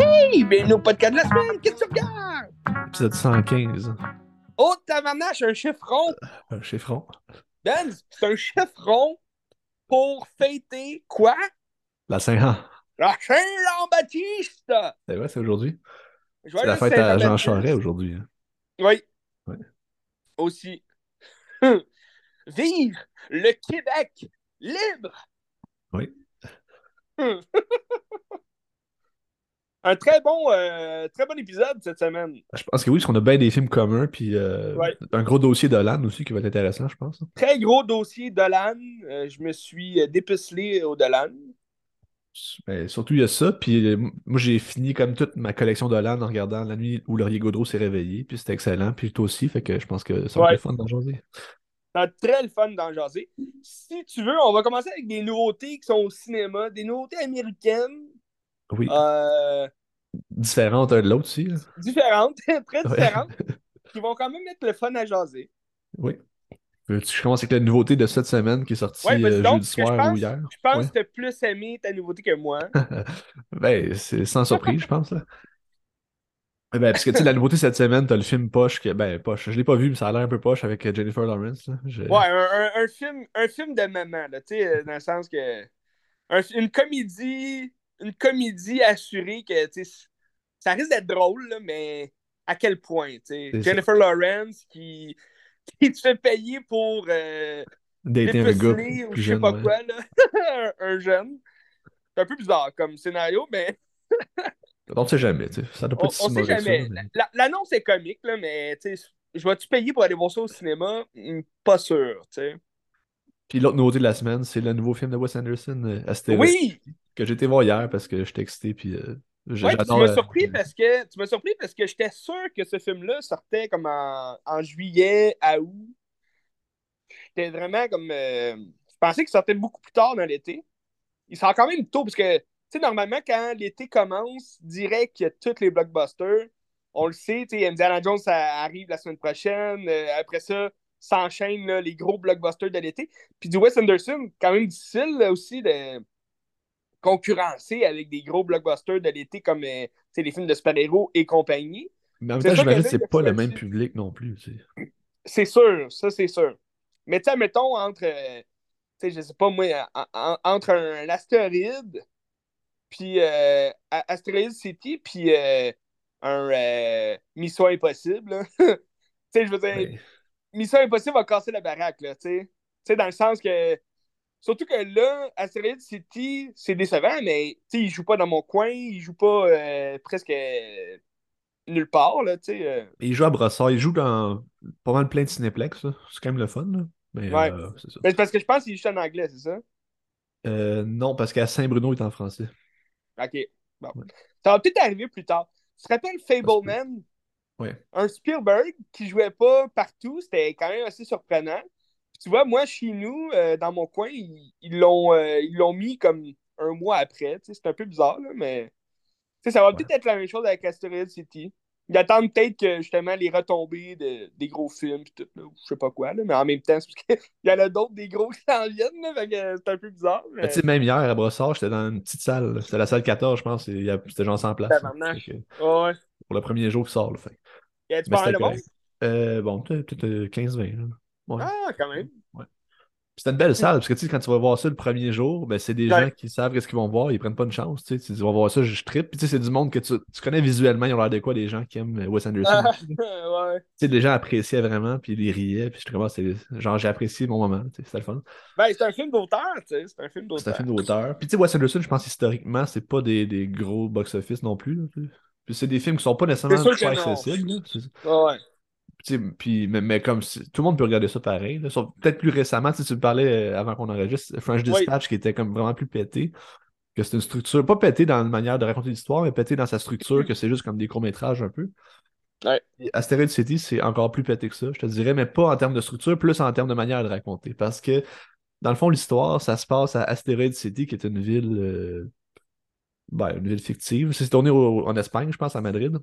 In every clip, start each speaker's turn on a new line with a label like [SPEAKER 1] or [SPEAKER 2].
[SPEAKER 1] Hey, bienvenue au podcast de la semaine, qu'est-ce que tu regardes?
[SPEAKER 2] Épisode 115.
[SPEAKER 1] Oh, tabarnache, un chiffron!
[SPEAKER 2] Un chiffron.
[SPEAKER 1] Ben, c'est un chiffron pour fêter quoi?
[SPEAKER 2] La Saint-Jean.
[SPEAKER 1] La Saint-Jean-Baptiste!
[SPEAKER 2] C'est vrai, c'est aujourd'hui. C'est la fête à Jean. Charest aujourd'hui. hein.
[SPEAKER 1] Oui.
[SPEAKER 2] Ouais.
[SPEAKER 1] Aussi. Vive le Québec libre!
[SPEAKER 2] Oui.
[SPEAKER 1] Un très bon, euh, très bon épisode cette semaine.
[SPEAKER 2] Je pense que oui, parce qu'on a bien des films communs, puis euh,
[SPEAKER 1] Ouais.
[SPEAKER 2] un gros dossier de LAN aussi qui va être intéressant, je pense.
[SPEAKER 1] Très gros dossier Dolan. Euh, je me suis euh, dépucelé au Dolan.
[SPEAKER 2] Mais surtout, il y a ça, puis euh, moi, j'ai fini comme toute ma collection de LAN en regardant La nuit où Laurier Gaudreau s'est réveillé, puis c'était excellent, puis toi aussi, fait que je pense que ça va
[SPEAKER 1] Ouais.
[SPEAKER 2] être fun d'en jaser.
[SPEAKER 1] C'est très le fun d'en jaser. Si tu veux, on va commencer avec des nouveautés qui sont au cinéma, des nouveautés américaines,
[SPEAKER 2] Oui,
[SPEAKER 1] euh,
[SPEAKER 2] différentes un de l'autre aussi. là.
[SPEAKER 1] différentes, très
[SPEAKER 2] Ouais.
[SPEAKER 1] différentes, qui vont quand même être le fun à jaser.
[SPEAKER 2] Oui. Veux-tu que je commence avec la nouveauté de cette semaine qui est sortie
[SPEAKER 1] Ouais,
[SPEAKER 2] euh,
[SPEAKER 1] donc,
[SPEAKER 2] jeudi
[SPEAKER 1] je
[SPEAKER 2] soir
[SPEAKER 1] pense-
[SPEAKER 2] ou hier?
[SPEAKER 1] Je pense
[SPEAKER 2] Ouais.
[SPEAKER 1] que tu as plus aimé ta nouveauté que moi.
[SPEAKER 2] Ben, c'est sans surprise, je pense. Là. Eh Ben, parce que tu sais, la nouveauté cette semaine, t'as le film Poche, que, ben, Poche, je l'ai pas vu, mais ça a l'air un peu poche avec euh, Jennifer Lawrence. Là. Je-
[SPEAKER 1] Ouais, un, un- un film, un film de maman, là, tu sais, euh, dans le sens que. un- une comédie. Une comédie assurée que, tu sais, ça risque d'être drôle, là, mais à quel point, tu sais?
[SPEAKER 2] Ça.
[SPEAKER 1] Jennifer Lawrence qui, qui te fait payer pour euh,
[SPEAKER 2] Dater un gars
[SPEAKER 1] ou je sais
[SPEAKER 2] jeune.
[SPEAKER 1] pas
[SPEAKER 2] ouais.
[SPEAKER 1] quoi, là. un, un jeune. C'est un peu bizarre comme scénario, mais
[SPEAKER 2] On sait jamais, tu sais. Ça doit pas
[SPEAKER 1] on,
[SPEAKER 2] être si
[SPEAKER 1] on sait jamais.
[SPEAKER 2] mais-
[SPEAKER 1] La- L'annonce est comique, là, mais, tu sais, je vais-tu payer pour aller voir ça au cinéma? Hmm, Pas sûr, tu sais.
[SPEAKER 2] Puis l'autre nouveauté de la semaine, c'est le nouveau film de Wes Anderson, euh, Astéroïde,
[SPEAKER 1] Oui!
[SPEAKER 2] que j'ai été voir hier parce que j'étais excité, puis euh,
[SPEAKER 1] Ouais, tu m'as
[SPEAKER 2] euh,
[SPEAKER 1] surpris parce que tu m'as surpris parce que j'étais sûr que ce film-là sortait comme en, en juillet à août. J'étais vraiment comme euh, je pensais qu'il sortait beaucoup plus tard dans l'été. Il sort quand même tôt parce que tu sais normalement quand l'été commence, direct qu'il y a tous les blockbusters. On le sait, tu sais Indiana Jones ça arrive la semaine prochaine, euh, après ça s'enchaînent les gros blockbusters de l'été. Puis du Wes Anderson, quand même difficile là, aussi de concurrencer avec des gros blockbusters de l'été comme euh, les films de super-héros et compagnie.
[SPEAKER 2] Mais en même temps, j'imagine que c'est pas le même public non plus.
[SPEAKER 1] C'est sûr, ça c'est sûr. Mais tu sais, mettons entre, euh, tu sais, je sais pas moi, en- en- entre un, astéroïde, puis euh, Asteroid City, puis euh, un euh, Mission Impossible, tu sais, je veux dire,
[SPEAKER 2] Ben,
[SPEAKER 1] Mission Impossible va casser la baraque, là, tu sais. Tu sais, dans le sens que. Surtout que là, Asteroid City, c'est décevant, mais tu sais, il joue pas dans mon coin, il joue pas euh, presque euh, nulle part, là, tu sais. euh.
[SPEAKER 2] il joue à Brossard, il joue dans pas mal plein de cinéplex. C'est quand même le fun, là. Mais
[SPEAKER 1] Ouais.
[SPEAKER 2] euh, c'est ça.
[SPEAKER 1] Mais parce que je pense qu'il joue en anglais, c'est ça?
[SPEAKER 2] Non, parce qu'à Saint-Bruno, il est en français.
[SPEAKER 1] Ok. Bon.
[SPEAKER 2] Ouais.
[SPEAKER 1] Ça va peut-être arriver plus tard. Tu te rappelles Fableman?
[SPEAKER 2] Ouais.
[SPEAKER 1] Un Spielberg qui jouait pas partout, c'était quand même assez surprenant. Tu vois, moi, chez nous, euh, dans mon coin, ils ils l'ont euh, ils l'ont mis comme un mois après. C'est un peu bizarre, là, mais ça va peut-être être la même chose avec Asteroid City. Ils attendent peut-être que justement les retombées de- des gros films pis tout, là, ou je sais pas quoi, là, mais en même temps, c'est parce qu'il y en a d'autres des gros qui s'en viennent, là, fait que c'est un peu bizarre. mais-
[SPEAKER 2] Mais tu sais, même hier, à Brossard, j'étais dans une petite salle. C'était la salle 14, je pense. et il y a- C'était genre 100 places. que
[SPEAKER 1] Ouais.
[SPEAKER 2] Pour le premier jour qui sort, là. Fait.
[SPEAKER 1] Y a-tu de
[SPEAKER 2] correct. Euh, bon, peut-être peut-être, euh, 15-20. Ouais.
[SPEAKER 1] Ah, quand même.
[SPEAKER 2] C'était une belle salle, parce que tu sais, quand tu vas voir ça le premier jour, ben, c'est des
[SPEAKER 1] Ouais.
[SPEAKER 2] gens qui savent qu'est-ce qu'ils vont voir, ils prennent pas une chance. Tu sais, tu dis, on va voir ça, je trippe. Puis tu sais, c'est du monde que tu, tu connais visuellement, ils ont l'air de quoi, les gens qui aiment Wes Anderson?
[SPEAKER 1] Ah,
[SPEAKER 2] Tu
[SPEAKER 1] ouais.
[SPEAKER 2] sais, les gens appréciaient vraiment, puis ils riaient, puis je trouvais, c'est genre, j'ai apprécié mon moment, tu sais, c'était le fun.
[SPEAKER 1] Ben, c'est un film d'auteur, tu sais. C'est un film
[SPEAKER 2] C'est un
[SPEAKER 1] d'auteur.
[SPEAKER 2] film d'auteur. Puis tu sais, Wes Anderson, je pense historiquement, c'est pas des, des gros box-office non plus. là. Puis c'est des films qui sont pas nécessairement
[SPEAKER 1] C'est
[SPEAKER 2] accessibles. C'est-
[SPEAKER 1] ouais.
[SPEAKER 2] Puis, mais, mais comme si- tout le monde peut regarder ça pareil. Peut-être plus récemment, sais, tu me parlais euh, avant qu'on enregistre, French
[SPEAKER 1] Oui.
[SPEAKER 2] Dispatch qui était comme vraiment plus pété. Que c'est une structure, pas pété dans la manière de raconter l'histoire, mais pété dans sa structure, que c'est juste comme des courts-métrages un peu.
[SPEAKER 1] Ouais.
[SPEAKER 2] Et Asteroid City, c'est encore plus pété que ça, je te dirais, mais pas en termes de structure, plus en termes de manière de raconter. Parce que, dans le fond, l'histoire, ça se passe à Asteroid City, qui est une ville, euh, ben, une ville fictive. C'est tourné au- en Espagne, je pense, à Madrid.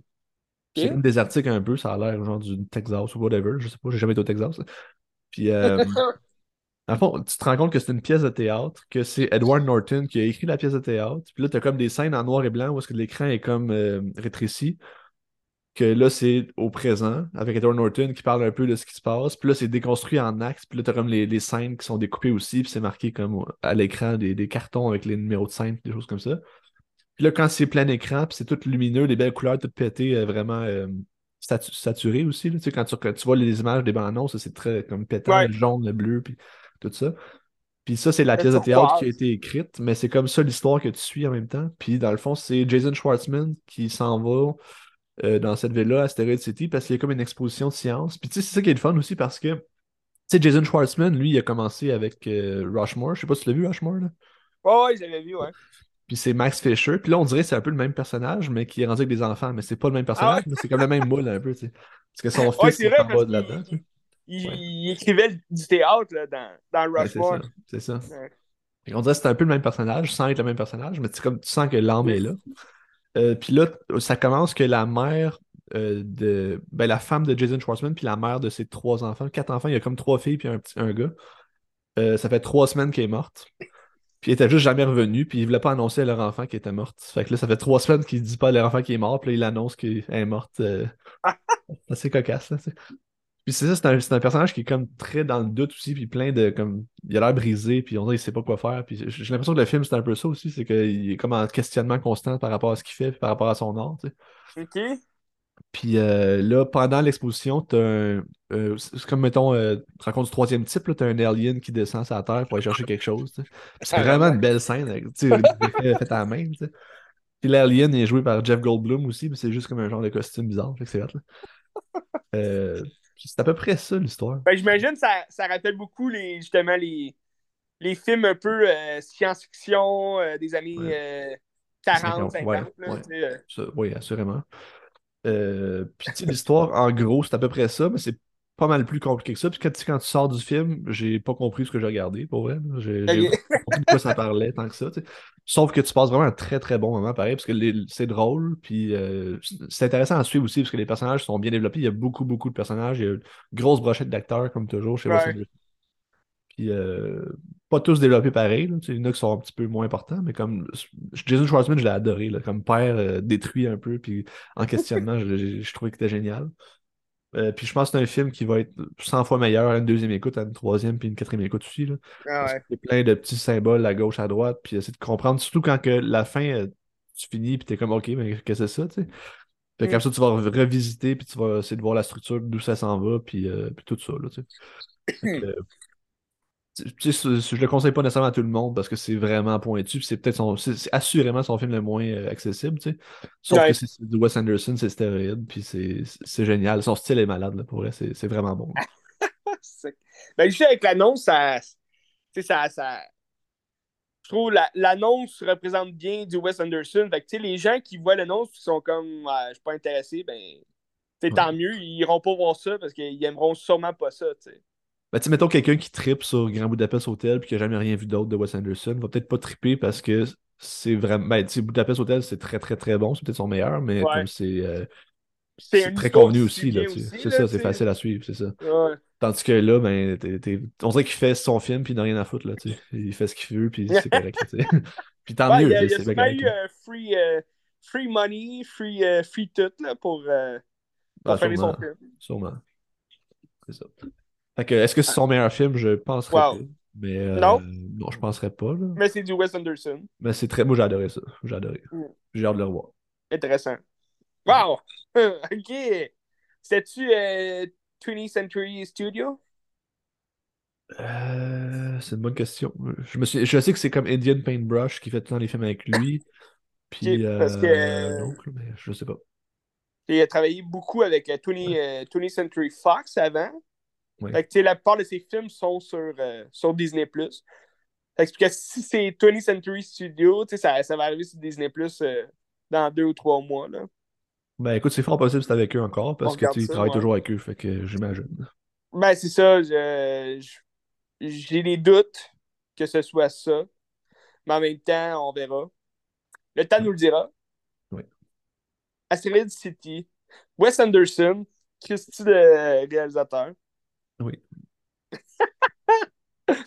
[SPEAKER 2] C'est comme désertique un peu, ça a l'air genre du Texas ou whatever, je sais pas, j'ai jamais été au Texas. Puis, euh, en fond, tu te rends compte que c'est une pièce de théâtre, que c'est Edward Norton qui a écrit la pièce de théâtre. Puis là, tu as comme des scènes en noir et blanc où est-ce que l'écran est comme euh, rétréci. Que là, c'est au présent, avec Edward Norton qui parle un peu de ce qui se passe. Puis là, c'est déconstruit en axes. Puis là, tu as comme les, les, scènes qui sont découpées aussi. Puis c'est marqué comme à l'écran des, des, cartons avec les numéros de scène, des choses comme ça. Puis là, quand c'est plein écran, puis c'est tout lumineux, des belles couleurs, toutes pétées, euh, vraiment euh, saturées aussi. Tu sais, quand tu, tu, vois les images des bandes annonces, c'est très comme pétant, le jaune, le bleu, puis tout ça. Puis ça, c'est la pièce de théâtre qui a été écrite, mais c'est comme ça l'histoire que tu suis en même temps. Puis dans le fond, c'est Jason Schwartzman qui s'en va euh, dans cette ville-là, Asteroid City, parce qu'il y a comme une exposition de science. Puis tu sais, c'est ça qui est le fun aussi parce que, tu sais, Jason Schwartzman, lui, il a commencé avec Rushmore. Je sais pas si tu l'as vu, Rushmore, là?
[SPEAKER 1] Oh, oui, j'avais vu, ouais.
[SPEAKER 2] Puis c'est Max Fisher. Puis là, on dirait que c'est un peu le même personnage, mais qui est rendu avec des enfants. Mais c'est pas le même personnage, ah mais c'est comme le même moule un peu, tu sais. Parce que son fils est, en bas de là-dedans.
[SPEAKER 1] Il, écrivait du théâtre là, dans, dans Rushmore.
[SPEAKER 2] c'est ça. On dirait que c'est un peu le même personnage, sans être le même personnage, mais comme tu sens que l'âme est là. Euh, puis là, ça commence que la mère euh, de. Ben, la femme de Jason Schwartzman, puis la mère de ses trois enfants, quatre enfants, il y a comme trois filles, puis un, petit, un gars. Euh, ça fait trois semaines qu'elle est morte. Puis il était juste jamais revenu, puis il voulait pas annoncer à leur enfant qu'il était morte. Fait que là, ça fait trois semaines qu'il dit pas à leur enfant qu'il est mort, puis il annonce qu'elle est morte. C'est assez cocasse, là, puis c'est ça, c'est un, un, personnage qui est comme très dans le doute aussi, puis plein de comme. Il a l'air brisé, puis on dirait qu'il sait pas quoi faire. Puis j'ai l'impression que le film, c'est un peu ça aussi, c'est qu'il est comme en questionnement constant par rapport à ce qu'il fait, puis par rapport à son art, tu sais.
[SPEAKER 1] OK.
[SPEAKER 2] Puis euh, là, pendant l'exposition, t'as un. Euh, c'est comme, mettons, euh, tu rencontres du troisième type, t'as un alien qui descend sur la Terre pour aller chercher quelque chose. C'est vraiment une belle scène, tu sais, fait à la main, tu sais. Puis l'alien est joué par Jeff Goldblum aussi, mais c'est juste comme un genre de costume bizarre, c'est. Euh, c'est à peu près ça l'histoire.
[SPEAKER 1] Ben, J'imagine que ça, ça rappelle beaucoup les, justement les, les films un peu euh, science-fiction euh, des années 40, 50.
[SPEAKER 2] oui, assurément. Euh, puis l'histoire, en gros, c'est à peu près ça, mais c'est pas mal plus compliqué que ça. Puis quand, quand tu sors du film, j'ai pas compris ce que j'ai regardé, pour vrai. J'ai pas compris de quoi ça parlait tant que ça. Sauf que tu passes vraiment un très très bon moment, pareil, parce que c'est drôle, puis euh, c'est intéressant à suivre aussi, parce que les personnages sont bien développés. Il y a beaucoup, beaucoup de personnages. Il y a une grosse brochette d'acteurs, comme toujours, chez ouais. Puis euh, pas tous développés pareil. Il y en a qui sont un petit peu moins importants, mais comme Jason Schwartzman, je l'ai adoré. Là, comme père euh, détruit un peu, puis en questionnement, je, je, trouvais que c'était génial. Euh, puis je pense que c'est un film qui va être 100 fois meilleur à une deuxième écoute, à une troisième, puis une quatrième écoute aussi. Là.
[SPEAKER 1] Ah ouais.
[SPEAKER 2] C'est plein de petits symboles à gauche, à droite, puis essayer de comprendre, surtout quand que la fin, euh, tu finis, puis t'es comme, OK, mais qu'est-ce que c'est ça, tu sais? Comme mm. ça, tu vas revisiter, puis tu vas essayer de voir la structure, d'où ça s'en va, puis, euh, puis tout ça, là, tu sais. je, je le conseille pas nécessairement à tout le monde parce que c'est vraiment pointu. C'est peut-être son. C'est assurément son film le moins euh, accessible, tu sais. Sauf que c'est du Wes Anderson, c'est stéroïde, puis c'est génial. Son style est malade, là, pour vrai. C'est vraiment bon.
[SPEAKER 1] ben, juste avec l'annonce, ça. Tu sais, ça, ça. Je trouve l'annonce représente bien du Wes Anderson. Fait que, les gens qui voient l'annonce qui sont comme je suis pas intéressé, ben tant mieux, ils iront pas voir ça parce qu'ils aimeront sûrement pas ça. sais.
[SPEAKER 2] Ben, tu mettons quelqu'un qui tripe sur Grand Budapest Hotel puis qui n'a jamais rien vu d'autre de Wes Anderson, va peut-être pas triper parce que c'est vraiment. Ben, Budapest Hotel, c'est très, très, très bon. C'est peut-être son meilleur, mais comme c'est. Euh, c'est très convenu aussi. Là, c'est ça, c'est facile à suivre, c'est ça. Tandis que là, ben, on dirait qu'il fait son film puis il n'a rien à foutre. Là, il fait ce qu'il veut puis c'est correct. puis tant mieux.
[SPEAKER 1] Il y a, y a eu euh, free, euh, free money, free, free tout là, pour, pour
[SPEAKER 2] ah, faire son film. Sûrement. C'est ça est-ce que c'est son meilleur film? Je penserais pas. Mais, euh, non. Non, je penserais pas. Là.
[SPEAKER 1] Mais c'est du Wes Anderson.
[SPEAKER 2] Mais c'est très. Moi, j'ai adoré ça. J'ai adoré. Mm. J'ai hâte de le revoir.
[SPEAKER 1] Intéressant. Wow! ok! C'était-tu 20th euh, Century Studio?
[SPEAKER 2] Euh, c'est une bonne question. Je, me suis... je sais que c'est comme Indian Paintbrush qui fait tout le temps les films avec lui. Puis, parce que... non, mais je sais pas.
[SPEAKER 1] Il a travaillé beaucoup avec 20, 20th Century Fox avant. Fait que, la plupart de ses films sont sur, euh, sur Disney+. Fait que, si c'est 20th Century Studio, ça, ça va arriver sur Disney+, euh, dans deux ou trois mois. Là.
[SPEAKER 2] Ben écoute, c'est fort possible que c'est avec eux encore, parce que tu travailles toujours avec eux, fait que j'imagine.
[SPEAKER 1] Ben c'est ça, j'ai des doutes que ce soit ça. Mais en même temps, on verra. Le temps nous le dira.
[SPEAKER 2] Oui.
[SPEAKER 1] Asteroid City. Wes Anderson, Christy de réalisateur.
[SPEAKER 2] Oui.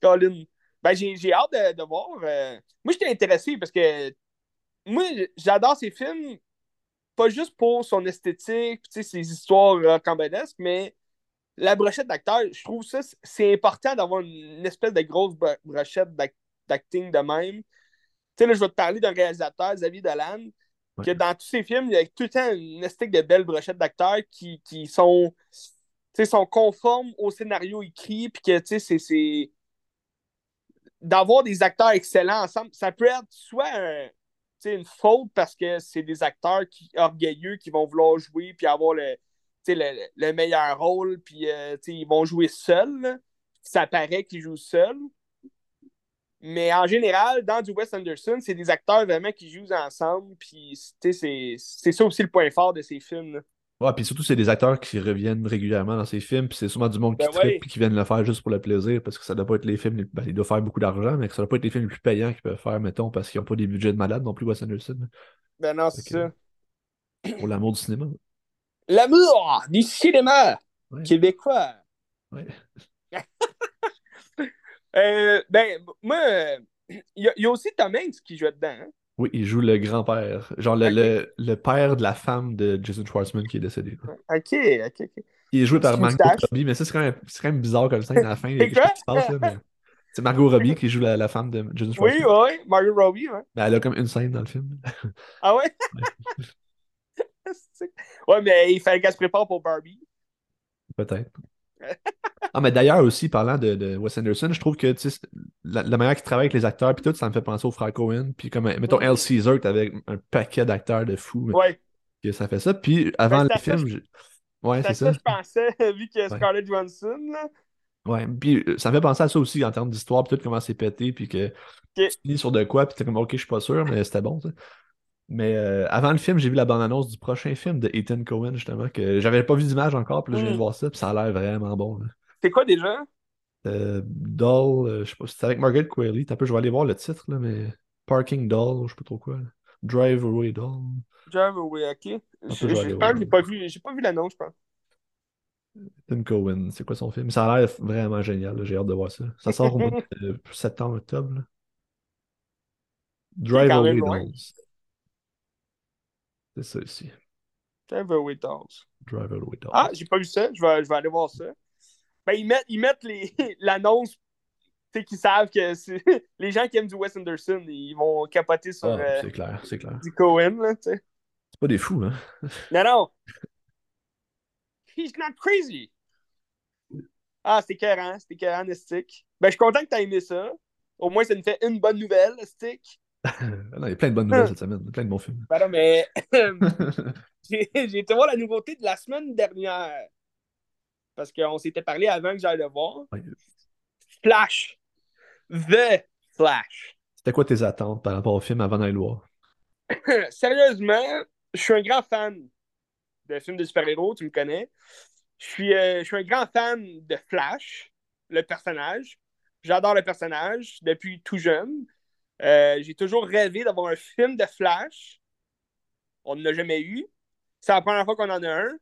[SPEAKER 1] Colin. Ben, j'ai hâte de, de voir. Euh... Moi, j'étais intéressé parce que moi, j'adore ces films, pas juste pour son esthétique, ses histoires rocambolesques, mais la brochette d'acteur, je trouve ça, c'est important d'avoir une espèce de grosse brochette d'acting de même. Tu sais, là, je vais te parler d'un réalisateur, Xavier Dolan, que dans tous ses films, il y a tout le temps une esthétique de belles brochettes d'acteurs qui, qui sont, sont conformes au scénario écrit, puis que, tu sais, c'est d'avoir des acteurs excellents ensemble, ça peut être soit une faute parce que c'est des acteurs qui, orgueilleux qui vont vouloir jouer puis avoir le, le, le meilleur rôle, puis euh, ils vont jouer seuls. Ça paraît qu'ils jouent seuls. Mais en général, dans du Wes Anderson, c'est des acteurs vraiment qui jouent ensemble, puis c'est ça aussi le point fort de ces films.
[SPEAKER 2] Ouais, puis surtout, c'est des acteurs qui reviennent régulièrement dans ces films, puis c'est souvent du monde qui ben et qui viennent le faire juste pour le plaisir, parce que ça doit pas être les films, les... Ben, ils doivent faire beaucoup d'argent, mais ça doit pas être les films les plus payants qu'ils peuvent faire, mettons, parce qu'ils n'ont pas des budgets de malade non plus, Wes Anderson.
[SPEAKER 1] Ben non, c'est ça.
[SPEAKER 2] Pour l'amour du cinéma.
[SPEAKER 1] L'amour du cinéma québécois.
[SPEAKER 2] Ouais.
[SPEAKER 1] euh, ben, moi, il y, a aussi Tom Hanks qui joue dedans. Hein?
[SPEAKER 2] Oui, il joue le grand-père. Genre le, le, père de la femme de Jason Schwartzman qui est décédé.
[SPEAKER 1] Ok, ok, ok.
[SPEAKER 2] Il est joué par Margot Robbie, mais ça, c'est quand, même, quand même bizarre comme ça à la fin. Il y a se passe, là, mais... C'est Margot Robbie qui joue la, la, femme de Jason Schwartzman.
[SPEAKER 1] Oui, oui, Margot Robbie, ouais.
[SPEAKER 2] Mais elle a comme une scène dans le film.
[SPEAKER 1] Ah ouais? ouais, mais il fallait qu'elle se prépare pour Barbie.
[SPEAKER 2] Peut-être. Ah, mais d'ailleurs aussi, parlant de, de, Wes Anderson, je trouve que la, la, manière qu'il travaille avec les acteurs, puis tout, ça me fait penser au frère Cohen. Puis comme, mettons, L. Caesar, t'avais un paquet d'acteurs de fous.
[SPEAKER 1] Ouais.
[SPEAKER 2] Que ça fait ça. Puis avant le film, je... ouais, c'est ça.
[SPEAKER 1] ça. je pensais, vu que Scarlett Johansson. Là.
[SPEAKER 2] Ouais, puis euh, ça me fait penser à ça aussi en termes d'histoire, puis tout comment c'est pété, puis que tu finis sur de quoi, puis t'es comme, ok, je suis pas sûr, mais c'était bon, ça. Mais euh, avant le film, j'ai vu la bande-annonce du prochain film de Ethan Cohen, justement, que j'avais pas vu d'image encore, puis là, je viens de mm. voir ça, puis ça a l'air vraiment bon.
[SPEAKER 1] C'est quoi déjà?
[SPEAKER 2] Euh, Doll, euh, je sais pas, c'est avec Margaret Qualley. T'as peu, je vais aller voir le titre, là, mais Parking Doll, je sais pas trop quoi. Drive Away Doll.
[SPEAKER 1] Drive Away, ok. J'ai pas, pas vu, j'ai pas vu l'annonce, je pense.
[SPEAKER 2] Ethan Cohen, c'est quoi son film? Ça a l'air vraiment génial, j'ai hâte de voir ça. Ça sort au mois de septembre, octobre. Drive Away Dolls. C'est ça aussi.
[SPEAKER 1] Drive Away Dolls.
[SPEAKER 2] Drive Away Dolls.
[SPEAKER 1] Ah, j'ai pas vu ça. Je vais, je vais aller voir ça. Ben, ils mettent, ils mettent l'annonce qu'ils savent que les gens qui aiment du Wes Anderson, ils vont capoter sur
[SPEAKER 2] ah, euh, clair, clair.
[SPEAKER 1] du Cohen. C'est
[SPEAKER 2] pas des fous, hein?
[SPEAKER 1] non, non. He's not crazy. Ah, c'était écœurant, c'était écœurant, Stick. Ben, je suis content que tu aies aimé ça. Au moins, ça nous fait une bonne nouvelle, Stick.
[SPEAKER 2] Non, il y a plein de bonnes nouvelles cette semaine, plein de bons films.
[SPEAKER 1] Ben non, mais j'ai été voir la nouveauté de la semaine dernière. Parce qu'on s'était parlé avant que j'aille le voir. Flash. The Flash.
[SPEAKER 2] C'était quoi tes attentes par rapport au film avant d'aller le voir?
[SPEAKER 1] Sérieusement, je suis un grand fan de films de super-héros, tu me connais. Je suis, euh, je suis un grand fan de Flash, le personnage. J'adore le personnage depuis tout jeune. Euh, j'ai toujours rêvé d'avoir un film de Flash. On ne l'a jamais eu. C'est la première fois qu'on en a un.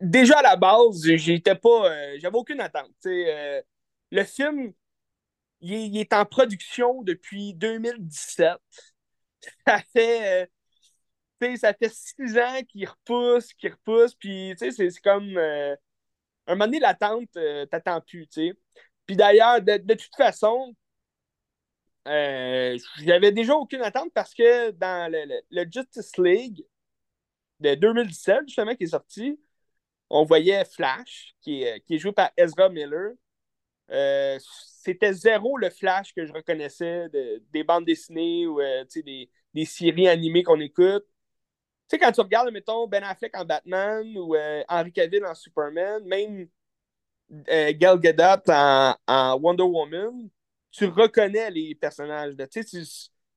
[SPEAKER 1] Déjà à la base, j'étais pas. Euh, j'avais aucune attente. Euh, le film, il est, en production depuis 2017. Ça fait. ça fait six ans qu'il repousse, qu'il repousse, puis c'est comme. un moment donné, l'attente, t'attends plus, Puis d'ailleurs, de, toute façon, euh, j'avais déjà aucune attente parce que dans le, Justice League de 2017, justement, qui est sorti, on voyait Flash, qui est, qui est joué par Ezra Miller. Euh, c'était zéro le Flash que je reconnaissais des bandes dessinées ou euh, des, des, séries animées qu'on écoute. Tu sais, quand tu regardes, mettons, Ben Affleck en Batman ou Henry Cavill en Superman, même Gal Gadot en Wonder Woman, tu reconnais les personnages.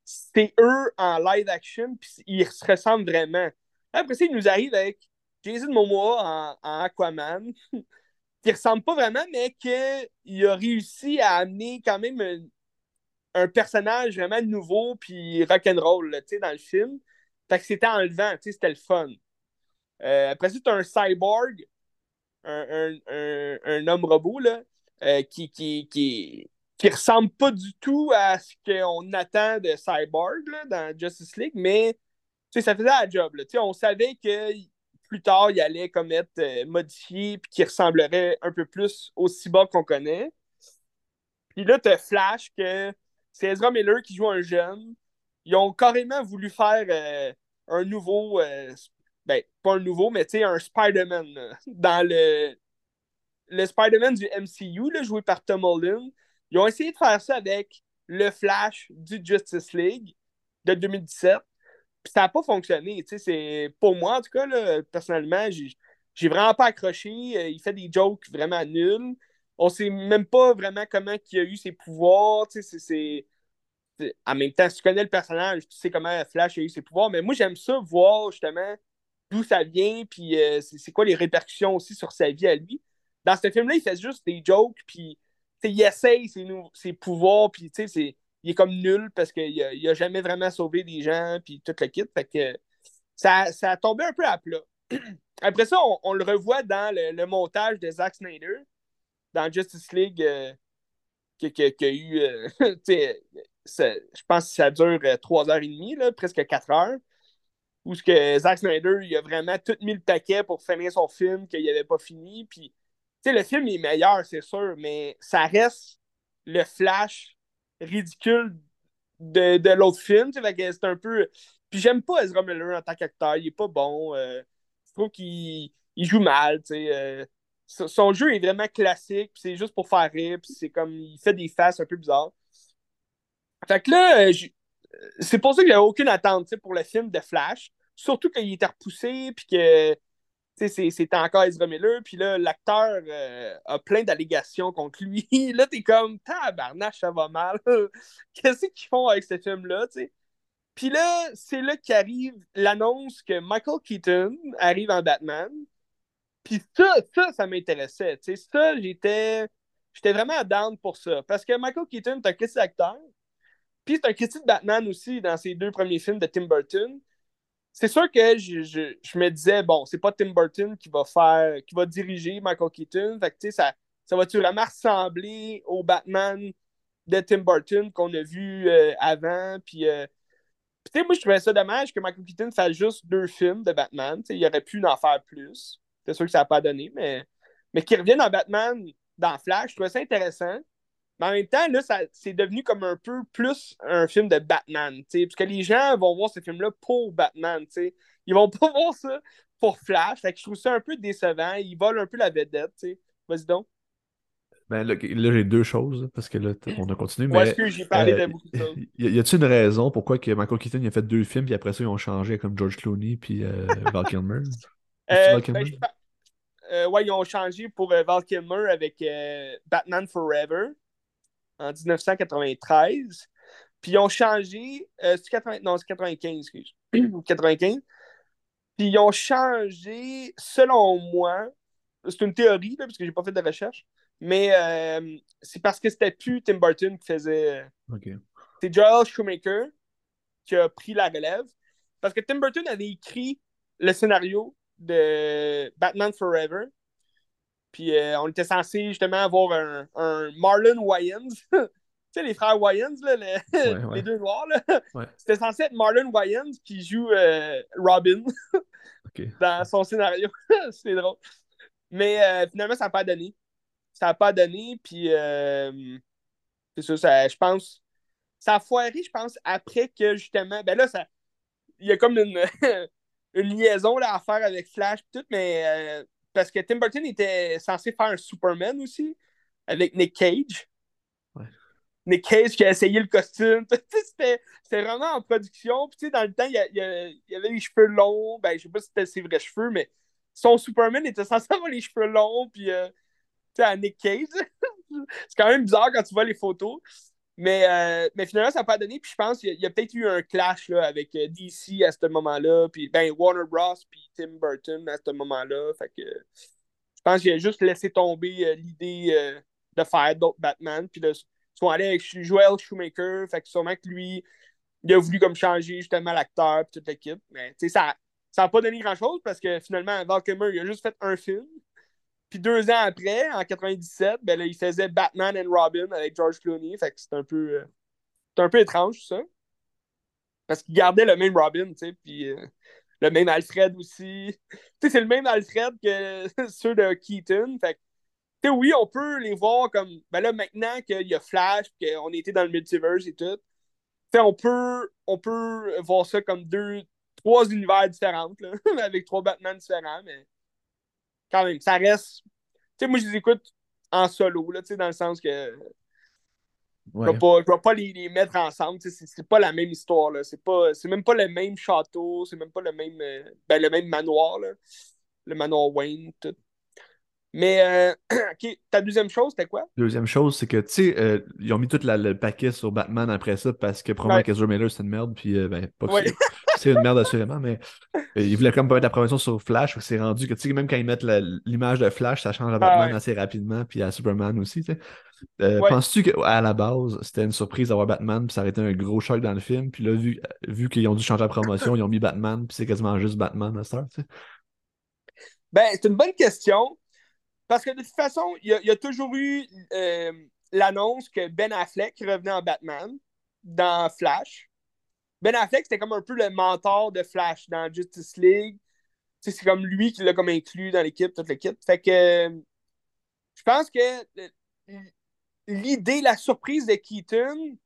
[SPEAKER 1] C'est eux en live action, puis ils se ressemblent vraiment. Après ça, il nous arrive avec Jason Momoa en, Aquaman, qui ressemble pas vraiment, mais qu'il a réussi à amener quand même un, personnage vraiment nouveau, puis rock'n'roll dans le film. Fait que c'était enlevant, tu sais, c'était le fun. Euh, après ça, tu as un cyborg, un, un, un, homme robot, là, euh, qui, qui, qui, qui ressemble pas du tout à ce qu'on attend de Cyborg là, dans Justice League, mais ça faisait la job. Là. On savait que plus tard, il allait comme être euh, modifié et qu'il ressemblerait un peu plus au cyborg qu'on connaît. Puis là, tu as Flash, que c'est Ezra Miller qui joue un jeune. Ils ont carrément voulu faire euh, un nouveau, euh, ben, pas un nouveau, mais un Spider-Man dans le, le Spider-Man du MCU, là, joué par Tom Holland. Ils ont essayé de faire ça avec le Flash du Justice League de 2017 ça n'a pas fonctionné. C'est, pour moi, en tout cas, là, personnellement, j'ai, vraiment pas accroché. Euh, il fait des jokes vraiment nuls. On sait même pas vraiment comment il a eu ses pouvoirs. C'est, En même temps, si tu connais le personnage, tu sais comment Flash a eu ses pouvoirs. Mais moi, j'aime ça, voir justement d'où ça vient, puis euh, c'est, quoi les répercussions aussi sur sa vie à lui. Dans ce film-là, il fait juste des jokes, puis il essaye ses, pouvoirs, puis c'est il est comme nul parce qu'il n'a a jamais vraiment sauvé des gens, puis tout le kit. Fait que ça, ça a tombé un peu à plat. Après ça, on, le revoit dans le, montage de Zack Snyder, dans Justice League, euh, qui, a eu. Euh, je pense que ça dure 3h30, euh, presque 4 heures. Où ce que Zack Snyder, il a vraiment tout mis le paquet pour finir son film qu'il n'avait pas fini. Puis, le film est meilleur, c'est sûr, mais ça reste le flash ridicule de, de l'autre film. C'est un peu. Puis j'aime pas Ezra Miller en tant qu'acteur. Il est pas bon. Euh, je trouve qu'il joue mal. Euh, son jeu est vraiment classique. C'est juste pour faire rire. c'est comme. Il fait des faces un peu bizarres. Fait que là, euh, c'est pour ça que j'avais aucune attente pour le film de Flash. Surtout qu'il était repoussé. Puis que c'était encore Ezra Miller, puis là, l'acteur euh, a plein d'allégations contre lui. là, t'es comme, tabarnache, ça va mal. Qu'est-ce qu'ils font avec ce film-là, tu sais? Puis là, c'est là qu'arrive l'annonce que Michael Keaton arrive en Batman. Puis ça, ça, ça m'intéressait, tu sais. Ça, j'étais... J'étais vraiment down pour ça. Parce que Michael Keaton est un critique d'acteur. Puis c'est un critique de Batman aussi dans ses deux premiers films de Tim Burton c'est sûr que je, me disais, bon, c'est pas Tim Burton qui va faire, qui va diriger Michael Keaton. Fait que, ça, ça va-tu vraiment ressembler au Batman de Tim Burton qu'on a vu euh, avant? Puis, euh, moi, je trouvais ça dommage que Michael Keaton fasse juste deux films de Batman. il aurait pu en faire plus. C'est sûr que ça n'a pas donné, mais, mais qu'il revienne en Batman dans Flash, je trouvais ça intéressant. Mais en même temps, là, c'est devenu comme un peu plus un film de Batman, sais, parce que les gens vont voir ce film-là pour Batman, sais. Ils vont pas voir ça pour Flash, fait que je trouve ça un peu décevant. Ils volent un peu la vedette, tu sais. Vas-y donc.
[SPEAKER 2] Ben là, j'ai deux choses, parce que là, on a continué. Mais,
[SPEAKER 1] est-ce que j'ai parlé de euh, beaucoup de choses?
[SPEAKER 2] Y a-t-il une raison pourquoi que Michael Keaton il a fait deux films, puis après ça, ils ont changé comme George Clooney, puis euh, Val Kilmer?
[SPEAKER 1] Euh? Ben, ouais, ils ont changé pour Val Kilmer avec Batman Forever en 1993. Puis ils ont changé. Euh, c'est 80, non, c'est 95, excuse. 95. Puis ils ont changé, selon moi, c'est une théorie, là, parce que j'ai pas fait de recherche, mais euh, c'est parce que c'était plus Tim Burton qui faisait. C'est Joel Shoemaker qui a pris la relève. Parce que Tim Burton avait écrit le scénario de Batman Forever. Puis euh, on était censé justement avoir un, un Marlon Wayans. tu sais, les frères Wayans, là, les, deux noirs. C'était censé être Marlon Wayans qui joue euh, Robin dans son scénario. C'est drôle. Mais euh, finalement, ça n'a pas donné. Ça n'a pas donné. Puis c'est ça, ça, je pense. Ça a foiré, je pense, après que justement. Ben là, ça. Il y a comme une, une liaison là, à faire avec Flash et tout, mais parce que Tim Burton était censé faire un Superman aussi avec Nick Cage. Nick Cage qui a essayé le costume. C'était vraiment en production. Puis, dans le temps, il y, y, avait les cheveux longs. Ben, je sais pas si c'était ses vrais cheveux, mais son Superman était censé avoir les cheveux longs. Puis, euh, tu sais, à Nick Cage. C'est quand même bizarre quand tu vois les photos. Mais, euh, mais finalement, ça n'a pas donné. Puis je pense qu'il y a, peut-être eu un clash là, avec euh, DC à ce moment-là. Puis ben, Warner Bros. puis Tim Burton à ce moment-là. Fait que je pense qu'il a juste laissé tomber euh, l'idée de faire d'autres Batman. Puis là, ils sont allés avec Joel Shoemaker. Fait que sûrement que lui, il a voulu comme changer justement l'acteur et toute l'équipe. Mais ça n'a pas donné grand-chose parce que finalement, Val Kilmer, il a juste fait un film. Puis deux ans après, en 97, ben là, il faisait Batman and Robin avec George Clooney. Fait que c'est un peu. Euh, un peu étrange, ça. Parce qu'il gardait le même Robin, tu sais, puis euh, le même Alfred aussi. Tu sais, c'est le même Alfred que ceux de Keaton. Fait que, oui, on peut les voir comme. Ben là, maintenant qu'il y a Flash, qu'on était dans le multiverse et tout, on peut, on peut voir ça comme deux, trois univers différents, là, avec trois Batman différents, mais quand même, ça reste. Tu sais, moi, je les écoute en solo, là, dans le sens que. Je ne vais pas, les, mettre ensemble. C'est pas la même histoire. C'est même pas le même château. C'est même pas le même, euh, ben, le même manoir. Là. Le manoir Wayne. Tout. Mais, euh, OK, ta deuxième chose, c'était quoi?
[SPEAKER 2] Deuxième chose, c'est que, tu sais, euh, ils ont mis tout le paquet sur Batman après ça parce que probablement ouais. qu'Ezra Miller, c'est une merde, puis, euh, ben, pas que c'est une merde assurément, mais ils voulaient comme pas mettre la promotion sur Flash, c'est rendu que, tu sais, même quand ils mettent l'image de Flash, ça change à Batman assez rapidement, puis à Superman aussi, tu sais. Penses-tu qu'à la base, c'était une surprise d'avoir Batman, puis ça aurait été un gros choc dans le film, puis là, vu, vu qu'ils ont dû changer la promotion, ils ont mis Batman, puis c'est quasiment juste Batman à tu sais?
[SPEAKER 1] Ben, c'est une bonne question. Parce que de toute façon, il y, a toujours eu euh, l'annonce que Ben Affleck revenait en Batman dans Flash. Ben Affleck, c'était comme un peu le mentor de Flash dans Justice League. C'est comme lui qui l'a comme inclus dans l'équipe, toute l'équipe. Fait que je pense que l'idée, la surprise de Keaton,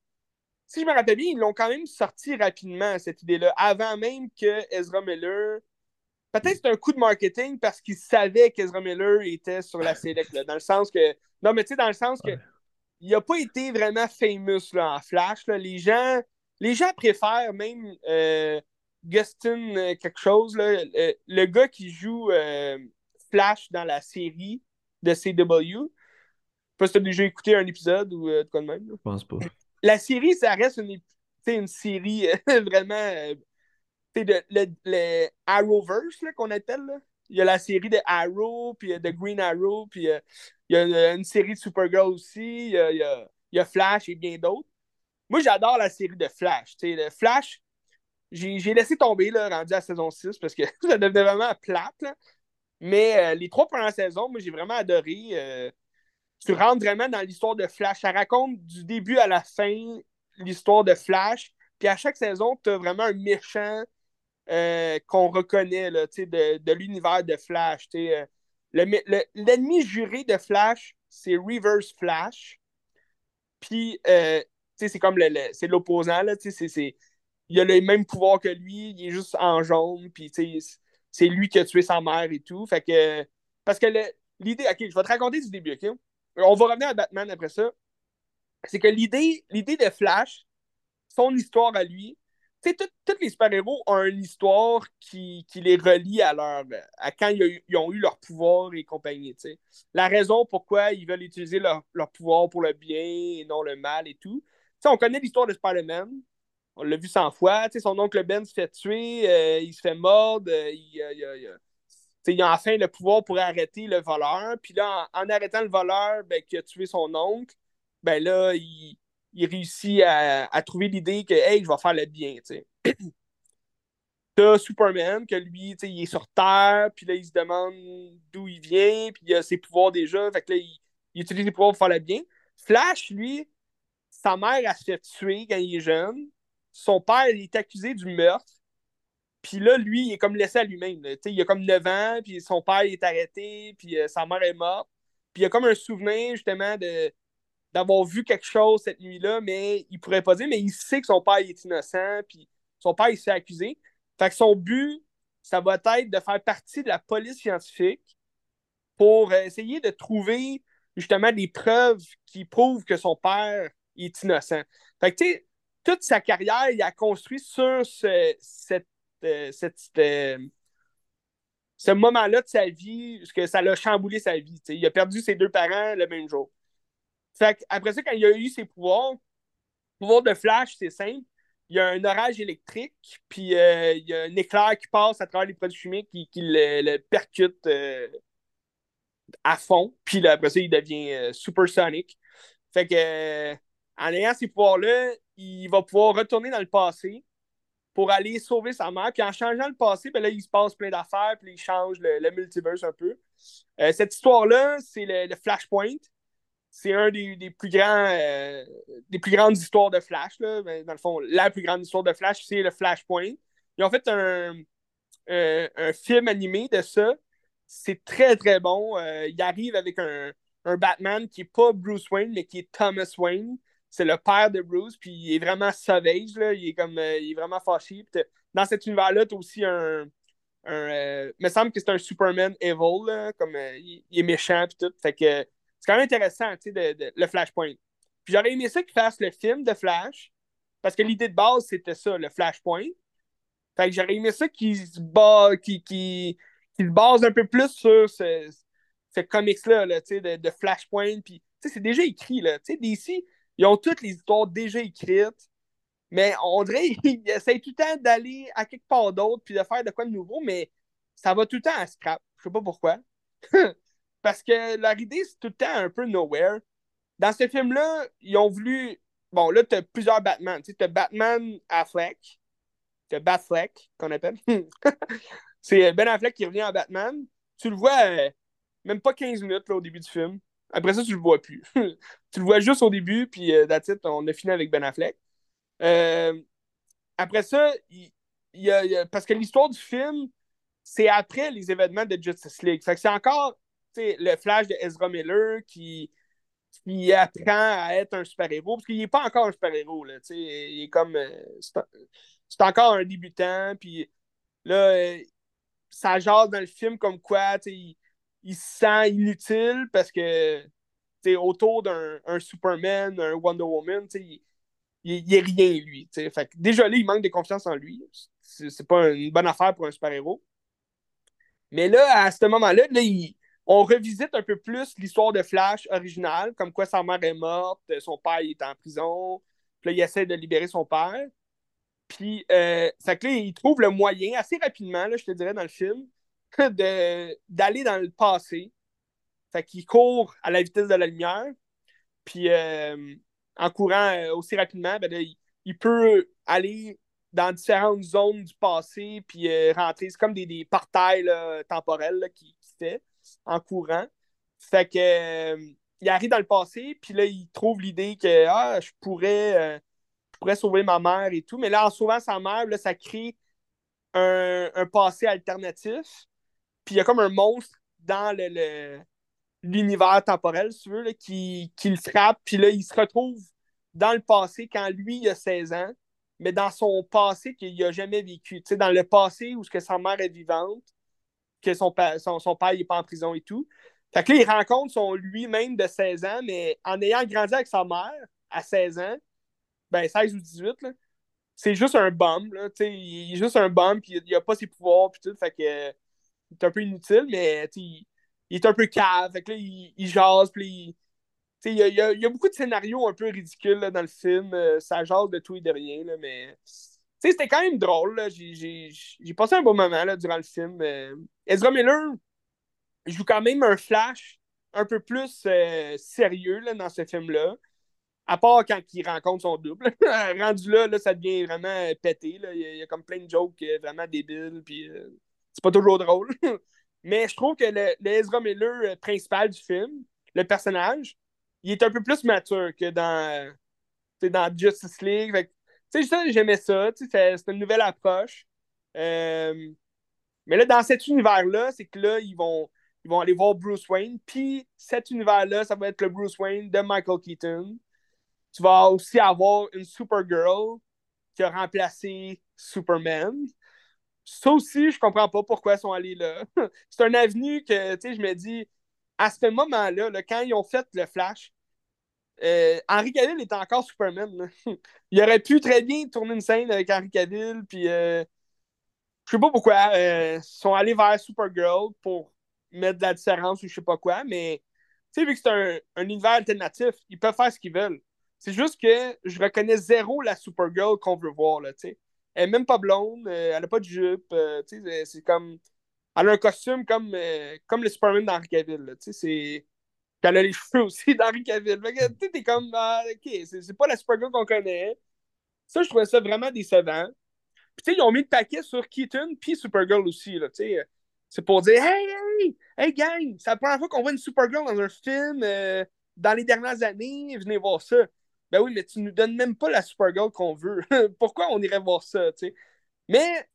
[SPEAKER 1] si je me rappelle bien, ils l'ont quand même sorti rapidement, cette idée-là, avant même que Ezra Miller Peut-être que c'est un coup de marketing parce qu'il savait qu'Ezra Miller était sur la Select, dans le sens que. Non, mais tu sais, dans le sens que. Il n'a pas été vraiment famous là, en Flash. Là. Les, gens, les gens préfèrent même euh, Gustin euh, quelque chose. Là, le, gars qui joue euh, Flash dans la série de CW. Je sais pas si tu as déjà écouté un épisode ou de quoi de même.
[SPEAKER 2] Je pense pas.
[SPEAKER 1] La série, ça reste une, une série vraiment le, le, le, Arrowverse qu'on appelle. Là. Il y a la série de Arrow, puis de Green Arrow, puis euh, il y a une série de Supergirl aussi, il y a, y a, Flash et bien d'autres. Moi, j'adore la série de Flash. Le Flash, j'ai laissé tomber, là, rendu à saison 6, parce que ça devenait vraiment plate. Mais euh, les trois premières saisons, moi, j'ai vraiment adoré. Euh, tu rentres vraiment dans l'histoire de Flash. Ça raconte du début à la fin l'histoire de Flash. Puis à chaque saison, tu as vraiment un méchant euh, qu'on reconnaît là, de, de l'univers de Flash. Euh, l'ennemi juré de Flash, c'est Reverse Flash. Puis, euh, c'est comme le, c'est l'opposant. Il a le même pouvoir que lui, il est juste en jaune. Puis, c'est lui qui a tué sa mère et tout. Fait que, parce que l'idée, ok, je vais te raconter du début, ok? On va revenir à Batman après ça. C'est que l'idée de Flash, son histoire à lui, tous les super-héros ont une histoire qui, les relie à leur à quand ils, ont eu leur pouvoir et compagnie. La raison pourquoi ils veulent utiliser leur, pouvoir pour le bien et non le mal et tout. on connaît l'histoire de Spider-Man. On l'a vu 100 fois. son oncle Ben se fait tuer, euh, il se fait mordre, euh, il, il, a enfin le pouvoir pour arrêter le voleur. Puis là, en, arrêtant le voleur ben, qui a tué son oncle, ben là, il, il réussit à, trouver l'idée que, hey, je vais faire le bien, tu. T'as Superman, que lui, il est sur Terre, puis là, il se demande d'où il vient, puis il a ses pouvoirs déjà, fait que là, il, utilise ses pouvoirs pour faire le bien. Flash, lui, sa mère, a se fait tuer quand il est jeune. Son père, il est accusé du meurtre. Puis là, lui, il est comme laissé à lui-même. Il a comme 9 ans, puis son père il est arrêté, puis euh, sa mère est morte. Puis il a comme un souvenir, justement, de, d'avoir vu quelque chose cette nuit-là, mais il pourrait pas dire, mais il sait que son père est innocent, puis son père, il s'est accusé. Fait que son but, ça va être de faire partie de la police scientifique pour essayer de trouver justement des preuves qui prouvent que son père est innocent. Fait que, tu sais, toute sa carrière, il a construit sur ce, cette, euh, euh, ce moment-là de sa vie, parce que ça l'a chamboulé sa vie. Il a perdu ses deux parents le même jour. Fait après ça, quand il a eu ses pouvoirs, pouvoir de flash, c'est simple. Il y a un orage électrique, puis euh, il y a un éclair qui passe à travers les produits chimiques qui, qui le, percute euh, à fond. Puis après ça, il devient euh, supersonic. Fait que en ayant ces pouvoirs-là, il va pouvoir retourner dans le passé pour aller sauver sa mère. Puis en changeant le passé, ben là, il se passe plein d'affaires, puis il change le, multiverse un peu. Euh, cette histoire-là, c'est le, Flashpoint. C'est un des, plus grands euh, des plus grandes histoires de Flash. Là. Ben, dans le fond, la plus grande histoire de Flash, c'est le Flashpoint. Ils ont fait un, un film animé de ça. C'est très, très bon. Euh, il arrive avec un, un Batman qui n'est pas Bruce Wayne, mais qui est Thomas Wayne c'est le père de Bruce, puis il est vraiment sauvage, là. Il est comme euh, il est vraiment fâché. dans cet univers-là, tu as aussi un. un euh, me semble que c'est un Superman evil, comme euh, il, est méchant puis tout. Fait que c'est quand même intéressant, tu sais, le Flashpoint. Puis j'aurais aimé ça qu'il fasse le film de Flash, parce que l'idée de base, c'était ça, le Flashpoint. Fait que j'aurais aimé ça qu'il se, base, qui se base un peu plus sur ce, comics-là, là, de, de Flashpoint. Puis, c'est déjà écrit, là. Tu sais, d'ici, ils ont toutes les histoires déjà écrites, mais on dirait qu'ils essayent tout le temps d'aller à quelque part d'autre puis de faire de quoi de nouveau, mais ça va tout le temps à scrap. Je sais pas pourquoi. Parce que leur idée, c'est tout le temps un peu nowhere. Dans ce film-là, ils ont voulu. Bon, là, tu as plusieurs Batman. Tu as Batman Affleck. Tu as Batfleck, qu'on appelle. c'est Ben Affleck qui revient en Batman. Tu le vois euh, même pas 15 minutes là, au début du film. Après ça, tu le vois plus. tu le vois juste au début, puis euh, on a fini avec Ben Affleck. Euh, après ça, il, y a, parce que l'histoire du film, c'est après les événements de Justice League. Fait que c'est encore le flash de Ezra Miller qui, qui apprend à être un super-héros, parce qu'il n'est pas encore un super-héros. Il est comme. Euh, c'est encore un débutant, puis là, euh, ça jase dans le film comme quoi, il, il se sent inutile parce que autour d'un Superman, un Wonder Woman, il, il, est rien, lui. Fait déjà là, il manque de confiance en lui. C'est pas une bonne affaire pour un super-héros. Mais là, à ce moment-là, on revisite un peu plus l'histoire de Flash originale, comme quoi sa mère est morte, son père est en prison, puis là, il essaie de libérer son père. Puis, euh, que là, il trouve le moyen, assez rapidement, là, je te dirais, dans le film, d'aller dans le passé. Fait qu'il court à la vitesse de la lumière. Puis euh, en courant euh, aussi rapidement, ben, il, peut aller dans différentes zones du passé puis rentrer. C'est comme des, des portails temporels qui, qui fait en courant. Fait que il arrive dans le passé, puis là, il trouve l'idée que ah, je pourrais, je pourrais sauver ma mère et tout. Mais là, en sauvant sa mère, là, ça crée un, un passé alternatif puis il y a comme un monstre dans le, l'univers temporel, si tu veux, qui, qui, le frappe. Puis là, il se retrouve dans le passé quand lui, il a 16 ans, mais dans son passé qu'il n'a jamais vécu. Tu dans le passé où sa mère est vivante, que son, son, son père n'est pas en prison et tout. Fait que là, il rencontre son lui-même de 16 ans, mais en ayant grandi avec sa mère à 16 ans, ben 16 ou 18, c'est juste un bum. Là, il est juste un bum, puis il n'a pas ses pouvoirs, puis tout. Fait que est un peu inutile, mais il, est un peu cave. Fait que là, il, il jase, puis il, y a, y, a, beaucoup de scénarios un peu ridicules dans le film. Euh, ça jase de tout et de rien, là, mais c'était quand même drôle. J'ai passé un bon moment là, durant le film. Euh, Ezra Miller joue quand même un flash un peu plus euh, sérieux là, dans ce film-là. À part quand il rencontre son double. Rendu là, là, ça devient vraiment pété. Là. Il, y a, comme plein de jokes vraiment débiles. Puis, c'est pas toujours drôle. Mais je trouve que le, Ezra Miller euh, principal du film, le personnage, il est un peu plus mature que dans, dans Justice League. Tu sais, j'aimais ça. C'est une nouvelle approche. Euh, mais là, dans cet univers-là, c'est que là, ils vont, ils vont aller voir Bruce Wayne. Puis cet univers-là, ça va être le Bruce Wayne de Michael Keaton. Tu vas aussi avoir une Supergirl qui a remplacé Superman ça aussi, je comprends pas pourquoi ils sont allés là. c'est un avenue que, tu sais, je me dis, à ce moment-là, quand ils ont fait le Flash, euh, Henry Cavill était encore Superman. il aurait pu très bien tourner une scène avec Henry Cavill, puis euh, je sais pas pourquoi. Euh, ils sont allés vers Supergirl pour mettre de la différence ou je sais pas quoi, mais tu sais, vu que c'est un, un, univers alternatif, ils peuvent faire ce qu'ils veulent. C'est juste que je reconnais zéro la Supergirl qu'on veut voir, là, tu sais. Elle n'est même pas blonde, euh, elle n'a pas de jupe. Euh, c'est comme. Elle a un costume comme, comme le Superman d'Henri Cavill. C'est elle a les cheveux aussi d'Henri Cavill. Fait que, tu t'es comme, ah, ok, c'est pas la Supergirl qu'on connaît. Ça, je trouvais ça vraiment décevant. Puis, tu sais, ils ont mis le paquet sur Keaton puis Supergirl aussi, là, tu sais. C'est pour dire, hey, hey, hey, gang, c'est la première fois qu'on voit une Supergirl dans un film euh, dans les dernières années, venez voir ça. Ben oui, mais tu nous donnes même pas la Supergirl qu'on veut. Pourquoi on irait voir ça, tu sais? Mais,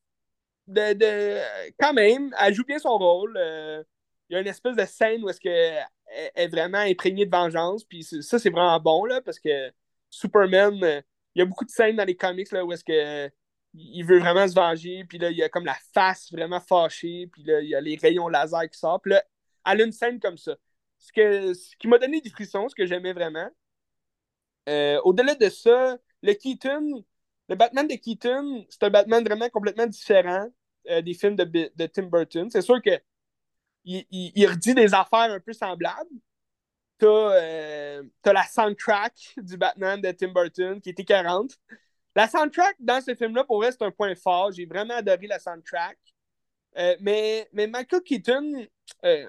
[SPEAKER 1] de, de, quand même, elle joue bien son rôle. Euh, il y a une espèce de scène où est-ce qu'elle est vraiment imprégnée de vengeance, puis ça, c'est vraiment bon, là, parce que Superman, euh, il y a beaucoup de scènes dans les comics, là, où est-ce que il veut vraiment se venger, puis là, il y a comme la face vraiment fâchée, puis là, il y a les rayons laser qui sortent, puis là, elle a une scène comme ça. Ce, que, ce qui m'a donné des frissons, ce que j'aimais vraiment. Euh, au-delà de ça, le Keaton, le Batman de Keaton, c'est un Batman vraiment complètement différent euh, des films de, de Tim Burton. C'est sûr que il, redit des affaires un peu semblables. T'as euh, la soundtrack du Batman de Tim Burton qui était 40. La soundtrack dans ce film-là, pour vrai, c'est un point fort. J'ai vraiment adoré la soundtrack. Euh, mais, mais Michael Keaton, euh,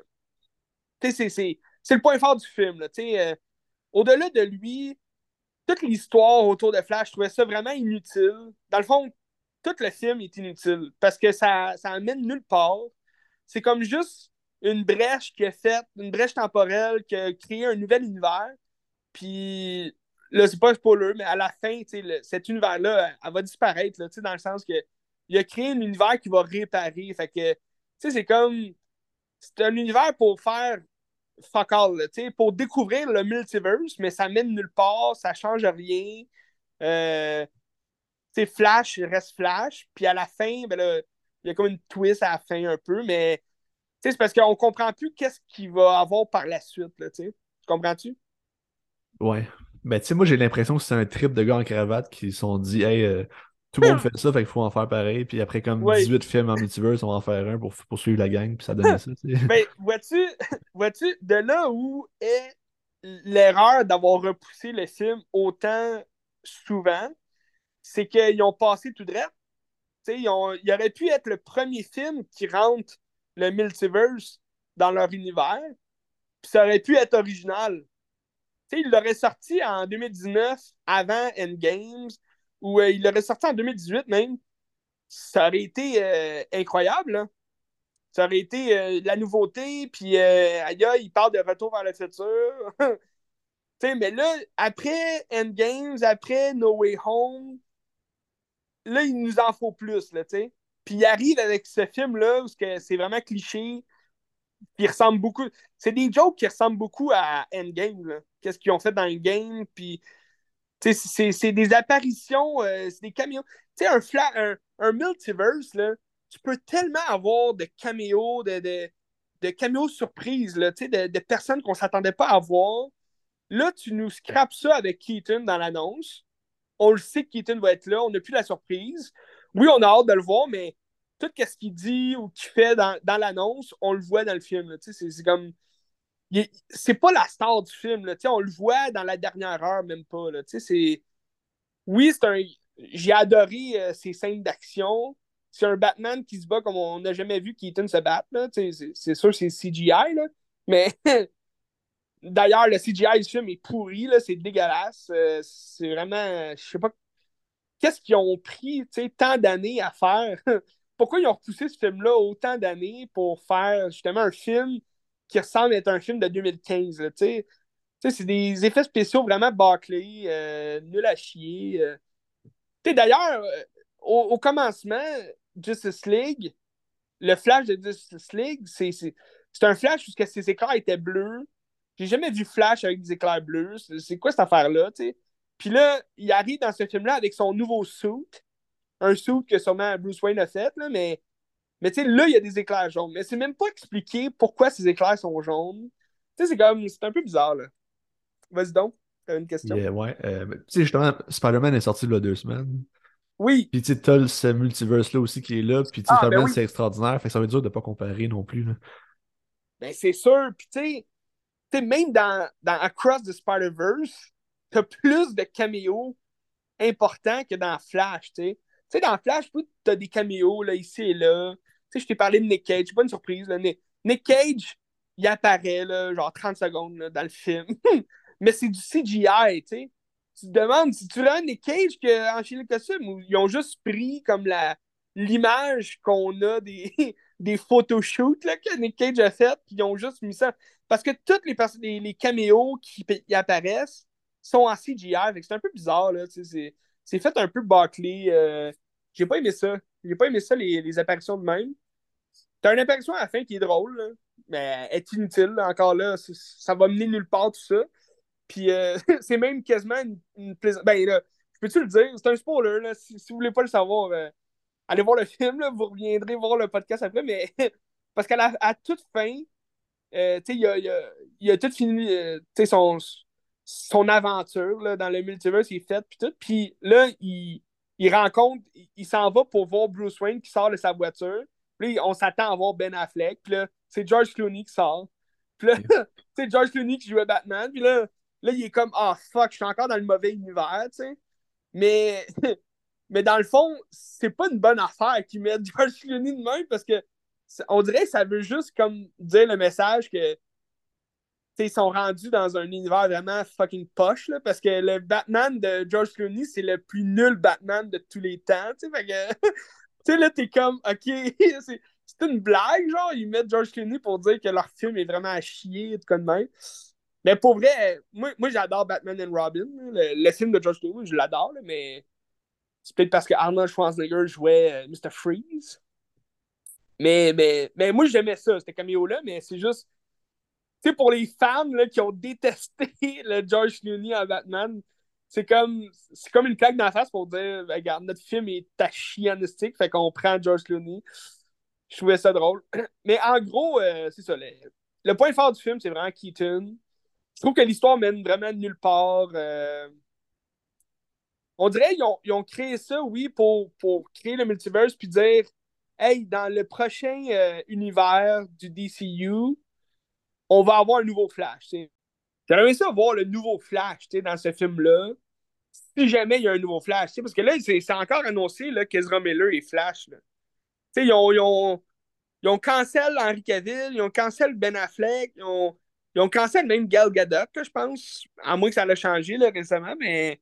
[SPEAKER 1] c'est le point fort du film. Euh, Au-delà de lui, toute l'histoire autour de Flash, je trouvais ça vraiment inutile. Dans le fond, tout le film est inutile parce que ça, ça amène nulle part. C'est comme juste une brèche qui a fait, une brèche temporelle qui a créé un nouvel univers. Puis là, c'est pas un spoiler, mais à la fin, le, cet univers-là, elle, va disparaître, là, dans le sens que il a créé un univers qui va réparer. Fait que, c'est comme. C'est un univers pour faire fuck all, pour découvrir le multiverse, mais ça mène nulle part, ça change rien. Euh, Flash reste Flash, puis à la fin, ben il y a comme une twist à la fin un peu, mais c'est parce qu'on comprend plus qu'est-ce qu'il va avoir par la suite, là, tu comprends-tu?
[SPEAKER 2] Ouais. Ben, tu sais, moi, j'ai l'impression que c'est un trip de gars en cravate qui se sont dit, hey, euh, tout le monde fait ça, fait qu'il faut en faire pareil. Puis après, comme 18 films en multiverse, on va en faire un pour poursuivre la gang, puis ça donne ça.
[SPEAKER 1] Ben, vois-tu, vois-tu, de là où est l'erreur d'avoir repoussé le film autant souvent, c'est qu'ils ont passé tout droit. ils, ont, il aurait pu être le premier film qui rentre le multiverse dans leur univers, puis ça aurait pu être original il l'aurait sorti en 2019, avant Endgames, ou euh, il l'aurait sorti en 2018 même. Ça aurait été euh, incroyable. Ça aurait été euh, la nouveauté, puis il parle de retour vers le futur. mais là, après Endgames, après No Way Home, là, il nous en faut plus, là, Puis il arrive avec ce film-là, où c'est vraiment cliché, qui ressemble beaucoup. C'est des jokes qui ressemblent beaucoup à Endgame. Qu'est-ce qu'ils ont fait dans Endgame. Puis, c'est des apparitions, euh, c'est des caméos. Tu sais, un, un, un, multiverse, là, tu peux tellement avoir de caméos, de, de, caméos surprises, là, de, de personnes qu'on s'attendait pas à voir. Là, tu nous scrapes ça avec Keaton dans l'annonce. On le sait que Keaton va être là, on n'a plus la surprise. Oui, on a hâte de le voir, mais tout ce qu'il dit ou qu'il fait dans, l'annonce, on le voit dans le film. C'est comme. C'est pas la star du film. Là, on le voit dans la dernière heure, même pas. Là, oui, c'est un. J'ai adoré euh, ces scènes d'action. C'est un Batman qui se bat comme on n'a jamais vu Keaton se battre. C'est sûr c'est CGI, mais d'ailleurs, le CGI du film est pourri, c'est dégueulasse. Euh, c'est vraiment. Je sais pas. Qu'est-ce qu'ils ont pris tant d'années à faire? Pourquoi ils ont repoussé ce film-là autant d'années pour faire justement un film qui ressemble à être un film de 2015. Tu sais, c'est des effets spéciaux vraiment bâclés, euh, nul à chier. Euh. D'ailleurs, euh, au, commencement, Justice League, le flash de Justice League, c'est un flash où ses éclairs étaient bleus. J'ai jamais vu Flash avec des éclairs bleus. C'est quoi cette affaire-là, Puis là, il arrive dans ce film-là avec son nouveau suit un suit que sûrement Bruce Wayne a fait, là, mais, mais tu sais, là, il y a des éclairs jaunes. Mais c'est même pas expliqué pourquoi ces éclairs sont jaunes. Tu sais, c'est comme, c'est un peu bizarre, là. Vas-y donc, t'as une question.
[SPEAKER 2] ouais, euh, tu sais, justement, Spider-Man est sorti il y a deux semaines.
[SPEAKER 1] Oui.
[SPEAKER 2] Puis tu sais, t'as ce multiverse-là aussi qui est là, puis tu sais, ah, ben c'est extraordinaire, fait que ça va être dur de pas comparer non plus, là.
[SPEAKER 1] Ben c'est sûr, puis tu sais, même dans, dans Across the Spider-Verse, t'as plus de caméos importants que dans Flash, tu sais. Tu dans Flash, tu as des caméos là, ici et là. Tu sais, je t'ai parlé de Nick Cage, pas une surprise. Nick Cage, il apparaît, là, genre 30 secondes dans le film. Mais c'est du CGI, tu sais. Tu te demandes si tu l'as Nick Cage qu'en le costume ou ils ont juste pris comme la l'image qu'on a des, des photoshoots que Nick Cage a fait, puis ils ont juste mis ça. Parce que tous les, les, les caméos qui apparaissent sont en CGI, c'est un peu bizarre. C'est fait un peu Barclay. Euh, j'ai pas aimé ça. J'ai pas aimé ça, les, les apparitions de même. T'as une apparition à la fin qui est drôle, là, mais est inutile, encore là. Ça va mener nulle part, tout ça. Puis euh, c'est même quasiment une, une Ben là, peux-tu le dire? C'est un spoiler, là. Si, vous voulez pas le savoir, euh, allez voir le film, là. Vous reviendrez voir le podcast après, mais parce qu'à à toute fin, euh, il a, a, a, tout fini, son, son aventure là, dans le multiverse est faite, puis tout. Puis là, il, il rencontre, il, s'en va pour voir Bruce Wayne qui sort de sa voiture. Puis on s'attend à voir Ben Affleck. Puis là, c'est George Clooney qui sort. Puis là, c'est George Clooney qui jouait Batman. Puis là, là, il est comme, ah oh, fuck, je suis encore dans le mauvais univers, tu sais. Mais, mais dans le fond, c'est pas une bonne affaire qu'ils mettent George Clooney de même parce que on dirait que ça veut juste comme dire le message que ils sont rendus dans un univers vraiment fucking poche, là, parce que le Batman de George Clooney, c'est le plus nul Batman de tous les temps. Tu sais, là, t'es comme, ok, c'est une blague, genre, ils mettent George Clooney pour dire que leur film est vraiment à chier, tout comme même. Mais pour vrai, moi, moi j'adore Batman and Robin. Le, film de George Clooney, je l'adore, mais c'est peut-être parce que Arnold Schwarzenegger jouait euh, Mr. Freeze. Mais, mais, mais moi, j'aimais ça, c'était cameo-là, mais c'est juste pour les fans là, qui ont détesté le George Clooney en Batman, c'est comme, c'est comme une claque dans la face pour dire ben, regarde, notre film est tachianistique, fait qu'on prend George Clooney. Je trouvais ça drôle. Mais en gros, euh, c'est ça. Le, point fort du film, c'est vraiment Keaton. Je trouve que l'histoire mène vraiment nulle part. Euh. On dirait qu'ils ont, ils ont, créé ça, oui, pour, pour créer le multiverse, puis dire Hey, dans le prochain euh, univers du DCU, on va avoir un nouveau Flash. Aimé ça voir le nouveau Flash dans ce film-là. Si jamais il y a un nouveau Flash. Parce que là, c'est encore annoncé là, qu'Ezra Miller est Flash. Ils ont, ils, ont, ils ont Henry Cavill, ils ont cancel Ben Affleck, ils ont, ils ont même Gal Gadot, je pense. À moins que ça a changé là, récemment, mais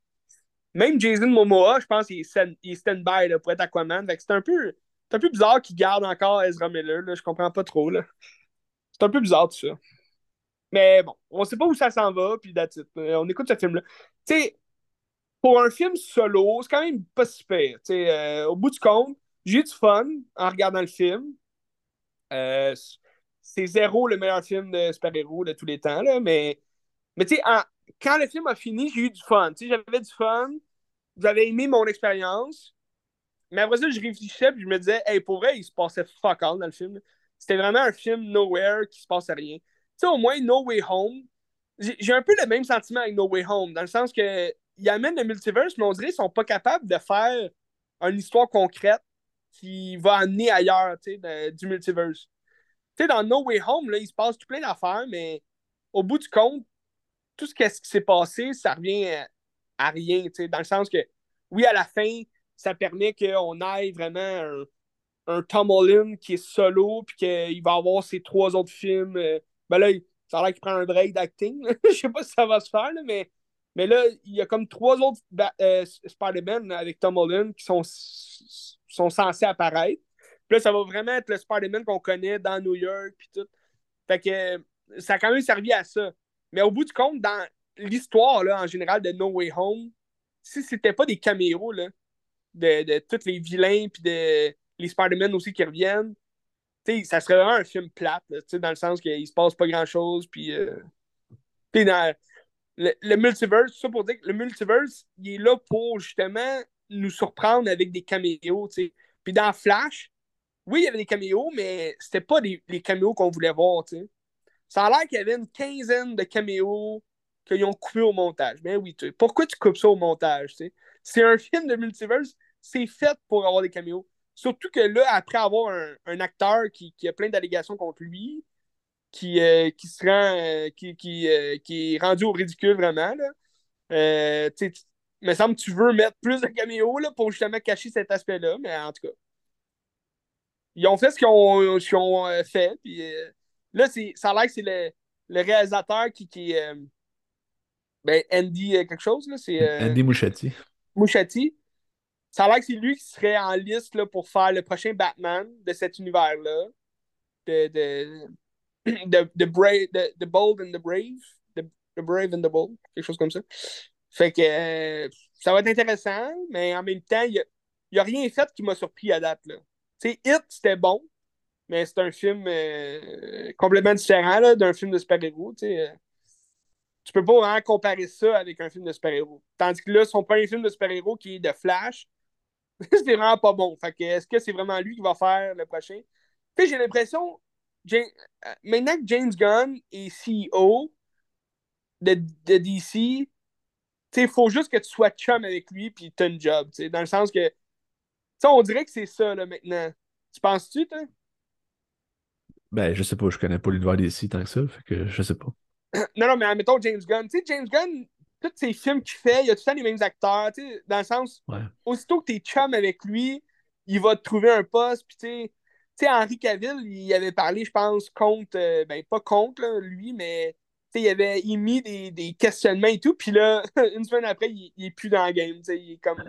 [SPEAKER 1] même Jason Momoa, je pense qu'il est stand-by pour être Aquaman. C'est un peu, un peu bizarre qu'il garde encore Ezra Miller. Là. Je comprends pas trop. Là. C'est un peu bizarre tout ça. Mais bon, on sait pas où ça s'en va, puis euh, On écoute ce film-là. Tu sais, pour un film solo, c'est quand même pas super. Tu sais, euh, au bout du compte, j'ai eu du fun en regardant le film. Euh, c'est zéro le meilleur film de super-héros de tous les temps, là, mais, mais tu sais, quand le film a fini, j'ai eu du fun. Tu sais, j'avais du fun, j'avais aimé mon expérience, mais après ça, je réfléchissais et je me disais, hey, pour vrai, il se passait fuck all dans le film. C'était vraiment un film nowhere qui se passait rien. Au moins, No Way Home, j'ai un peu le même sentiment avec No Way Home, dans le sens que il amène le multiverse, mais on dirait qu'ils sont pas capables de faire une histoire concrète qui va amener ailleurs, tu sais, du multiverse. Tu sais, dans No Way Home, là, il se passe tout plein d'affaires, mais au bout du compte, tout ce qui s'est passé, ça revient à rien, tu sais, dans le sens que, oui, à la fin, ça permet qu'on aille vraiment un, un Tom Holland qui est solo, puis qu'il va avoir ses trois autres films. Euh, ben là, ça a l'air qu'il prend un break d'acting. Je sais pas si ça va se faire, mais, mais là, il y a comme trois autres euh, Spider-Man avec Tom Holland qui sont, sont censés apparaître. Puis là, ça va vraiment être le Spider-Man qu'on connaît dans New York, puis tout. Fait que ça a quand même servi à ça. Mais au bout du compte, dans l'histoire, en général, de No Way Home, si c'était pas des caméos, là, de, de tous les vilains, puis de les Spider-Man aussi qui reviennent. Ça serait vraiment un film plate, dans le sens qu'il se passe pas grand-chose. Puis, euh, dans le, multiverse, ça pour dire que le multiverse, il est là pour justement nous surprendre avec des caméos. Puis dans Flash, oui, il y avait des caméos, mais c'était pas les caméos qu'on voulait voir. sais. Ça a l'air qu'il y avait une quinzaine de caméos qu'ils ont coupés au montage. Mais oui, pourquoi tu coupes ça au montage? C'est un film de multiverse, c'est fait pour avoir des caméos. Surtout que là, après avoir un, acteur qui, a plein d'allégations contre lui, qui, euh, qui se rend, euh, qui, qui, euh, qui, est rendu au ridicule vraiment, là, tu me semble que tu veux mettre plus de caméos là, pour justement cacher cet aspect-là, mais en tout cas. Ils ont fait ce qu'ils ont, fait, puis Là, c'est, ça a l'air que c'est le, le réalisateur qui, qui ben, Andy quelque chose, là, c'est
[SPEAKER 2] Andy Muschietti.
[SPEAKER 1] Muschietti. Ça a l'air que c'est lui qui serait en liste là, pour faire le prochain Batman de cet univers-là. De, de, de, Bold and the Brave. The, Brave and the Bold. Quelque chose comme ça. Fait que euh, ça va être intéressant, mais en même temps, il n'y a, rien fait qui m'a surpris à date. Là. Hit, c'était bon, mais c'est un film euh, complètement différent d'un film de super-héros. Euh. Tu peux pas vraiment comparer ça avec un film de super-héros. Tandis que là, son premier film de super-héros qui est de Flash, c'est vraiment pas bon. Fait que est-ce que c'est vraiment lui qui va faire le prochain? Puis j'ai l'impression, euh, maintenant que James Gunn est CEO de, de DC, il faut juste que tu sois chum avec lui puis tu as une job. Dans le sens que, on dirait que c'est ça là, maintenant. Tu penses-tu, toi?
[SPEAKER 2] Ben, je sais pas, je connais pas l'univers DC tant que ça, fait que je sais pas.
[SPEAKER 1] non, non, mais admettons James Gunn. Tu sais, James Gunn, tous ses films qu'il fait, il a tout le temps les mêmes acteurs, tu sais, dans le sens,
[SPEAKER 2] ouais.
[SPEAKER 1] aussitôt que t'es chum avec lui, il va te trouver un poste, puis tu sais, tu sais, Henri Cavill, il avait parlé, je pense, contre, euh, ben pas contre là, lui, mais il avait émis des, des, questionnements et tout, puis là, une semaine après, il, il, est plus dans le game. Il est comme.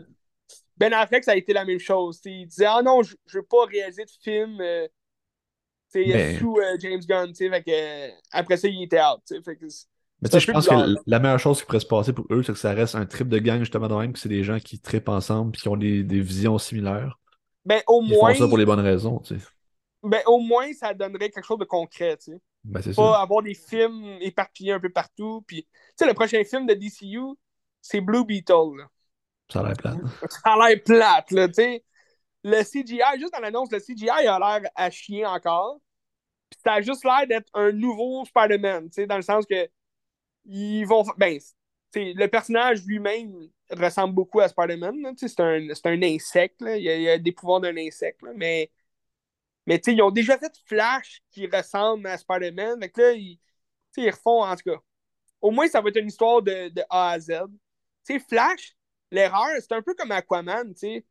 [SPEAKER 1] Ben Affleck, ça a été la même chose. Il disait Ah non, je, je veux pas réaliser de film euh, mais... sous euh, James Gunn. Fait que, euh, après ça, il était out. Fait que,
[SPEAKER 2] mais tu sais, je pense que la meilleure chose qui pourrait se passer pour eux, c'est que ça reste un trip de gang, justement, de même, que c'est des gens qui tripent ensemble et qui ont des, des visions similaires.
[SPEAKER 1] Ben, au
[SPEAKER 2] Ils
[SPEAKER 1] moins.
[SPEAKER 2] font ça pour les bonnes raisons, tu sais.
[SPEAKER 1] Ben, au moins, ça donnerait quelque chose de concret, tu sais.
[SPEAKER 2] Ben, c'est
[SPEAKER 1] Pas
[SPEAKER 2] ça.
[SPEAKER 1] avoir des films éparpillés un peu partout. Puis, tu sais, le prochain film de DCU, c'est Blue Beetle. Là.
[SPEAKER 2] Ça a l'air plate.
[SPEAKER 1] Ça a l'air plate, là, tu sais. Le CGI, juste dans l'annonce, le CGI a l'air à chier encore. Puis ça a juste l'air d'être un nouveau Spider-Man, tu sais, dans le sens que ils vont. Ben, le personnage lui-même ressemble beaucoup à Spider-Man. C'est un, un insecte. Là. Il, a, il, a, des pouvoirs d'un insecte. Là. Mais, mais ils ont déjà fait Flash qui ressemble à Spider-Man. Que là, ils, ils refont, en tout cas. Au moins, ça va être une histoire de, A à Z. sais Flash, l'erreur, c'est un peu comme Aquaman. Ils,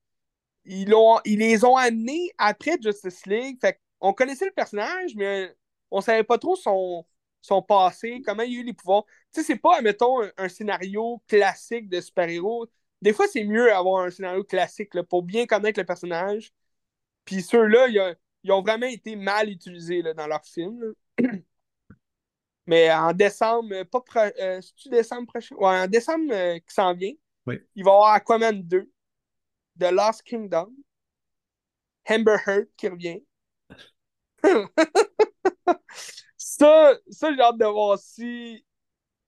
[SPEAKER 1] ils les ont amenés après Justice League. Fait on connaissait le personnage, mais on savait pas trop son, son passé, comment il a eu les pouvoirs. Tu sais, c'est pas, mettons, un, un, scénario classique de super-héros. Des fois, c'est mieux d'avoir un scénario classique là, pour bien connaître le personnage. Puis ceux-là, ils, ils, ont vraiment été mal utilisés là, dans leur film. Mais en décembre, pas pro... euh, c'est-tu décembre prochain? Ouais, en décembre euh, qui s'en vient,
[SPEAKER 2] oui.
[SPEAKER 1] il va y avoir Aquaman 2, The Lost Kingdom, Amber Heard qui revient. ça, ça j'ai hâte de voir si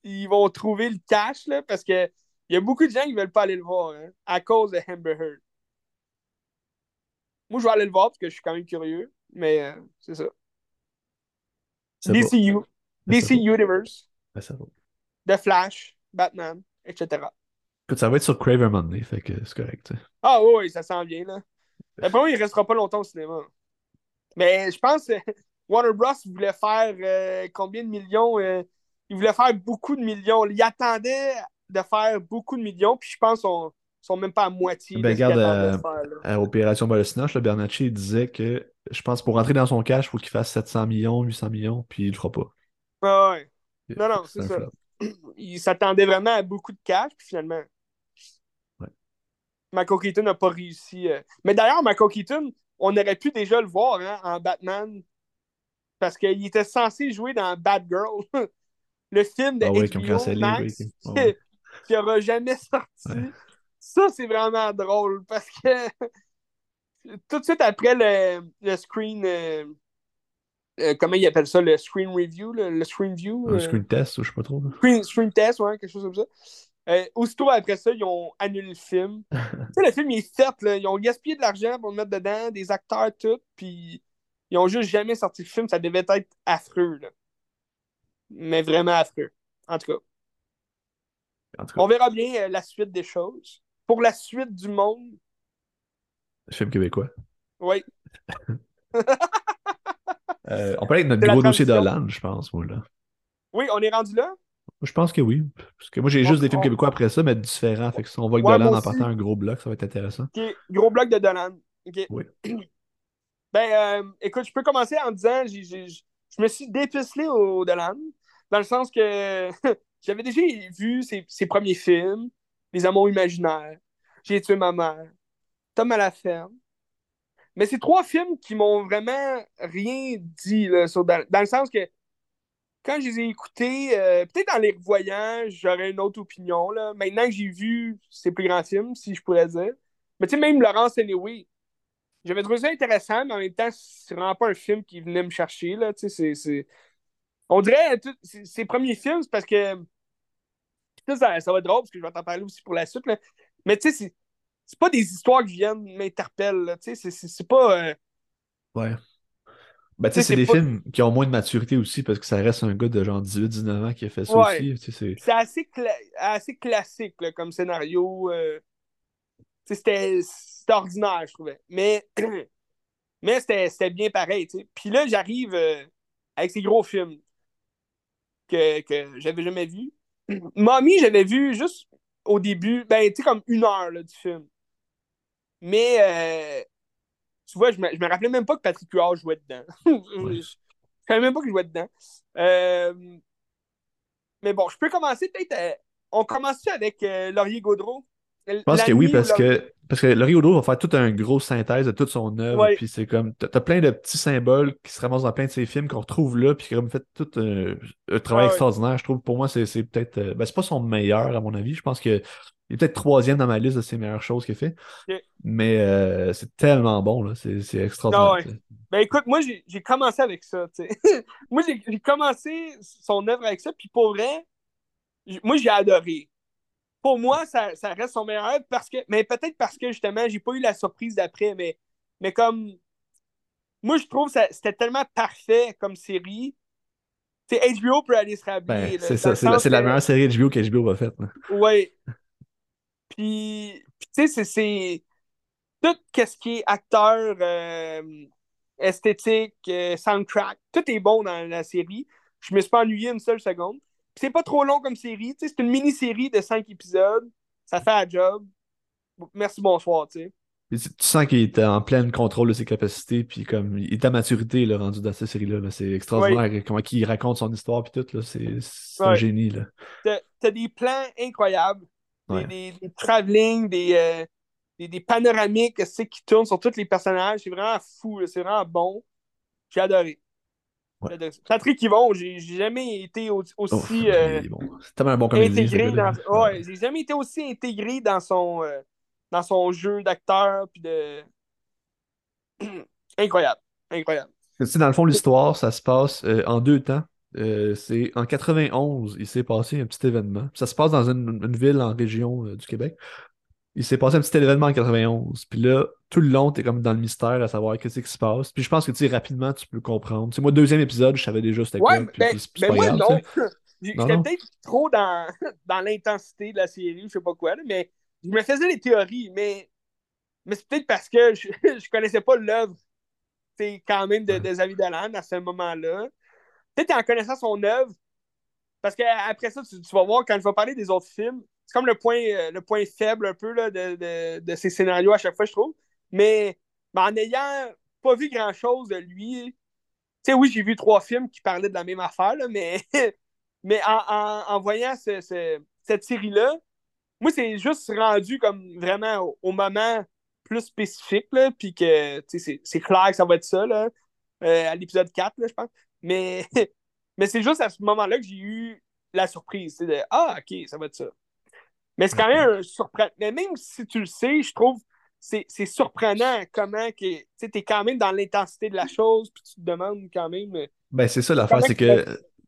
[SPEAKER 1] ils vont trouver le cash, là, parce que il y a beaucoup de gens qui ne veulent pas aller le voir hein, à cause de Amber Heard. Moi, je vais aller le voir parce que je suis quand même curieux, mais euh, c'est ça. DCU, DC Universe, The Flash, Batman, etc.
[SPEAKER 2] Écoute, ça va être sur Crave un moment donné, fait que c'est correct. T'sais.
[SPEAKER 1] Ah oui, ça s'en vient, là. Après moi, il restera pas longtemps au cinéma. Mais je pense que Warner Bros. voulait faire euh, combien de millions? Euh, il voulait faire beaucoup de millions. Il attendait de faire beaucoup de millions, puis je pense qu'ils sont, sont même pas à moitié.
[SPEAKER 2] Ben, regarde, à, à, Opération Bolsonaro, le Bernacchi disait que je pense pour rentrer dans son cash, il faut qu'il fasse 700 millions, 800 millions, puis il le fera pas.
[SPEAKER 1] Ah ouais. Non, non, c'est ça. Il s'attendait vraiment à beaucoup de cash, puis finalement.
[SPEAKER 2] Ouais.
[SPEAKER 1] Michael Keaton n'a pas réussi. Euh... Mais d'ailleurs, Michael Keaton, on aurait pu déjà le voir hein, en Batman parce qu'il était censé jouer dans Batgirl, le film de
[SPEAKER 2] ah oui,
[SPEAKER 1] HBO Max oh, ouais. qui n'aura jamais sorti.
[SPEAKER 2] Ouais.
[SPEAKER 1] Ça, c'est vraiment drôle parce que tout de suite après le, le screen... Euh, euh, comment il appelle ça, le screen review, le, le screen view?
[SPEAKER 2] Un screen test, je sais pas trop.
[SPEAKER 1] Screen, screen test, ouais, quelque chose comme ça. Euh, aussitôt après ça, ils ont annulé le film. tu sais, le film, il est fait, là. Ils ont gaspillé de l'argent pour le mettre dedans, des acteurs, tout, puis ils ont juste jamais sorti le film. Ça devait être affreux, là. Mais vraiment affreux. En tout cas.
[SPEAKER 2] En tout cas.
[SPEAKER 1] On verra bien euh, la suite des choses. Pour la suite du monde.
[SPEAKER 2] Film québécois.
[SPEAKER 1] Oui.
[SPEAKER 2] euh, on parlait de notre gros dossier d'Hollande, je pense, moi, là.
[SPEAKER 1] Oui, on est rendu là?
[SPEAKER 2] Je pense que oui. Parce que moi, j'ai juste des films québécois après ça, mais différents. Fait que si on voit que
[SPEAKER 1] Ouais,
[SPEAKER 2] Dolan en partant un gros bloc, ça va être intéressant.
[SPEAKER 1] OK. Gros bloc de Dolan.
[SPEAKER 2] Oui.
[SPEAKER 1] Ben, euh, écoute, je peux commencer en disant, j'ai- je me suis dépucelé au Delan, dans le sens que j'avais déjà vu ses, ses, premiers films, Les Amours imaginaires, J'ai tué ma mère, Tom à la ferme. Mais c'est trois films qui m'ont vraiment rien dit, dans, le sens que quand je les ai écoutés, euh, peut-être en les revoyant, j'aurais une autre opinion. Maintenant que j'ai vu ces plus grands films, si je pourrais dire. Mais tu sais, même Laurence Anyway, j'avais trouvé ça intéressant, mais en même temps, c'est vraiment pas un film qui venait me chercher. Là. On dirait, ces premiers films, c'est parce que. Ça, ça, va être drôle, parce que je vais t'en parler aussi pour la suite. Là. Mais tu sais, c'est pas des histoires qui viennent. Tu sais, c'est pas. Euh...
[SPEAKER 2] Ouais. Ben, tu sais, c'est des pas... films qui ont moins de maturité aussi parce que ça reste un gars de genre 18-19 ans qui a fait ça
[SPEAKER 1] ouais.
[SPEAKER 2] aussi.
[SPEAKER 1] C'est assez, cla assez classique là, comme scénario. Euh... C'était ordinaire, je trouvais. Mais, mais c'était bien pareil. Puis là, j'arrive euh, avec ces gros films que, que j'avais jamais vus. Mommy, j'avais vu juste au début, ben, tu sais, comme une heure là, du film. Mais euh, tu vois, je me, je me rappelais même pas que Patrick Huard jouait dedans.
[SPEAKER 2] Ouais.
[SPEAKER 1] je savais même pas qu'il jouait dedans. Euh, mais bon, je peux commencer peut-être. euh, on commence avec euh, Laurier Gaudreau.
[SPEAKER 2] Je pense que oui, parce que, parce que Laurie Gaudreau va faire toute une grosse synthèse de toute son œuvre.
[SPEAKER 1] Ouais.
[SPEAKER 2] Puis c'est comme. T'as plein de petits symboles qui se ramassent dans plein de ses films qu'on retrouve là. Puis qui fait tout un, un travail
[SPEAKER 1] Ouais,
[SPEAKER 2] extraordinaire. Je trouve pour moi, c'est peut-être. euh, Ben, c'est pas son meilleur, à mon avis. Je pense que. Il est peut-être troisième dans ma liste de ses meilleures choses qu'il fait. Mais euh, c'est tellement bon, là. C'est extraordinaire.
[SPEAKER 1] Ah ouais. Ben écoute, moi j'ai commencé avec ça. moi j'ai commencé son œuvre avec ça, puis pour vrai, moi j'ai adoré. Pour moi, ça, ça reste son meilleur parce que. Mais peut-être parce que justement, j'ai pas eu la surprise d'après, mais, mais comme. Moi, je trouve que c'était tellement parfait comme série. Tu sais, HBO peut aller se rhabiller.
[SPEAKER 2] Ben, c'est ça. C'est la, meilleure série HBO qu'HBO va faire.
[SPEAKER 1] Ouais. Puis, puis tu sais, c'est- c'est tout ce qui est acteur, euh, esthétique, euh, soundtrack, tout est bon dans la série. Je me suis pas ennuyé une seule seconde. C'est pas trop long comme série, tu sais, c'est une mini-série de cinq épisodes. Ça fait un job. Merci, bonsoir, tu sais.
[SPEAKER 2] Puis Tu, sens qu'il est en plein contrôle de ses capacités, puis comme il est à maturité là, rendu dans cette série-là. là. C'est extraordinaire comment il raconte son histoire, puis tout. là. C'est un génie. Là.
[SPEAKER 1] T'as t'as des plans incroyables, des,
[SPEAKER 2] Ouais.
[SPEAKER 1] des, des travelling, des, euh, des, des panoramiques qui tournent sur tous les personnages. C'est vraiment fou, c'est vraiment bon. J'ai adoré.
[SPEAKER 2] Ouais.
[SPEAKER 1] Patrick Yvon, j'ai jamais été au- aussi euh,
[SPEAKER 2] il est bon. C'est tellement un bon comédien. ce
[SPEAKER 1] intégré dans. Ouais, j'ai jamais été aussi intégré dans son, euh, dans son jeu d'acteur puis de. incroyable. Incroyable.
[SPEAKER 2] Tu sais, dans le fond, l'histoire, ça se passe euh, en deux temps. C'est en 91, il s'est passé un petit événement. Ça se passe dans une, une ville en région du Québec. Il s'est passé un petit événement en 91. Puis là, tout le long, t'es comme dans le mystère à savoir qu'est-ce qui se passe. Puis je pense que tu sais, rapidement, tu peux comprendre. Tu sais, moi, deuxième épisode, je savais déjà c'était
[SPEAKER 1] Ouais,
[SPEAKER 2] quoi.
[SPEAKER 1] Ben,
[SPEAKER 2] puis c'est c'est
[SPEAKER 1] ben
[SPEAKER 2] pas
[SPEAKER 1] moi,
[SPEAKER 2] grave.
[SPEAKER 1] non. J'étais peut-être trop dans, dans l'intensité de la série, je sais pas quoi, là, mais je me faisais les théories, mais, mais c'est peut-être parce que je, je connaissais pas l'œuvre quand même de,
[SPEAKER 2] Ouais.
[SPEAKER 1] de Xavier Dolan à ce moment-là. Peut-être en connaissant son œuvre, parce qu'après ça, tu, tu vas voir, quand je vais parler des autres films, c'est comme le point, euh, le point faible un peu là, de, de, de ces scénarios à chaque fois, je trouve. Mais, mais en n'ayant pas vu grand-chose de lui, tu sais, oui, j'ai vu trois films qui parlaient de la même affaire, là, mais, mais en, voyant ce- ce- cette série-là, moi, c'est juste rendu comme vraiment au, moment plus spécifique, puis que, c'est- clair que ça va être ça, là, euh, à l'épisode 4, là, je pense. Mais, mais c'est juste à ce moment-là que j'ai eu la surprise, de « Ah, OK, ça va être ça ». Mais c'est quand même un surprenant. Mais même si tu le sais, je trouve c'est c'est surprenant comment que tu t'es quand même dans l'intensité de la chose, puis tu te demandes quand même. euh,
[SPEAKER 2] Ben, c'est ça l'affaire, c'est que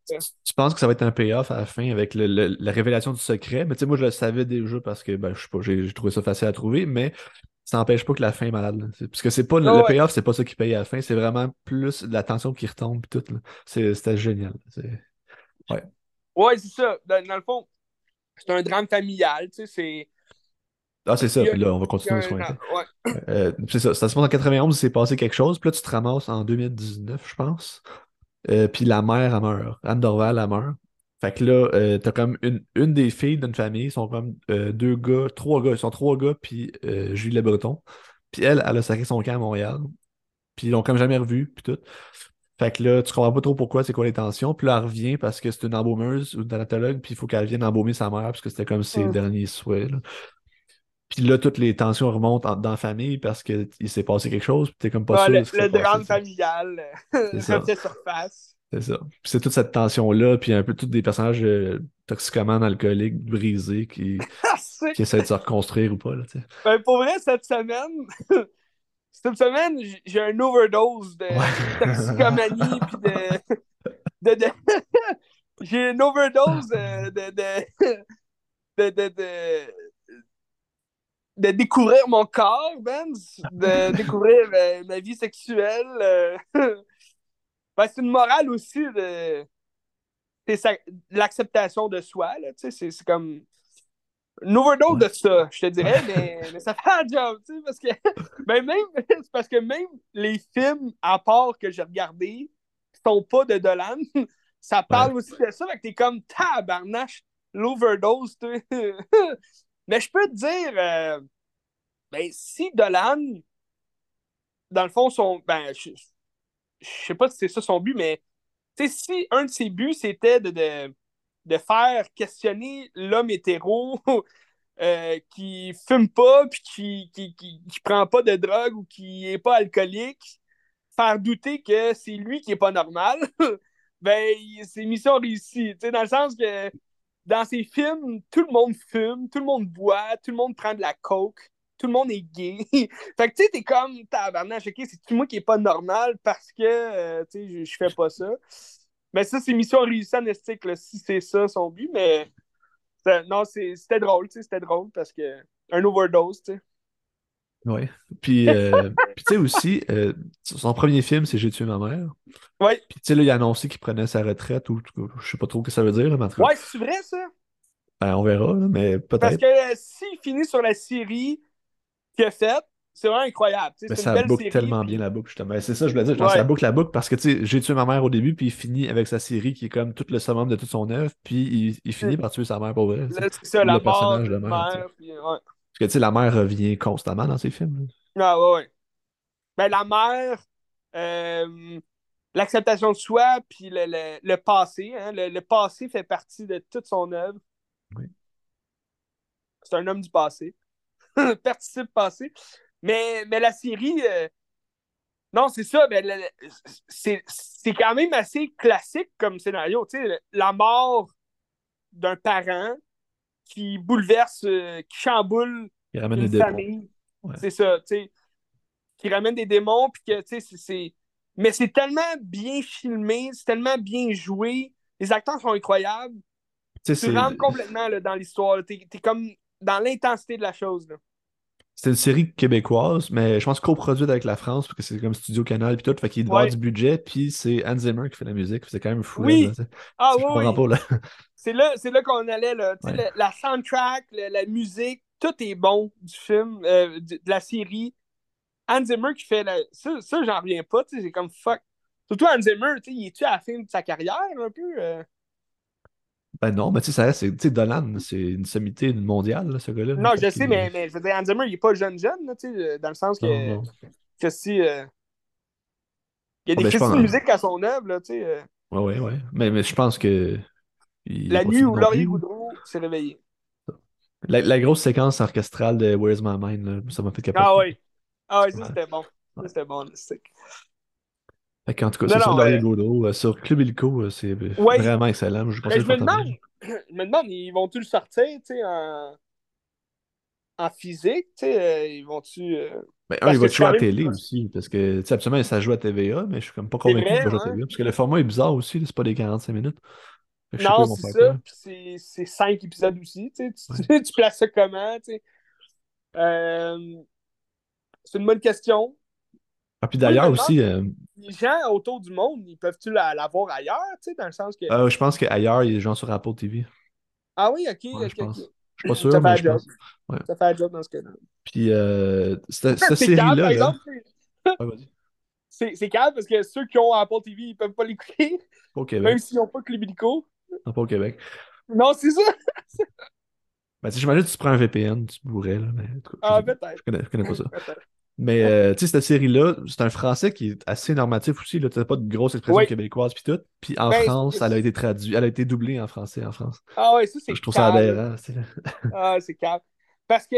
[SPEAKER 2] tu, tu penses que ça va être un payoff à la fin avec le- le- la révélation du secret. Mais tu sais, moi, je le savais déjà parce que, ben, je sais pas, j'ai j'ai trouvé ça facile à trouver, mais ça n'empêche pas que la fin est malade. là. C'est- Parce que c'est pas le, le
[SPEAKER 1] ouais.
[SPEAKER 2] payoff, c'est pas ça qui paye à la fin, c'est vraiment plus la tension qui retombe pis tout. là. C'est- C'était génial. C'est-
[SPEAKER 1] Ouais, c'est ça. Dans, dans le fond, c'est un drame familial, tu sais, c'est.
[SPEAKER 2] Ah, c'est ça,
[SPEAKER 1] a-
[SPEAKER 2] puis là, on va continuer sur Internet.
[SPEAKER 1] ouais.
[SPEAKER 2] Euh, c'est ça, ça se passe en 91, il s'est passé quelque chose, puis là, tu te ramasses en 2019, je pense. Euh, puis la mère, elle meurt. Anne Dorval, elle meurt. Fait que là, euh, t'as comme une, une des filles d'une famille, ils sont comme euh, deux gars, trois gars, ils sont trois gars, puis euh, Julie Le Breton. Puis elle, elle a sacré son camp à Montréal. Puis ils l'ont comme jamais revu, puis tout. Fait que là, tu comprends pas trop pourquoi, c'est quoi les tensions. Puis là, elle revient parce que c'est une embaumeuse ou une thanatologue, puis il faut qu'elle vienne embaumer sa mère parce que c'était comme ses
[SPEAKER 1] Mm.
[SPEAKER 2] derniers souhaits. là. Puis là, toutes les tensions remontent en- dans la famille parce qu'il s'est passé quelque chose, puis t'es comme pas
[SPEAKER 1] Ouais,
[SPEAKER 2] sûr
[SPEAKER 1] le, drame familial
[SPEAKER 2] C'est ça.
[SPEAKER 1] refait surface.
[SPEAKER 2] C'est ça. Puis c'est toute cette tension-là, puis un peu tous des personnages euh, toxicomanes, alcooliques, brisés, qui,
[SPEAKER 1] Ah,
[SPEAKER 2] qui essaient de se reconstruire ou pas, là.
[SPEAKER 1] Ben, pour vrai, cette semaine, cette semaine, j'ai un overdose de toxicomanie puis de. de, de- j'ai une overdose euh, de. de, de, de, de, de découvrir mon corps, Ben, de découvrir euh, ma vie sexuelle. euh. Ben, c'est une morale aussi de. sa- l'acceptation de soi, là, tu sais, c'est c'est comme une overdose
[SPEAKER 2] Ouais.
[SPEAKER 1] de ça, je te dirais, mais, mais ça fait un job, tu sais, parce que ben même, c'est parce que même les films à part que j'ai regardés qui sont pas de Dolan, ça parle aussi de ça, fait que t'es comme tabarnache, l'overdose, tu sais. Mais je peux te dire, euh, ben si Dolan, dans le fond, son, ben, je, je sais pas si c'est ça son but, mais tu sais, si un de ses buts c'était de, de, de faire questionner l'homme hétéro euh, qui fume pas puis qui, qui, qui, qui prend pas de drogue ou qui est pas alcoolique, faire douter que c'est lui qui est pas normal, ben c'est mission réussie. Tu sais, dans le sens que dans ses films, tout le monde fume, tout le monde boit, tout le monde prend de la coke, tout le monde est gay. fait que tu sais, t'es comme tabarnak, ok, c'est moi qui est pas normal parce que euh, tu je fais pas ça? Mais ça, c'est mission réussie en estique, là, si c'est ça son but, mais non, c'était drôle, tu sais, c'était drôle parce que un overdose, tu sais.
[SPEAKER 2] Ouais. Puis, euh, puis tu sais aussi, euh, son premier film, c'est J'ai tué ma mère.
[SPEAKER 1] Ouais,
[SPEAKER 2] Puis tu sais, là, il a annoncé qu'il prenait sa retraite, ou je sais pas trop ce que ça veut dire, cas,
[SPEAKER 1] ouais, c'est vrai ça?
[SPEAKER 2] ben, on verra, là, mais
[SPEAKER 1] Parce
[SPEAKER 2] peut-être.
[SPEAKER 1] que euh, s'il finit sur la série qu'il a faite, c'est vraiment incroyable.
[SPEAKER 2] Mais ça
[SPEAKER 1] une belle
[SPEAKER 2] boucle
[SPEAKER 1] série.
[SPEAKER 2] tellement
[SPEAKER 1] puis-
[SPEAKER 2] bien la boucle, justement. C'est ça, je voulais dire. Genre,
[SPEAKER 1] Ouais.
[SPEAKER 2] ça boucle la boucle parce que, tu sais, j'ai tué ma mère au début, puis il finit avec sa série qui est comme tout le summum de toute son œuvre, puis il, il finit par tuer sa mère pour vrai.
[SPEAKER 1] c'est ça, la
[SPEAKER 2] le
[SPEAKER 1] mort
[SPEAKER 2] personnage
[SPEAKER 1] de
[SPEAKER 2] mère,
[SPEAKER 1] mère. puis, ouais.
[SPEAKER 2] Parce que, tu sais, la mère revient constamment dans ses films. là.
[SPEAKER 1] Ah ouais, ouais. Ben, la mère, euh, l'acceptation de soi, puis le, le, le passé. Hein, le, le passé fait partie de toute son œuvre.
[SPEAKER 2] Oui.
[SPEAKER 1] C'est un homme du passé. Participe passé. Mais, mais la série, euh, non, c'est ça. Le- c'est quand même assez classique comme scénario. Tu sais, la mort d'un parent qui bouleverse, euh, qui chamboule
[SPEAKER 2] Il ramène
[SPEAKER 1] une
[SPEAKER 2] des
[SPEAKER 1] famille.
[SPEAKER 2] Ouais.
[SPEAKER 1] C'est ça, tu sais. Qui ramène des démons, puis que, tu sais, c'est-. Mais c'est tellement bien filmé, c'est tellement bien joué. Les acteurs sont incroyables.
[SPEAKER 2] Tu
[SPEAKER 1] rentres complètement là, dans l'histoire. T'es es comme dans l'intensité de la chose. Là.
[SPEAKER 2] C'est une série québécoise, mais je pense coproduite avec la France, parce que c'est comme Studio Canal, puis tout, fait qu'il doit avoir
[SPEAKER 1] Ouais.
[SPEAKER 2] du budget, puis c'est Hans Zimmer qui fait la musique, c'est quand même fou.
[SPEAKER 1] Oui.
[SPEAKER 2] là.
[SPEAKER 1] Ah oui. C'est là, c'est là qu'on allait. Là.
[SPEAKER 2] Ouais.
[SPEAKER 1] la soundtrack, la musique, tout est bon du film, euh, de, de la série. Hans Zimmer qui fait la... ça, ça j'en reviens pas. tu sais, C'est comme fuck. Surtout Hans Zimmer, tu sais, il est-tu à la fin de sa carrière un peu? euh?
[SPEAKER 2] Ben non, mais tu sais, c'est- Dolan, c'est une sommité mondiale, là, ce gars-là.
[SPEAKER 1] Non, je sais, mais, mais je veux dire, Hans Zimmer, il est pas jeune jeune, là, euh, dans le sens que,
[SPEAKER 2] Non, non.
[SPEAKER 1] que si. euh, il y a
[SPEAKER 2] Ah,
[SPEAKER 1] des
[SPEAKER 2] ben,
[SPEAKER 1] critiques de musique à son œuvre, là, tu sais.
[SPEAKER 2] Ouais, ouais, ouais. Mais, mais je pense que. il
[SPEAKER 1] La nuit où Laurier. Goudreau s'est réveillé.
[SPEAKER 2] La, la grosse séquence orchestrale de Where's My Mind, là, ça m'a fait capoter.
[SPEAKER 1] Ah oui. Ah oui, ça c'était bon. Ça
[SPEAKER 2] Ouais.
[SPEAKER 1] c'était bon.
[SPEAKER 2] Fait qu'en tout cas, c'est ça,
[SPEAKER 1] non,
[SPEAKER 2] Laurier
[SPEAKER 1] euh,
[SPEAKER 2] sur Club Illico, euh, c'est
[SPEAKER 1] Ouais.
[SPEAKER 2] vraiment excellent. Je
[SPEAKER 1] me demande, je me demande, ils vont-tu le sortir, en, en physique, euh, ils vont-tu.
[SPEAKER 2] Ben, un, il va jouer à la télé aussi, parce que, tu sais, absolument, ça joue à TVA, mais je suis comme pas convaincu qu'il va jouer à
[SPEAKER 1] hein?
[SPEAKER 2] TVA, parce que le format est bizarre aussi, c'est pas des 45 minutes.
[SPEAKER 1] Non, c'est ça, c'est- c'est cinq épisodes aussi, tu places ça comment. Euh, c'est une bonne question.
[SPEAKER 2] Ah, puis d'ailleurs aussi, euh,
[SPEAKER 1] les gens autour du monde, ils peuvent-tu la, la voir ailleurs, tu sais, dans le sens que.
[SPEAKER 2] euh, je pense qu'ailleurs, il y a des gens sur Apple TV.
[SPEAKER 1] Ah oui, ok,
[SPEAKER 2] Ouais, je pense. Je suis pas
[SPEAKER 1] Ça
[SPEAKER 2] sûr,
[SPEAKER 1] fait
[SPEAKER 2] mais
[SPEAKER 1] un job.
[SPEAKER 2] Ouais.
[SPEAKER 1] Ça fait un job dans ce cas-là.
[SPEAKER 2] Puis, euh, cette, cette
[SPEAKER 1] C'est calme,
[SPEAKER 2] série-là, là...
[SPEAKER 1] c'est-
[SPEAKER 2] Ouais,
[SPEAKER 1] calme parce que ceux qui ont Apple TV, ils peuvent pas l'écouter,
[SPEAKER 2] au
[SPEAKER 1] même
[SPEAKER 2] Québec.
[SPEAKER 1] s'ils n'ont pas Club Illico.
[SPEAKER 2] Non, pas au Québec.
[SPEAKER 1] Non, c'est ça.
[SPEAKER 2] Ben, tu sais, j'imagine que tu prends un VPN, tu pourrais, là, mais en tout cas, je
[SPEAKER 1] Ah, peut-être.
[SPEAKER 2] Je connais, je connais pas ça. Mais euh, tu sais, cette série-là, c'est un français qui est assez normatif aussi. Tu n'as pas de grosses expressions
[SPEAKER 1] Oui.
[SPEAKER 2] québécoises puis tout. Puis en
[SPEAKER 1] Ben,
[SPEAKER 2] France, elle a été traduite, elle a été doublée en français en France.
[SPEAKER 1] Ah ouais, ça, c'est
[SPEAKER 2] Je trouve ça aberrant.
[SPEAKER 1] Ah, c'est calme. Parce que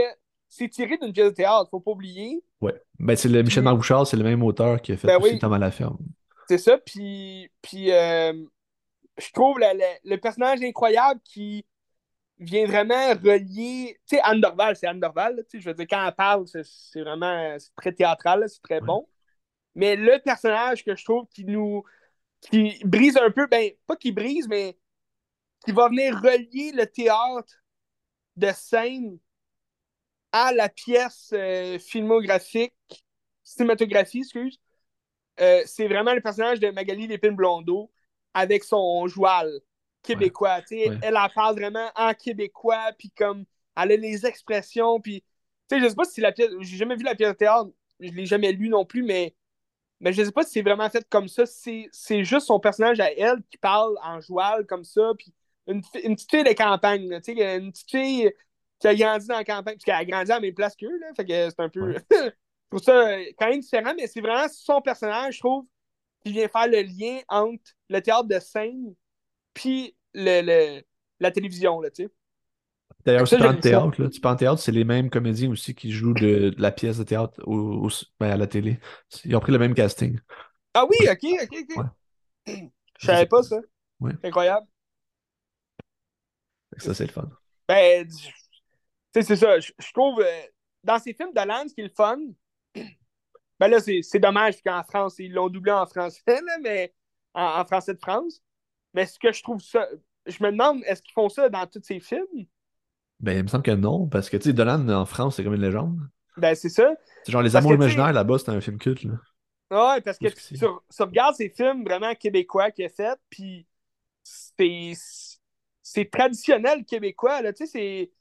[SPEAKER 1] c'est tiré d'une pièce de théâtre, faut pas oublier.
[SPEAKER 2] Ouais. Ben, c'est le Michel Marc c'est le même auteur qui a fait
[SPEAKER 1] Ben
[SPEAKER 2] aussi
[SPEAKER 1] oui.
[SPEAKER 2] Tom à la ferme.
[SPEAKER 1] C'est ça, puis, puis euh, je trouve le, le- le personnage incroyable qui vient vraiment relier. Tu sais, Anne Dorval, c'est Anne Dorval, là, tu sais, je veux dire, quand elle parle, c'est vraiment très théâtral, c'est très
[SPEAKER 2] Ouais.
[SPEAKER 1] bon. Mais le personnage que je trouve qui nous. qui brise un peu, ben, pas qui brise, mais qui va venir relier le théâtre de scène à la pièce euh, filmographique, cinématographie, excuse. Euh, c'est vraiment le personnage de Magali Lépine-Blondeau avec son joual québécois. tu sais,
[SPEAKER 2] Ouais.
[SPEAKER 1] Elle en parle vraiment en québécois, puis comme elle a les expressions, puis tu sais, je sais pas si la pièce, j'ai jamais vu la pièce de théâtre, je l'ai jamais lu non plus, mais, mais je sais pas si c'est vraiment fait comme ça. C'est juste son personnage à elle qui parle en joual comme ça, puis une, une petite fille de campagne, là, tu sais, une petite fille qui a grandi dans la campagne, puis qui a grandi à la même place qu'eux, là, fait que c'est un peu. je trouve ça quand même différent, mais c'est vraiment son personnage, je trouve, qui vient faire le lien entre le théâtre de scène puis le, le- la télévision, là, tu sais.
[SPEAKER 2] D'ailleurs, tu parles de théâtre, là. Tu parles de théâtre, c'est les mêmes comédiens aussi qui jouent de, de la pièce de théâtre au, au- ben, à la télé. Ils ont pris le même casting.
[SPEAKER 1] Ah oui, ok, ok, ok.
[SPEAKER 2] Ouais.
[SPEAKER 1] Je savais pas ça.
[SPEAKER 2] Ouais.
[SPEAKER 1] C'est incroyable.
[SPEAKER 2] Ça, c'est le fun.
[SPEAKER 1] Ben, tu sais, c'est ça. Je, je trouve, euh, dans ces films de Land, ce qui est le fun, ben là, c'est c'est dommage qu'en France, ils l'ont doublé en français, là, mais en, en français de France. Mais ce que je trouve ça, je me demande, est-ce qu'ils font ça dans tous ces films?
[SPEAKER 2] Ben, il me semble que non, parce que, tu sais, Dolan en France, c'est comme une légende.
[SPEAKER 1] Ben, c'est ça.
[SPEAKER 2] C'est genre Les Amours imaginaires là-bas, c'est un film culte, là.
[SPEAKER 1] Ouais, parce que tu, tu- regardes ces films vraiment québécois qu'il a fait, puis c'est c'est traditionnel québécois, là, tu sais, c'est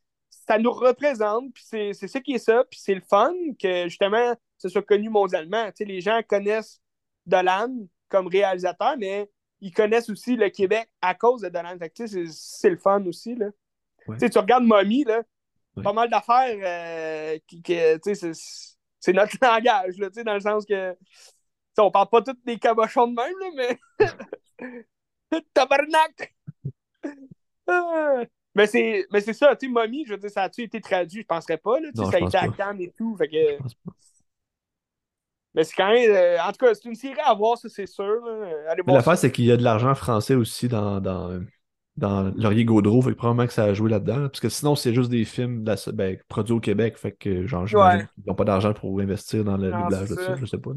[SPEAKER 1] ça nous représente, puis c'est c'est ça qui est ça, puis c'est le fun que justement ce soit connu mondialement. Tu sais, les gens connaissent Dolan comme réalisateur, mais ils connaissent aussi le Québec à cause de sais, c'est le fun aussi, là.
[SPEAKER 2] Ouais.
[SPEAKER 1] Tu regardes Mommy, là,
[SPEAKER 2] Ouais.
[SPEAKER 1] pas mal d'affaires euh, qui, sais, c'est- notre langage, là, dans le sens que on parle pas tous des cabochons de même, là, mais. Tabarnak! Ah. mais c'est mais c'est ça, tu sais, Mommy, je veux dire, ça a-tu été traduit? Je penserais pas, là,
[SPEAKER 2] Non,
[SPEAKER 1] ça a été à. Cannes et tout, fait que. Mais c'est quand même. euh, en tout cas, c'est une série à voir, ça, c'est sûr.
[SPEAKER 2] l'affaire, c'est qu'il y a de l'argent français aussi dans, dans, dans Laurier Gaudreau, fait que probablement que ça a joué là-dedans. là, Parce que sinon, c'est juste des films de la- ben, produits au Québec, fait que genre,
[SPEAKER 1] Ouais.
[SPEAKER 2] qu'ils n'ont pas d'argent pour investir dans le doublage de
[SPEAKER 1] ça.
[SPEAKER 2] je sais pas.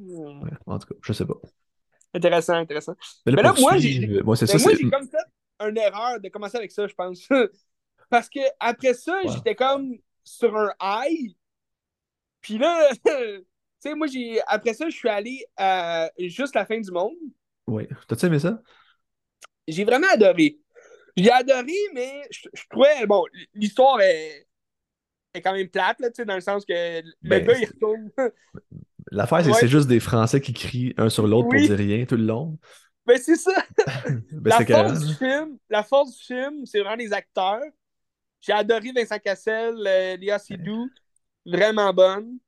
[SPEAKER 1] Hmm.
[SPEAKER 2] Ouais, en tout cas, je sais pas.
[SPEAKER 1] Intéressant, intéressant.
[SPEAKER 2] Mais là,
[SPEAKER 1] Mais là, moi, j'ai-
[SPEAKER 2] c'est.
[SPEAKER 1] j'ai comme fait une erreur de commencer avec ça, je pense. Parce que après ça,
[SPEAKER 2] Ouais.
[SPEAKER 1] j'étais comme sur un high. Puis là, tu sais, moi, j'ai après ça, je suis allé à juste la fin du monde.
[SPEAKER 2] Ouais. T'as-tu aimé ça?
[SPEAKER 1] J'ai vraiment adoré. J'ai adoré, mais je, je trouvais, bon, l'histoire est, est quand même plate, là, tu sais, dans le sens que le
[SPEAKER 2] Ben,
[SPEAKER 1] gars, il retourne.
[SPEAKER 2] L'affaire, c'est que c'est juste des Français qui crient un sur l'autre
[SPEAKER 1] Oui.
[SPEAKER 2] pour dire rien tout le long.
[SPEAKER 1] Mais c'est ça.
[SPEAKER 2] Ben,
[SPEAKER 1] la force du film, la force du film, c'est vraiment les acteurs. J'ai adoré Vincent Cassel, euh, Léa Seydoux, vraiment bonne.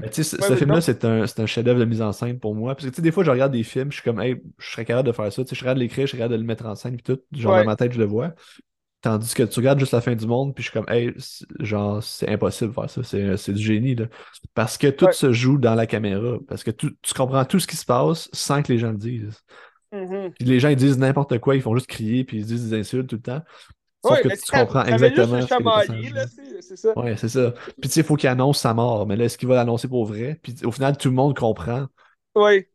[SPEAKER 2] Mais tu sais, ce,
[SPEAKER 1] Ouais,
[SPEAKER 2] ce
[SPEAKER 1] mais
[SPEAKER 2] film-là, c'est un, c'est un chef-d'œuvre de mise en scène pour moi. Parce que tu sais, des fois, je regarde des films, je suis comme, hey, je serais capable de faire ça. Tu sais, je serais capable de l'écrire, je serais capable de le mettre en scène, puis tout. Genre,
[SPEAKER 1] Ouais.
[SPEAKER 2] dans ma tête, je le vois. Tandis que tu regardes juste la fin du monde, puis je suis comme, hey, genre, c'est impossible de faire ça. C'est c'est du génie, là. Parce que tout
[SPEAKER 1] Ouais.
[SPEAKER 2] se joue dans la caméra. Parce que tu, tu comprends tout ce qui se passe sans que les gens le disent.
[SPEAKER 1] Mhm.
[SPEAKER 2] Puis les gens, ils disent n'importe quoi, ils font juste crier, puis ils disent des insultes tout le temps. Sauf
[SPEAKER 1] Ouais,
[SPEAKER 2] que tu comprends exactement
[SPEAKER 1] c'est ça.
[SPEAKER 2] Ouais, c'est ça. Puis tu sais, il faut qu'il annonce sa mort. Mais là, est-ce qu'il va l'annoncer pour vrai? Puis au final, tout le monde comprend
[SPEAKER 1] Ouais.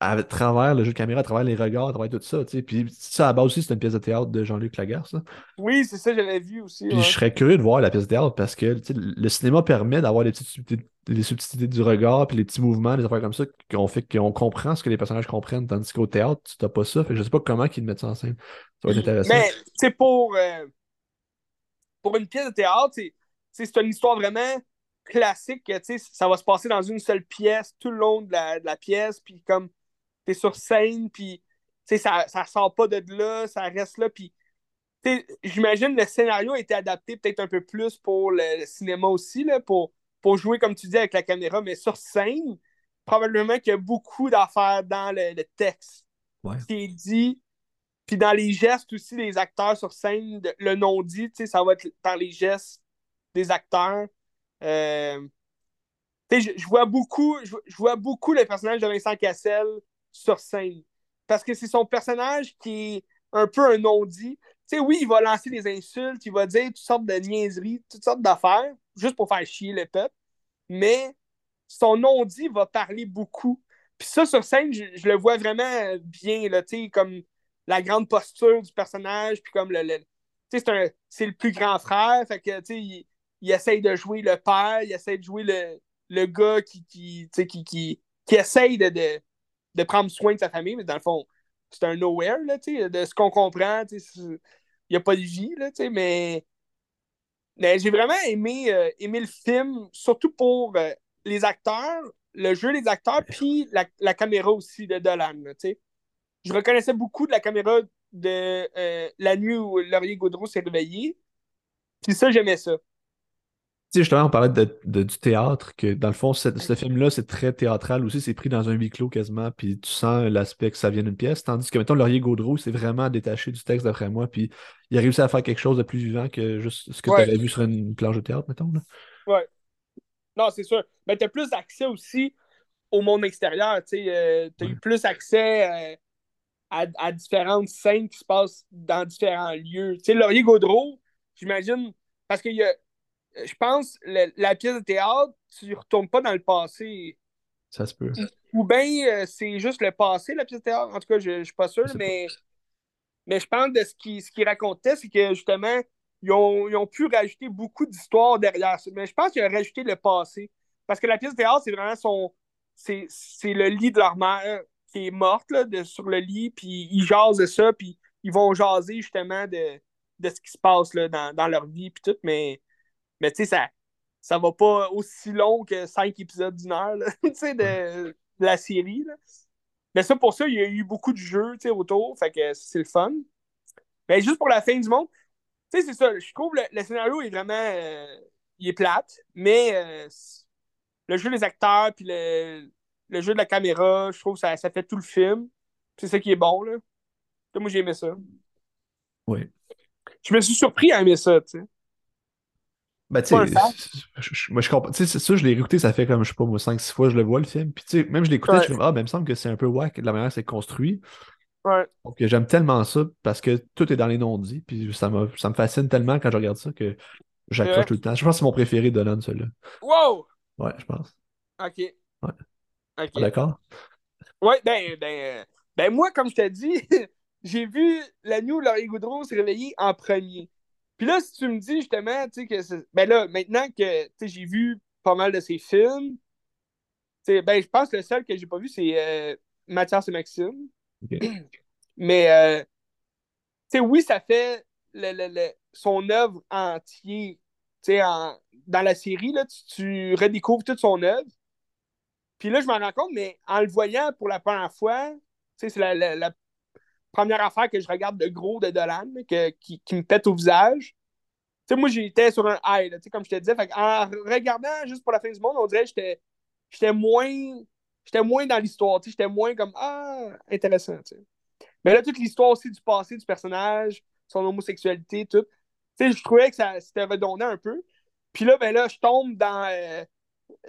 [SPEAKER 2] à travers le jeu de caméra, à travers les regards, à travers tout ça. Puis ça, à la base aussi, c'est une pièce de théâtre de Jean-Luc Lagarce. là.
[SPEAKER 1] Oui, c'est ça, je l'avais vu aussi.
[SPEAKER 2] Puis
[SPEAKER 1] ouais.
[SPEAKER 2] je serais curieux de voir la pièce de théâtre parce que le cinéma permet d'avoir les petites subtilités, les subtilités du regard, puis les petits mouvements, les affaires comme ça, qu'on fait qu'on comprend ce que les personnages comprennent. Tandis qu'au théâtre, tu n'as pas ça. Fait que je sais pas comment ils mettent ça en scène. Ça va être intéressant.
[SPEAKER 1] Mais, c'est pour, euh, pour une pièce de théâtre, c'est une histoire vraiment classique. que, tu sais, Ça va se passer dans une seule pièce tout le long de la, de la pièce, puis comme t'es sur scène, puis tu sais, ça, ça sort pas de là, ça reste là, puis tu sais, j'imagine le scénario a été adapté peut-être un peu plus pour le, le cinéma aussi, là, pour pour jouer, comme tu dis, avec la caméra, mais sur scène, probablement qu'il y a beaucoup d'affaires dans le, texte
[SPEAKER 2] Ouais.
[SPEAKER 1] qui est dit. Puis dans les gestes aussi des acteurs sur scène, le non-dit, ça va être dans les gestes des acteurs. Euh, je, je vois beaucoup, je, je vois beaucoup le personnage de Vincent Cassel sur scène. Parce que c'est son personnage qui est un peu un non-dit. Tu sais, oui, il va lancer des insultes, il va dire toutes sortes de niaiseries, toutes sortes d'affaires, juste pour faire chier le peuple. Mais son non-dit va parler beaucoup. Puis ça, sur scène, je, je le vois vraiment bien, là, tu sais, comme la grande posture du personnage, puis comme le. le- c'est c'est le plus grand frère, fait que, tu il, il essaye de jouer le père, il essaye de jouer le, le gars qui, qui, qui, qui, qui essaye de, de, de prendre soin de sa famille, mais dans le fond, c'est un nowhere, là, de ce qu'on comprend, il n'y a pas de vie, là, mais, mais j'ai vraiment aimé, euh, aimé le film, surtout pour euh, les acteurs, le jeu des acteurs, puis la, la caméra aussi de Dolan, tu sais. Je reconnaissais beaucoup de la caméra de euh, la nuit où Laurier Gaudreau s'est réveillé, puis ça, j'aimais ça.
[SPEAKER 2] Tu sais, justement, on parlait de, de- du théâtre, que dans le fond, ce, ce film-là, c'est très théâtral aussi, c'est pris dans un huis clos quasiment, puis tu sens l'aspect que ça vient d'une pièce, tandis que, mettons, Laurier Gaudreau, c'est vraiment détaché du texte, d'après moi, puis il a réussi à faire quelque chose de plus vivant que juste ce que
[SPEAKER 1] Ouais.
[SPEAKER 2] tu aurais vu sur une planche de théâtre, mettons. Là.
[SPEAKER 1] Ouais. Non, c'est sûr. Mais tu as plus accès aussi au monde extérieur. Tu as
[SPEAKER 2] Ouais.
[SPEAKER 1] eu plus accès euh, à, à différentes scènes qui se passent dans différents lieux. Tu sais, Laurier Gaudreau, j'imagine, parce que a, je pense, le- la pièce de théâtre, tu ne retournes pas dans le passé.
[SPEAKER 2] Ça se peut.
[SPEAKER 1] Ou bien euh, c'est juste le passé, la pièce de théâtre. En tout cas, je ne suis pas sûr, mais, mais je pense de ce qu'il ce qu'il racontait, c'est que justement, ils ont, ils ont pu rajouter beaucoup d'histoires derrière ça. Mais je pense qu'ils ont rajouté le passé. Parce que la pièce de théâtre, c'est vraiment son. C'est le lit de leur mère qui est morte là, de, sur le lit, puis ils jasent de ça, puis ils vont jaser justement de, de ce qui se passe là, dans, dans leur vie, puis tout. Mais, mais tu sais, ça, ça va pas aussi long que cinq épisodes d'une heure de, de la série. Là. Mais ça, pour ça, il y a eu beaucoup de jeux autour, fait que c'est le fun. Mais juste pour la fin du monde, tu sais, c'est ça. Je trouve le, le scénario est vraiment. euh, il est plate, mais euh, le jeu des acteurs, puis le, le jeu de la caméra, je trouve que ça, ça fait tout le film. C'est ça qui est bon, là. Moi, j'ai aimé ça.
[SPEAKER 2] Oui.
[SPEAKER 1] Je me suis surpris à aimer ça, tu sais.
[SPEAKER 2] Ben, tu sais, moi, je comprends. Tu sais, c'est ça, je l'ai réécouté, ça fait comme, je sais pas, moi, 5-6 fois, je le vois, le film. Puis, tu sais, même je l'ai écouté,
[SPEAKER 1] Ouais.
[SPEAKER 2] je suis comme, ah, ben, il me semble que c'est un peu whack de la manière que c'est construit.
[SPEAKER 1] Ouais.
[SPEAKER 2] Donc, j'aime tellement ça parce que tout est dans les non-dits. Puis, ça me, ça me fascine tellement quand je regarde ça que j'accroche tout le temps. Je pense que c'est mon préféré de Dolan, celui-là.
[SPEAKER 1] Wow!
[SPEAKER 2] Ouais, je pense.
[SPEAKER 1] OK.
[SPEAKER 2] Ouais. Pas d'accord?
[SPEAKER 1] Ouais, ben, ben, ben moi, comme je t'ai dit, j'ai vu la nuit où Laurie Goudreau s'est réveillé en premier. Puis là, si tu me dis justement, tu sais, que c'est- ben là, maintenant que j'ai vu pas mal de ses films, ben, je pense que le seul que j'ai pas vu, c'est euh, Mathias et Maxime. Mais, euh, tu sais, oui, ça fait le, le- le- son œuvre entière. Tu sais, en- dans la série, là, tu, tu redécouvres toute son œuvre. Puis là, je m'en rends compte, mais en le voyant pour la première fois, c'est la, la- la première affaire que je regarde de gros de Dolan, que- qui, me pète au visage. Moi, j'étais sur un high, là, comme je te disais. En regardant juste pour la fin du monde, on dirait que j'étais moins, moins dans l'histoire. J'étais moins comme Ah, intéressant. Mais là, toute l'histoire aussi du passé du personnage, son homosexualité, tout. Je trouvais que ça c'était redondant un peu. Puis là, ben là, je tombe dans euh,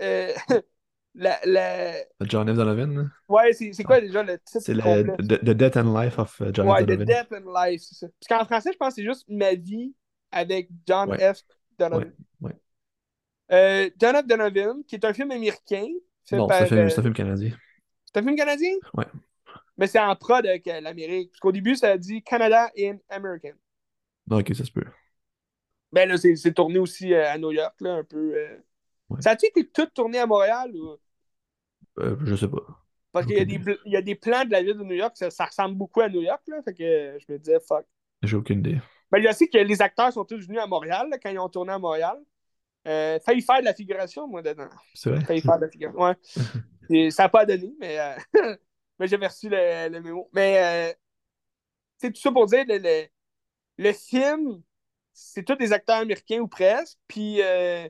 [SPEAKER 1] euh, la, la-
[SPEAKER 2] John F. Donovan.
[SPEAKER 1] Ouais, c'est quoi déjà le titre
[SPEAKER 2] c'est le the, The Death and Life of uh, John F.
[SPEAKER 1] Ouais, The
[SPEAKER 2] Donovan.
[SPEAKER 1] Death and Life, c'est ça. Parce qu'en français, je pense que c'est juste Ma vie avec John
[SPEAKER 2] Ouais.
[SPEAKER 1] F. Donovan.
[SPEAKER 2] Ouais.
[SPEAKER 1] Euh, John F. Donovan, qui est un film américain.
[SPEAKER 2] Non,
[SPEAKER 1] par,
[SPEAKER 2] c'est un film,
[SPEAKER 1] euh,
[SPEAKER 2] c'est un film canadien.
[SPEAKER 1] c'est un film canadien?
[SPEAKER 2] Ouais.
[SPEAKER 1] Mais c'est en prod avec euh, l'Amérique. Parce qu'au début, ça dit Canada and American.
[SPEAKER 2] Non, ok, ça se peut.
[SPEAKER 1] Ben là, c'est c'est tourné aussi euh, à New York, là, un peu. euh. Ça a-tu été tout tourné à Montréal? Ou...
[SPEAKER 2] Euh, je sais pas.
[SPEAKER 1] Parce qu'il y, y a des plans de la ville de New York, ça, ça ressemble beaucoup à New York, là. Fait que je me disais, fuck.
[SPEAKER 2] J'ai aucune idée.
[SPEAKER 1] Ben, il y a aussi que les acteurs sont tous venus à Montréal, là, quand ils ont tourné à Montréal. Euh, failli faire de la figuration, moi, dedans.
[SPEAKER 2] C'est vrai?
[SPEAKER 1] Failli faire de la figuration. Ouais. Et ça n'a pas donné, mais, euh, mais j'avais reçu le, le mémo. Mais euh, c'est tout ça pour dire, le, le, le film, c'est tous des acteurs américains ou presque. Puis, euh,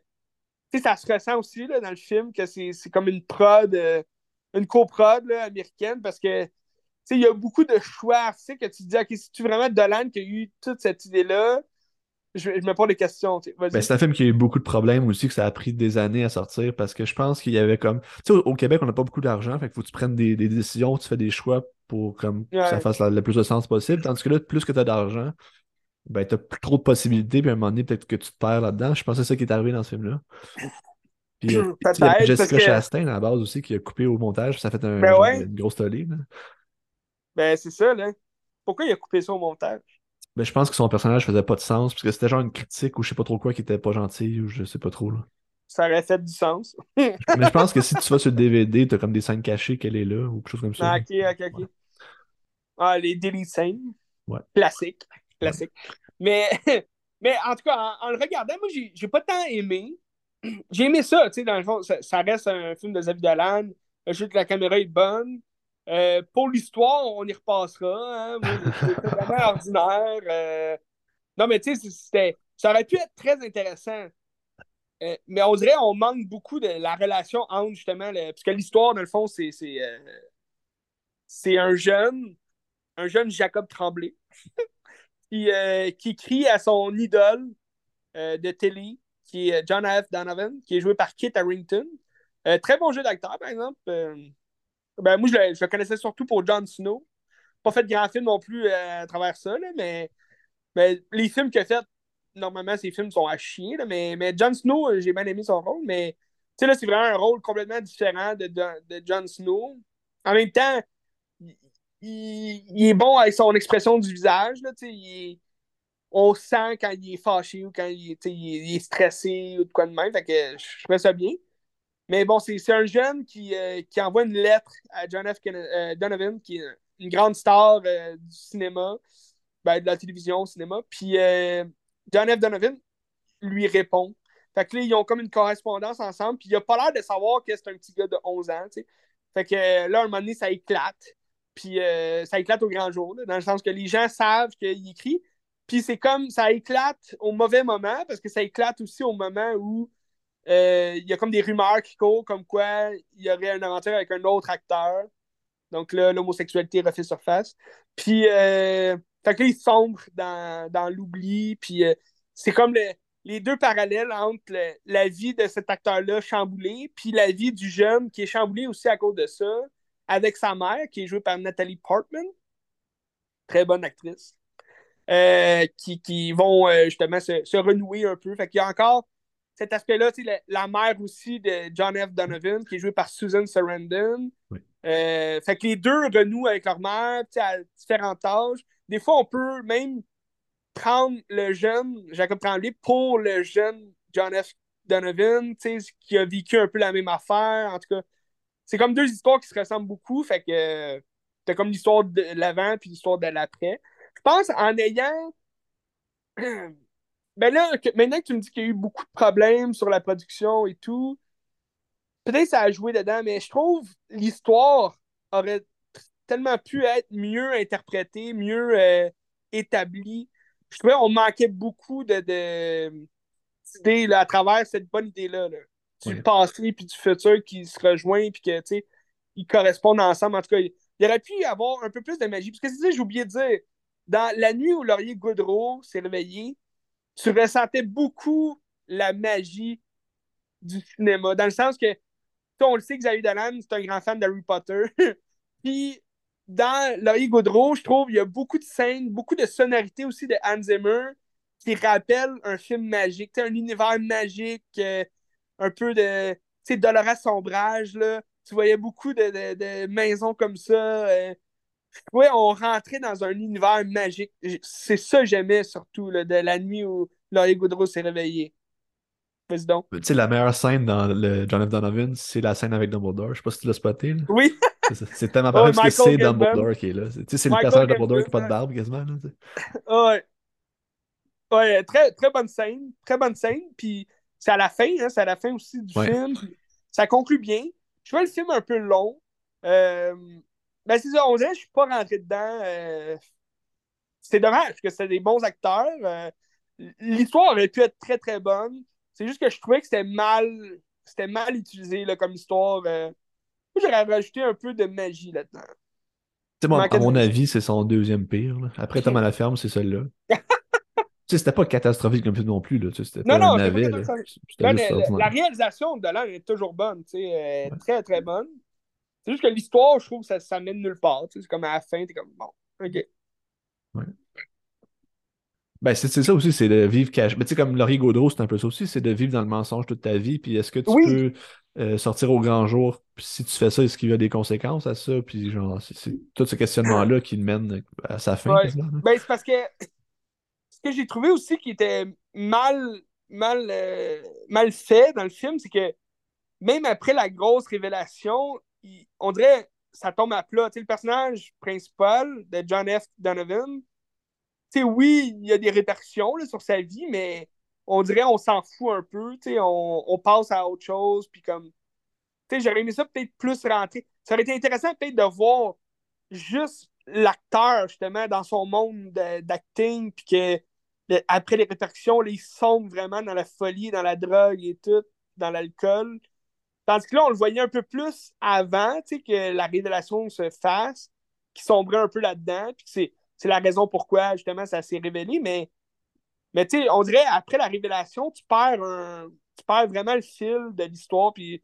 [SPEAKER 1] sais, ça se ressent aussi là, dans le film que c'est comme une prod, euh, une coprod américaine parce que il y a beaucoup de choix sais que tu te dis, OK, si tu vraiment Dolan qui a eu toute cette idée-là, je, me pose des questions.
[SPEAKER 2] Ben, c'est un film qui a eu beaucoup de problèmes aussi, que ça a pris des années à sortir parce que je pense qu'il y avait comme. Tu sais, au, Québec, on n'a pas beaucoup d'argent, fait qu'il faut que tu prennes des, des, décisions, tu fais des choix pour comme, que ça fasse le plus de sens possible. Tandis que là, plus que tu as d'argent, ben, tu plus trop de possibilités, puis à un moment donné, peut-être que tu te perds là-dedans. Je pense que c'est ça qui est arrivé dans ce film-là. Puis, euh, il y a Jessica Chastain à la base aussi qui a coupé au montage, ça fait un,
[SPEAKER 1] ben
[SPEAKER 2] une grosse tollée.
[SPEAKER 1] Ben, c'est ça, là. Pourquoi il a coupé ça au montage?
[SPEAKER 2] Ben, je pense que son personnage faisait pas de sens, parce que c'était genre une critique ou je sais pas trop quoi qui était pas gentil, ou je sais pas trop. Là.
[SPEAKER 1] Ça aurait fait du sens.
[SPEAKER 2] Mais je pense que si tu vas sur le DVD, t'as comme des scènes cachées qu'elle est là, ou quelque chose comme ça.
[SPEAKER 1] Ah, ok, ok, ok. Ah, les delete scènes.
[SPEAKER 2] Ouais.
[SPEAKER 1] Classique. Classique. Mais, mais en tout cas, en, le regardant, moi, j'ai pas tant aimé. J'ai aimé ça, tu sais, dans le fond, ça, reste un film de Xavier Dolan. Je trouve que la caméra est bonne. Euh, pour l'histoire, on y repassera. Hein? Vraiment ordinaire. Euh. Non, mais tu sais, c'était... ça aurait pu être très intéressant. Euh, mais on dirait qu'on manque beaucoup de la relation entre justement. Le... Parce que l'histoire, dans le fond, c'est, c'est, c'est un jeune, un jeune Jacob Tremblay, qui, qui crie à son idole de télé, qui est John F. Donovan, qui est joué par Kit Harrington. très bon jeu d'acteur, par exemple. Ben, moi, je le, connaissais surtout pour Jon Snow. Pas fait de grands films non plus euh, à travers ça, mais, mais les films qu'il a fait, normalement, ces films sont à chier. mais, mais Jon Snow, euh, j'ai bien aimé son rôle, mais là, c'est vraiment un rôle complètement différent de, de, Jon Snow. En même temps, il, est bon avec son expression du visage. Là, on sent quand il est fâché ou quand il, est stressé ou de quoi de même. Fait que je ferais ça bien. Mais bon, c'est un jeune qui, euh, qui, envoie une lettre à John F. Euh, Donovan, qui est une grande star euh, du cinéma, ben, de la télévision au cinéma. Puis John F. Donovan lui répond. Fait que là, ils ont comme une correspondance ensemble, puis il a pas l'air de savoir que c'est un petit gars de 11 ans. Fait que là, à un moment donné, ça éclate. Puis ça éclate au grand jour, dans le sens que les gens savent qu'il écrit. Puis c'est comme, ça éclate au mauvais moment, parce que ça éclate aussi au moment où euh, il y a comme des rumeurs qui courent comme quoi il y aurait une aventure avec un autre acteur. Donc là, l'homosexualité refait surface. Puis, euh, fait que là, il sombre dans, dans l'oubli. Puis, euh, c'est comme les deux parallèles entre la vie de cet acteur-là chamboulé, puis la vie du jeune qui est chamboulé aussi à cause de ça, avec sa mère, qui est jouée par Nathalie Portman. Très bonne actrice. qui, qui, vont justement se, se, renouer un peu. Fait qu'il y a encore cet aspect-là, la, la, mère aussi de John F. Donovan, qui est jouée par Susan Sarandon. Euh, fait que les deux renouent avec leur mère à différents âges. Des fois, on peut même prendre le jeune Jacob Tremblay pour le jeune John F. Donovan, qui a vécu un peu la même affaire. En tout cas, c'est comme deux histoires qui se ressemblent beaucoup. Fait que t'as comme l'histoire de l'avant puis l'histoire de l'après. Je pense en ayant Ben là, maintenant que tu me dis qu'il y a eu beaucoup de problèmes sur la production et tout, peut-être ça a joué dedans, mais je trouve l'histoire aurait tellement pu être mieux interprétée, mieux euh, établie. Je trouvais qu'on manquait beaucoup de, d'idées à travers cette bonne idée-là. Du passé puis du futur qui se rejoignent puis que, tu sais, ils correspondent ensemble. En tout cas, il y aurait pu y avoir un peu plus de magie. Parce que, c'est j'ai oublié de dire, dans la nuit où Laurier Goudreau s'est réveillé, tu ressentais beaucoup la magie du cinéma. Dans le sens que, on le sait que Xavier Dolan, c'est un grand fan d'Harry Potter. Puis, dans Laurie Goudreau, je trouve il y a beaucoup de scènes, beaucoup de sonorités aussi de Hans Zimmer qui rappellent un film magique, un univers magique, euh, un peu de, tu sais, Dolores Sombrage, là. Tu voyais beaucoup de, maisons comme ça. Euh, ouais, on rentrait dans un univers magique. C'est ça que j'aimais surtout, de la nuit où Laurie Goudreau s'est réveillé. Vas-y donc.
[SPEAKER 2] Tu sais, la meilleure scène dans le John F. Donovan, c'est la scène avec Dumbledore. Je sais pas si tu l'as spoté.
[SPEAKER 1] Oui.
[SPEAKER 2] C'est tellement pareil parce que c'est Dumbledore qui est là. Tu sais, c'est le personnage de Dumbledore qui n'a pas de barbe quasiment. Là,
[SPEAKER 1] ouais. Ouais, très, très bonne scène. Très bonne scène. Puis c'est à la fin, hein, c'est à la fin aussi du film. Ça conclut bien. Je vois le film un peu long. Euh, ben, c'est ça, on dirait que je suis pas rentré dedans. Euh, c'est dommage, parce que c'était des bons acteurs. Euh, l'histoire aurait pu être très, très bonne. C'est juste que je trouvais que c'était mal, c'était mal utilisé là, comme histoire. euh. J'aurais rajouté un peu de magie là-dedans. Manquait
[SPEAKER 2] à mon avis, c'est son deuxième pire. là. Après Tom à la ferme, c'est celui-là. tu sais, c'était pas catastrophique comme film non plus. Là. C'était
[SPEAKER 1] Non, non, pas
[SPEAKER 2] là.
[SPEAKER 1] Là, le- la réalisation de Dolan est toujours bonne, tu sais,
[SPEAKER 2] Ouais.
[SPEAKER 1] très très bonne. C'est juste que l'histoire, je trouve, ça, ça mène nulle part. tu sais, C'est comme à la fin, t'es comme bon, ok.
[SPEAKER 2] Ben, c'est c'est ça aussi, c'est de vivre caché. Mais tu sais, comme Laurie Gaudreau, c'est un peu ça aussi, c'est de vivre dans le mensonge toute ta vie. Puis est-ce que tu
[SPEAKER 1] Oui.
[SPEAKER 2] peux euh, sortir au grand jour? Puis si tu fais ça, est-ce qu'il y a des conséquences à ça? Puis genre, c'est c'est tout ce questionnement-là qui le mène à sa fin,
[SPEAKER 1] Ouais. Ben, c'est parce que que j'ai trouvé aussi qui était mal, mal, euh, mal fait dans le film, c'est que même après la grosse révélation, on dirait ça tombe à plat. Le personnage principal de John F. Donovan, oui, il y a des répercussions sur sa vie, mais on dirait on s'en fout un peu. On, on passe à autre chose. Puis comme, j'aurais aimé ça peut-être plus rentrer. Ça aurait été intéressant peut-être de voir juste l'acteur, justement, dans son monde de- d'acting, puis que le- après les répercussions, là, il sombre vraiment dans la folie, dans la drogue et tout, dans l'alcool. Tandis que là, on le voyait un peu plus avant, tu sais, que la révélation se fasse, qu'il sombrait un peu là-dedans, puis c'est, c'est la raison pourquoi, justement, ça s'est révélé, mais, mais tu sais, on dirait, après la révélation, tu perds un, tu perds vraiment le fil de l'histoire, puis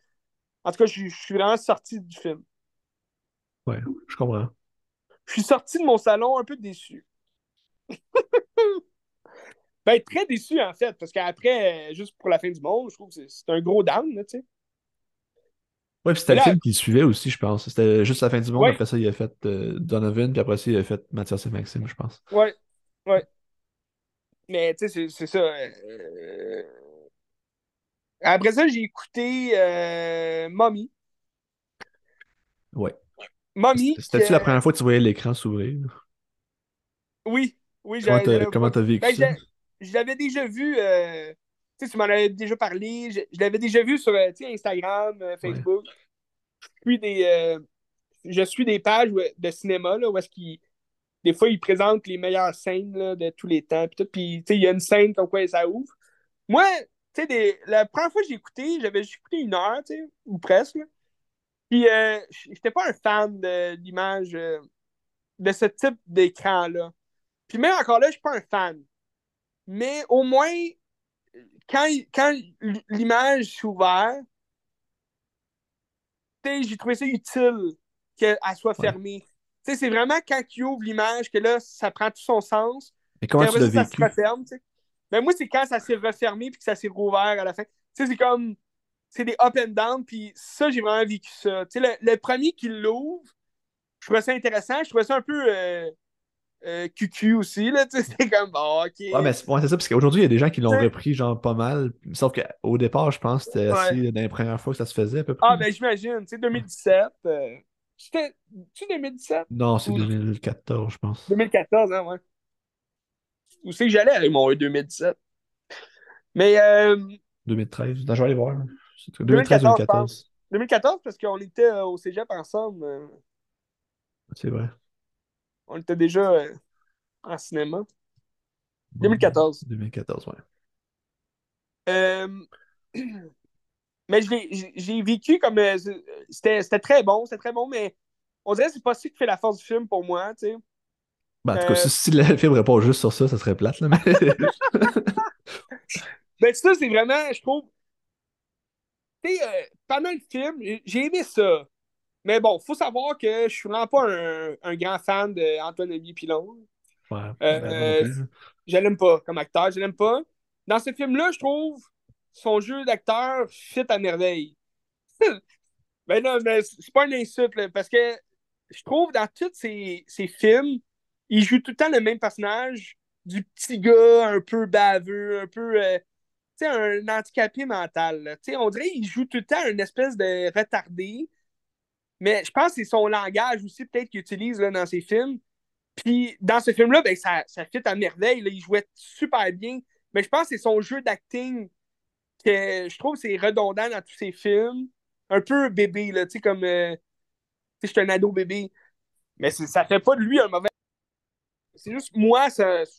[SPEAKER 1] en tout cas, je, je suis vraiment sorti du film.
[SPEAKER 2] Ouais, je comprends.
[SPEAKER 1] Je suis sorti de mon salon un peu déçu. Ben, très déçu, en fait, parce qu'après, euh, juste pour la fin du monde, je trouve que c'est, un gros down, là, tu sais.
[SPEAKER 2] Ouais, puis c'était le film qui suivait aussi, je pense. C'était juste la fin du monde.
[SPEAKER 1] Ouais.
[SPEAKER 2] Après ça, il a fait euh, Donovan, puis après ça, il a fait Mathias et Maxime, je pense.
[SPEAKER 1] Ouais, ouais. Mais tu sais, c'est, ça. euh, Après ça, j'ai écouté euh, Mommy.
[SPEAKER 2] Ouais.
[SPEAKER 1] Mommy.
[SPEAKER 2] C'était-tu
[SPEAKER 1] que-
[SPEAKER 2] la première fois que tu voyais l'écran s'ouvrir?
[SPEAKER 1] Oui, oui, j'avais
[SPEAKER 2] comment t'as vécu
[SPEAKER 1] Ben,
[SPEAKER 2] ça?
[SPEAKER 1] Je l'avais déjà vu. euh, Tu sais, tu m'en avais déjà parlé. Je, je l'avais déjà vu sur euh, Instagram, euh, Facebook. Je suis des, euh, je suis des pages de cinéma là, où est-ce qu'ils. Des fois, ils présentent les meilleures scènes là, de tous les temps. Puis, il y a une scène comme quoi ça ouvre. Moi, tu sais, la première fois que j'ai écouté, j'avais juste écouté une heure, tu sais, ou presque. Puis, euh, j'étais pas un fan de l'image, euh, de ce type d'écran-là. Puis, même encore là, je suis pas un fan. Mais au moins, quand, quand l'image s'ouvre, tu sais, j'ai trouvé ça utile qu'elle soit fermée. Tu c'est vraiment quand il ouvre l'image que là, ça prend tout son sens.
[SPEAKER 2] Mais comment tu l'as
[SPEAKER 1] ça, ça se referme, tu. Ben moi, c'est quand ça s'est refermé puis que ça s'est rouvert à la fin. Tu sais, c'est comme. C'est des up and down, puis ça, j'ai vraiment vécu ça. Tu sais, le, le premier qui l'ouvre, je trouvais ça intéressant. Je trouvais ça un peu euh, euh, cucu aussi, là. Tu sais, c'était comme, bon, ok.
[SPEAKER 2] Ouais, mais c'est ouais, ça, parce qu'aujourd'hui, il y a des gens qui l'ont
[SPEAKER 1] Ouais.
[SPEAKER 2] repris, genre, pas mal. Sauf qu'au départ, je pense que c'était
[SPEAKER 1] Ouais.
[SPEAKER 2] assez dans les premières fois que ça se faisait, à peu près.
[SPEAKER 1] Ah, ben j'imagine. Tu sais, 2017. euh, C'était. Tu 2017
[SPEAKER 2] Non, c'est
[SPEAKER 1] Ou-
[SPEAKER 2] 2014, je pense.
[SPEAKER 1] 2014, hein, ouais. Où c'est que j'allais avec mon 2017? Mais euh,
[SPEAKER 2] 2013. Non, je vais aller voir.
[SPEAKER 1] 2014,
[SPEAKER 2] 2013-2014.
[SPEAKER 1] 2014, parce qu'on était euh, au cégep ensemble. euh,
[SPEAKER 2] C'est vrai.
[SPEAKER 1] On était déjà euh, en cinéma. 2014.
[SPEAKER 2] 2014, ouais.
[SPEAKER 1] Euh, mais j'ai vécu comme. euh, C'était très bon, c'était très bon, mais on dirait que c'est pas ça qui fait la force du film pour moi, tu sais.
[SPEAKER 2] Ben, en tout cas, si, si le film répond juste sur ça, ça serait plate, là, mais...
[SPEAKER 1] Ben, ça, c'est vraiment, je trouve. Tu sais, pendant le film, j'ai aimé ça. Mais bon, faut savoir que je suis vraiment pas un, un grand fan d'Antoine-Olivier Pilon.
[SPEAKER 2] Ouais,
[SPEAKER 1] Euh,
[SPEAKER 2] plus.
[SPEAKER 1] Je l'aime pas comme acteur, je l'aime pas. Dans ce film-là, je trouve son jeu d'acteur fit à merveille. ben non, mais c'est pas une insulte, là, parce que je trouve dans tous ses, ses films, il joue tout le temps le même personnage, du petit gars un peu baveux, un peu, euh, tu sais, un handicapé mental. Tu sais, on dirait qu'il joue tout le temps une espèce de retardé, mais je pense que c'est son langage aussi peut-être qu'il utilise là, dans ses films. Puis dans ce film-là, ben, ça, ça fit à merveille. là. Il jouait super bien. Mais je pense que c'est son jeu d'acting que je trouve c'est redondant dans tous ses films. Un peu bébé, là, tu sais, comme. euh, tu sais, je suis un ado bébé. Mais ça fait pas de lui un mauvais. C'est juste, moi, ça, je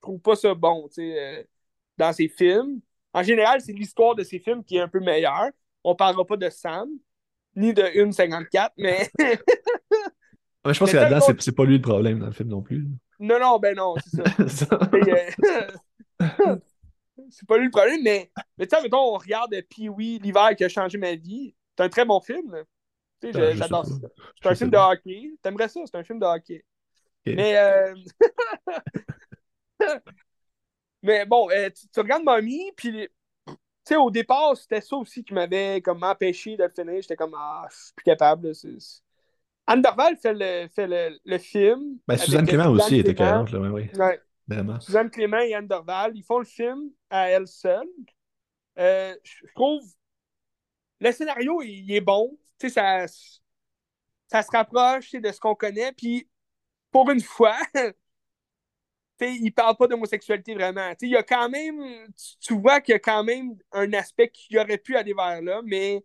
[SPEAKER 1] trouve pas ça bon, tu sais, euh, dans ses films. En général, c'est l'histoire de ces films qui est un peu meilleure. On parlera pas de Sam, ni de 1,54, mais.
[SPEAKER 2] je pense que là-dedans, c'est pas lui le problème dans le film non plus.
[SPEAKER 1] Non, non, ben non, c'est ça. Euh, c'est pas lui le problème, mais, mais tu sais, mettons, on regarde Pee-Wee, l'hiver qui a changé ma vie. C'est un très bon film. Tu sais, j'adore ça. C'est un film de hockey. T'aimerais ça, c'est un film de hockey. Mais, euh... mais bon, euh, tu, regardes Mommy, puis tu sais, au départ, c'était ça aussi qui m'avait comme empêché de le finir. J'étais comme, ah, je suis plus capable. Anne Dorval fait le, fait le, le film.
[SPEAKER 2] Ben, Suzanne Clément aussi était. Là, oui.
[SPEAKER 1] Ouais. Suzanne Clément et Anne Dorval, ils font le film à elle seule. Euh, je trouve le scénario, il, est bon. Tu sais, ça, ça se rapproche de ce qu'on connaît. Puis, pour une fois, il parle pas d'homosexualité vraiment. il y a quand même, tu, vois qu'il y a quand même un aspect qui aurait pu aller vers là, mais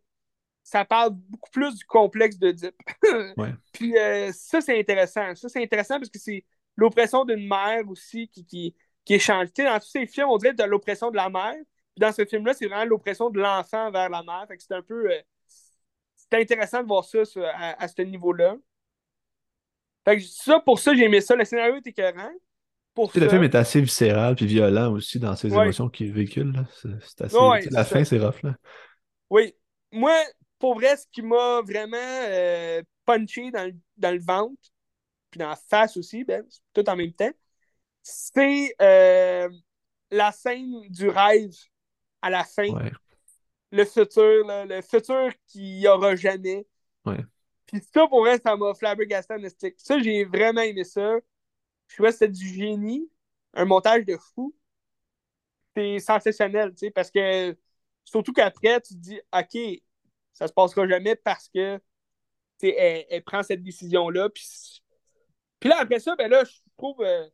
[SPEAKER 1] ça parle beaucoup plus du complexe de Deep. Puis euh, ça, c'est intéressant. Ça, c'est intéressant parce que c'est l'oppression d'une mère aussi qui, qui, qui est changée. dans tous ces films, on dirait de l'oppression de la mère. Puis dans ce film-là, c'est vraiment l'oppression de l'enfant vers la mère. c'est un peu. Euh, c'est intéressant de voir ça, à, ce niveau-là. Fait que ça, pour ça, j'ai aimé ça. Le scénario est écœurant.
[SPEAKER 2] Pour Le film est assez viscéral puis violent aussi dans ses émotions qu'il véhicule. C'est assez... la fin, c'est rough. Là.
[SPEAKER 1] Oui. Moi, pour vrai, ce qui m'a vraiment euh, punché dans le, dans le ventre, puis dans la face aussi, ben, tout en même temps, c'est euh, la scène du rêve à la fin. Le futur, le futur qu'il n'y aura jamais.
[SPEAKER 2] Ouais.
[SPEAKER 1] Puis ça, pour vrai, ça m'a flabbergasté Ça, j'ai vraiment aimé ça. Je trouvais que c'était du génie. Un montage de fou. C'est sensationnel, tu sais, parce que surtout qu'après, tu te dis, OK, ça se passera jamais parce que elle, elle, prend cette décision-là. Puis, là, après ça, ben là, je trouve euh,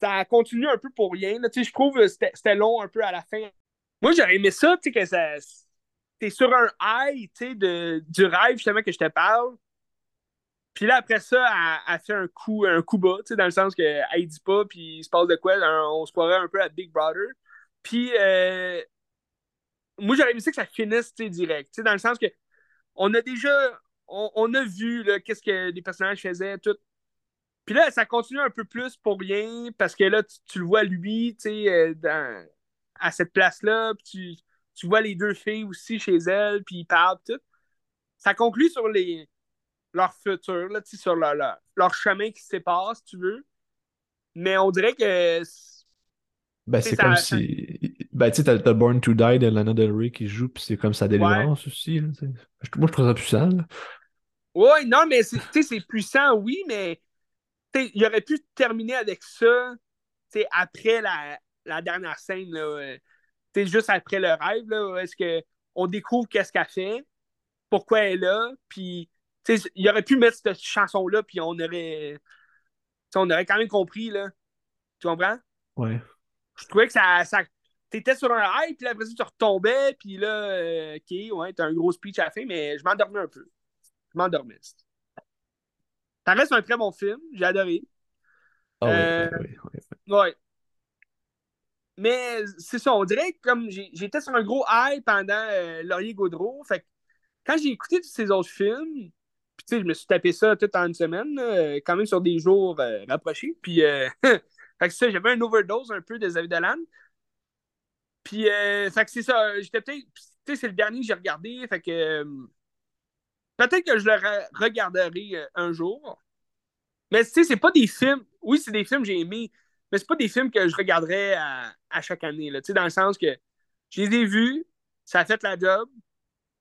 [SPEAKER 1] ça continue un peu pour rien. Là. Je trouve que c'était long un peu à la fin. Moi, j'aurais aimé ça, tu sais, que ça t'es sur un high, tu sais, du rêve, justement, que je te parle. Puis là, après ça, elle, fait un coup, un coup bas, dans le sens qu'elle dit pas, puis il se passe de quoi, on se croirait un peu à Big Brother. Puis, euh, moi, j'aurais aimé ça que ça finisse, direct, dans le sens que on a déjà, on, a vu, qu'est-ce que les personnages faisaient, tout. Puis là, ça continue un peu plus pour rien, parce que là, tu, le vois, lui, tu sais, euh, à cette place-là, puis tu tu vois les deux filles aussi chez elles, puis ils parlent, tout. Ça conclut sur les leur futur, là, sur leur, leur, chemin qui se sépare, si tu veux. Mais on dirait que.
[SPEAKER 2] Ben, c'est comme si. Ben, tu sais, t'as Born to Die de Lana Del Rey qui joue, puis c'est comme sa délivrance aussi. Là, Moi, je trouve ça puissant. Là.
[SPEAKER 1] Ouais, non, mais c'est puissant, oui, mais il aurait pu terminer avec ça après la, la dernière scène. Là, c'est juste après le rêve, là, est-ce qu'on découvre qu'est-ce qu'elle fait, pourquoi elle est là, puis il aurait pu mettre cette chanson-là, puis on aurait. on aurait quand même compris, là. Tu comprends?
[SPEAKER 2] Ouais.
[SPEAKER 1] Je trouvais que ça. ça T'étais sur un high, puis après ça, tu retombais, puis là, euh, ok, ouais, t'as un gros speech à la fin, mais je m'endormais un peu. Je m'endormais. Ça reste un très bon film, j'ai adoré.
[SPEAKER 2] Ah euh, oui,
[SPEAKER 1] ouais. Mais c'est ça, on dirait que comme j'étais sur un gros high pendant euh, Laurier Gaudreau, fait quand j'ai écouté tous ces autres films, puis tu sais, je me suis tapé ça tout en une semaine, quand même sur des jours euh, rapprochés, puis euh, fait que ça, j'avais un overdose un peu de David Dolan. Puis fait que c'est ça, j'étais peut-être, tu sais, c'est le dernier que j'ai regardé, fait que peut-être que je le regarderai un jour. Mais tu sais, c'est pas des films, oui, c'est des films que j'ai aimés, mais c'est pas des films que je regarderais à, chaque année, là, dans le sens que je les ai vus, ça a fait la job.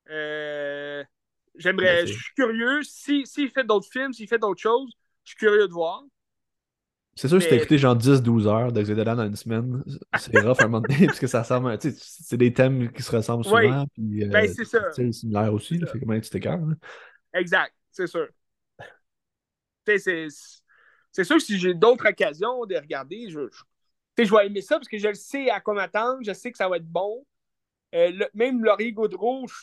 [SPEAKER 1] Euh, j'aimerais, je suis curieux. S'il si, fait d'autres films, s'il fait d'autres choses, je suis curieux de voir.
[SPEAKER 2] C'est sûr que si t'as écouté genre 10-12 heures de Xedalan dans une semaine, c'est rough à un moment donné, parce que ça ressemble, tu sais, c'est des thèmes qui se ressemblent souvent, puis euh,
[SPEAKER 1] ben, c'est ça.
[SPEAKER 2] C'est similaire aussi, là, fait que tu t'écœures.
[SPEAKER 1] Exact, c'est sûr. c'est c'est sûr que si j'ai d'autres occasions de regarder, je, je, je vais aimer ça parce que je le sais à quoi m'attendre, je sais que ça va être bon. Euh, même Laurier Gaudreau, je,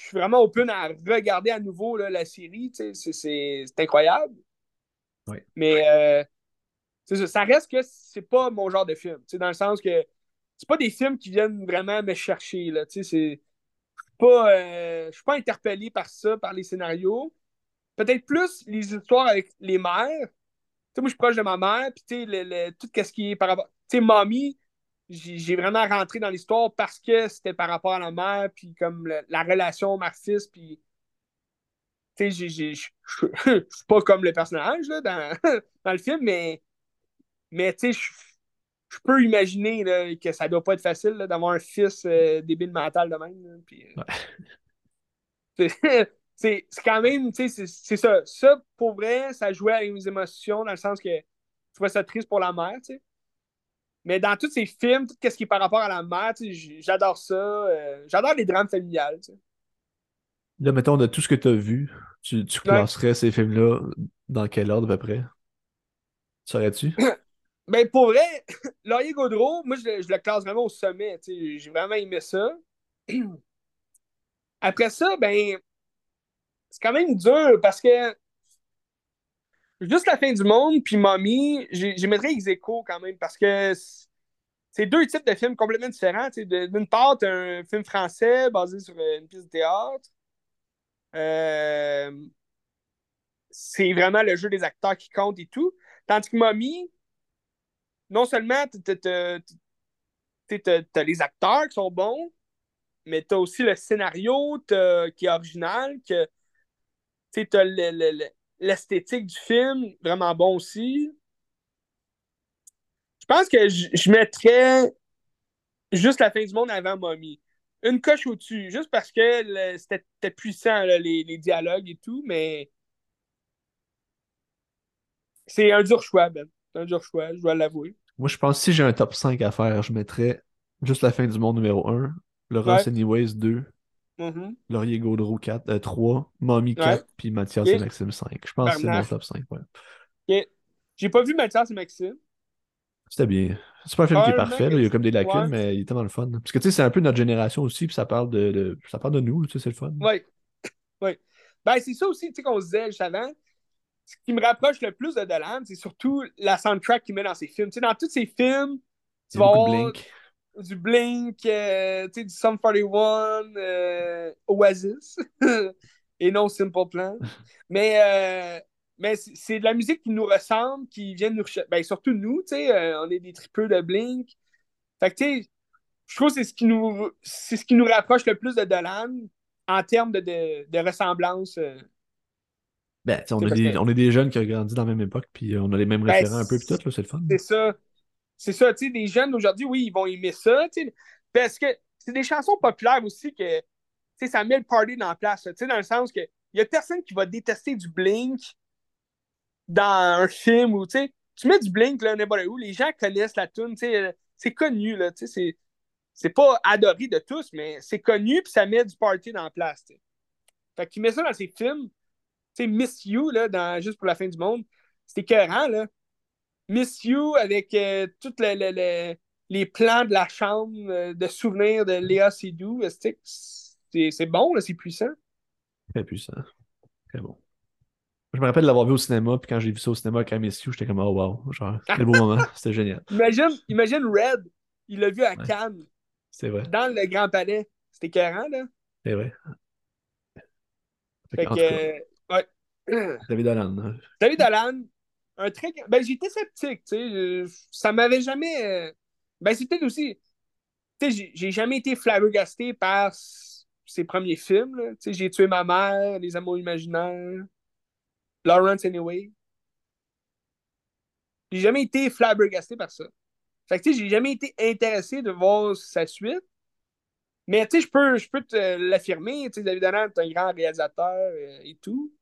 [SPEAKER 1] suis vraiment open à regarder à nouveau la série. C'est incroyable. Mais euh, ça, reste que c'est pas mon genre de film. Dans le sens que c'est pas des films qui viennent vraiment me chercher, là. C'est. Je pas, euh, je suis pas interpellé par ça, par les scénarios. Peut-être plus les histoires avec les mères. Moi, je suis proche de ma mère, puis tout ce qui est par rapport. Tu sais, mamie, j'ai vraiment rentré dans l'histoire parce que c'était par rapport à la mère, puis comme le- la relation mère-fils, puis. Tu sais, je suis pas comme le personnage, là, dans, dans le film, mais. Mais tu sais, je peux imaginer là, que ça doit pas être facile d'avoir un fils euh, débile mental de même. puis, euh,
[SPEAKER 2] Ouais.
[SPEAKER 1] c'est quand même, tu sais, c'est c'est ça. Ça, pour vrai, ça jouait avec mes émotions dans le sens que je trouvais ça triste pour la mère, tu sais. Mais dans tous ces films, tout ce qui est par rapport à la mère, j'adore ça. euh, j'adore les drames familiales.
[SPEAKER 2] Là, mettons, de tout ce que tu as vu, tu, tu
[SPEAKER 1] Ouais.
[SPEAKER 2] classerais ces films-là dans quel ordre à peu près? Saurais-tu?
[SPEAKER 1] Ben, pour vrai, Laurier Gaudreau, moi, je, le- je le classe vraiment au sommet. J'ai vraiment aimé ça. Après ça, ben, c'est quand même dur parce que Juste la fin du monde, puis Mommy, j'ai- mettrais quand même parce que c'est deux types de films complètement différents. D'une part, t'as un film français basé sur euh, une pièce de théâtre. Euh, c'est vraiment le jeu des acteurs qui compte et tout. Tandis que Mommy, non seulement t'as- les acteurs qui sont bons, mais t'as aussi le scénario qui est original, que t'as le- l'esthétique du film vraiment bon aussi. Je pense que je mettrais juste la fin du monde avant Mommy. Une coche au-dessus, juste parce que c'était c'était puissant, là, les, les dialogues et tout, mais c'est un dur choix, Ben. C'est un dur choix, je dois l'avouer.
[SPEAKER 2] Moi, je pense que si j'ai un top 5 à faire, je mettrais juste la fin du monde numéro 1, Le Ross
[SPEAKER 1] Ouais.
[SPEAKER 2] Anyways 2,
[SPEAKER 1] Mhm.
[SPEAKER 2] Laurier Gaudreau 4, euh, 3, Mommy
[SPEAKER 1] Ouais.
[SPEAKER 2] 4, puis Mathias et Maxime 5. Je pense que c'est mon top 5. Ouais.
[SPEAKER 1] J'ai pas vu Mathias et Maxime.
[SPEAKER 2] C'était bien. C'est pas un film qui est parfait, là, il y a comme des lacunes,
[SPEAKER 1] Ouais.
[SPEAKER 2] mais il est tellement le fun. Parce que tu sais, c'est un peu notre génération aussi, puis ça parle de, de- ça parle de nous, tu sais, c'est le fun.
[SPEAKER 1] Oui. Oui. Ben, c'est ça aussi, tu sais, qu'on se disait juste avant. Ce qui me rapproche le plus de Dolan, c'est surtout la soundtrack qu'il met dans ses films. Tu sais, dans tous ses films, tu vas avoir
[SPEAKER 2] Blink.
[SPEAKER 1] Du Blink, euh, tu sais, du Sum 41, euh, Oasis, et non Simple Plan. Mais, euh, mais c'est de la musique qui nous ressemble, qui vient nous rechercher. Ben, surtout nous, tu sais, euh, on est des tripeux de Blink. Fait que, tu sais, je trouve que c'est ce qui nous c'est ce qui nous rapproche le plus de Dolan en termes de, de, de ressemblance.
[SPEAKER 2] Ben, on,
[SPEAKER 1] parce
[SPEAKER 2] des,
[SPEAKER 1] que-
[SPEAKER 2] on est des jeunes qui ont grandi dans la même époque, puis on a les mêmes
[SPEAKER 1] Ben,
[SPEAKER 2] référents un peu, puis tout, c'est le fun.
[SPEAKER 1] C'est ça. C'est ça, tu sais, des jeunes d'aujourd'hui, oui, ils vont aimer ça, tu sais, parce que c'est des chansons populaires aussi que, tu sais, ça met le party dans la place, tu sais, dans le sens que il y a personne qui va détester du Blink dans un film ou, tu sais, tu mets du Blink, là, n'importe où, les gens connaissent la tune, tu sais, c'est connu, là, tu sais, c'est, c'est pas adoré de tous, mais c'est connu, puis ça met du party dans la place, tu sais. Fait qu'il met ça dans ses films, tu sais, Miss You, là, dans Juste pour la fin du monde, c'était écœurant, là. Miss You avec euh, tous le- le- le- les plans de la chambre euh, de souvenirs de Léa Seydoux. C'est c'est bon, c'est puissant?
[SPEAKER 2] Très puissant. Très bon. Je me rappelle de l'avoir vu au cinéma, puis quand j'ai vu ça au cinéma avec Miss You, j'étais comme, oh wow, genre, quel beau moment, c'était génial.
[SPEAKER 1] Imagine, imagine Red, il l'a vu à
[SPEAKER 2] Ouais.
[SPEAKER 1] Cannes,
[SPEAKER 2] C'est vrai,
[SPEAKER 1] dans le Grand Palais. C'était écœurant, là.
[SPEAKER 2] c'est vrai. Fait
[SPEAKER 1] Fait
[SPEAKER 2] que,
[SPEAKER 1] euh, ouais.
[SPEAKER 2] David Holland. hein.
[SPEAKER 1] David Dolan, un très. Ben, j'étais sceptique, tu sais. euh, Ça m'avait jamais. euh, Ben, c'est peut-être aussi. Tu sais, j'ai- jamais été flabbergasté par ses premiers films. Tu sais, J'ai tué ma mère, Les Amours imaginaires, Lawrence Anyway. J'ai jamais été flabbergasté par ça. Fait que, tu sais, j'ai jamais été intéressé de voir sa suite. Mais, tu sais, je peux, peux te l'affirmer. Tu sais, David Dolan est un grand réalisateur euh, et tout.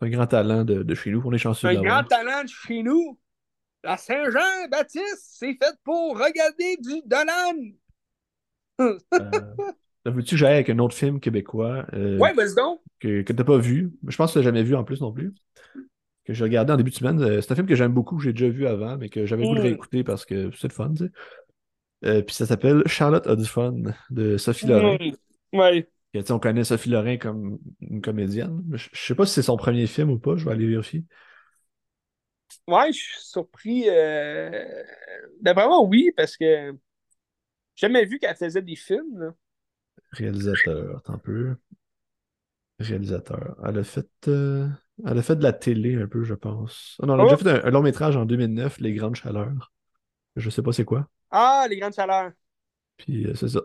[SPEAKER 2] Un grand talent de, de chez nous, on est chanceux
[SPEAKER 1] Un grand talent de chez nous. La Saint-Jean-Baptiste, c'est fait pour regarder du Dolan.
[SPEAKER 2] Euh, Veux-tu que j'aille avec un autre film québécois euh,
[SPEAKER 1] Ouais, vas-y donc.
[SPEAKER 2] que, que t'as pas vu? Je pense que tu jamais vu en plus non plus. Que j'ai regardé en début de semaine. Euh, C'est un film que j'aime beaucoup, que j'ai déjà vu avant, mais que j'avais de
[SPEAKER 1] Mm.
[SPEAKER 2] réécouter parce que c'est le fun, tu sais. Euh, puis ça s'appelle Charlotte a du fun de Sophie.
[SPEAKER 1] Mm. Ouais.
[SPEAKER 2] On connaît Sophie Lorrain comme une comédienne. Je, je sais pas si c'est son premier film ou pas, je vais aller vérifier.
[SPEAKER 1] Ouais, je suis surpris. Euh... D'après moi, oui, parce que J'ai jamais vu qu'elle faisait des films. Là.
[SPEAKER 2] Réalisateur, attends un peu. Réalisateur. Elle a fait. euh, Elle a fait de la télé un peu, je pense. Ah non, elle a
[SPEAKER 1] Oh!
[SPEAKER 2] déjà fait un, un long métrage en 2009, Les Grandes Chaleurs. Je sais pas c'est quoi.
[SPEAKER 1] Ah, les grandes chaleurs.
[SPEAKER 2] Puis euh, c'est ça.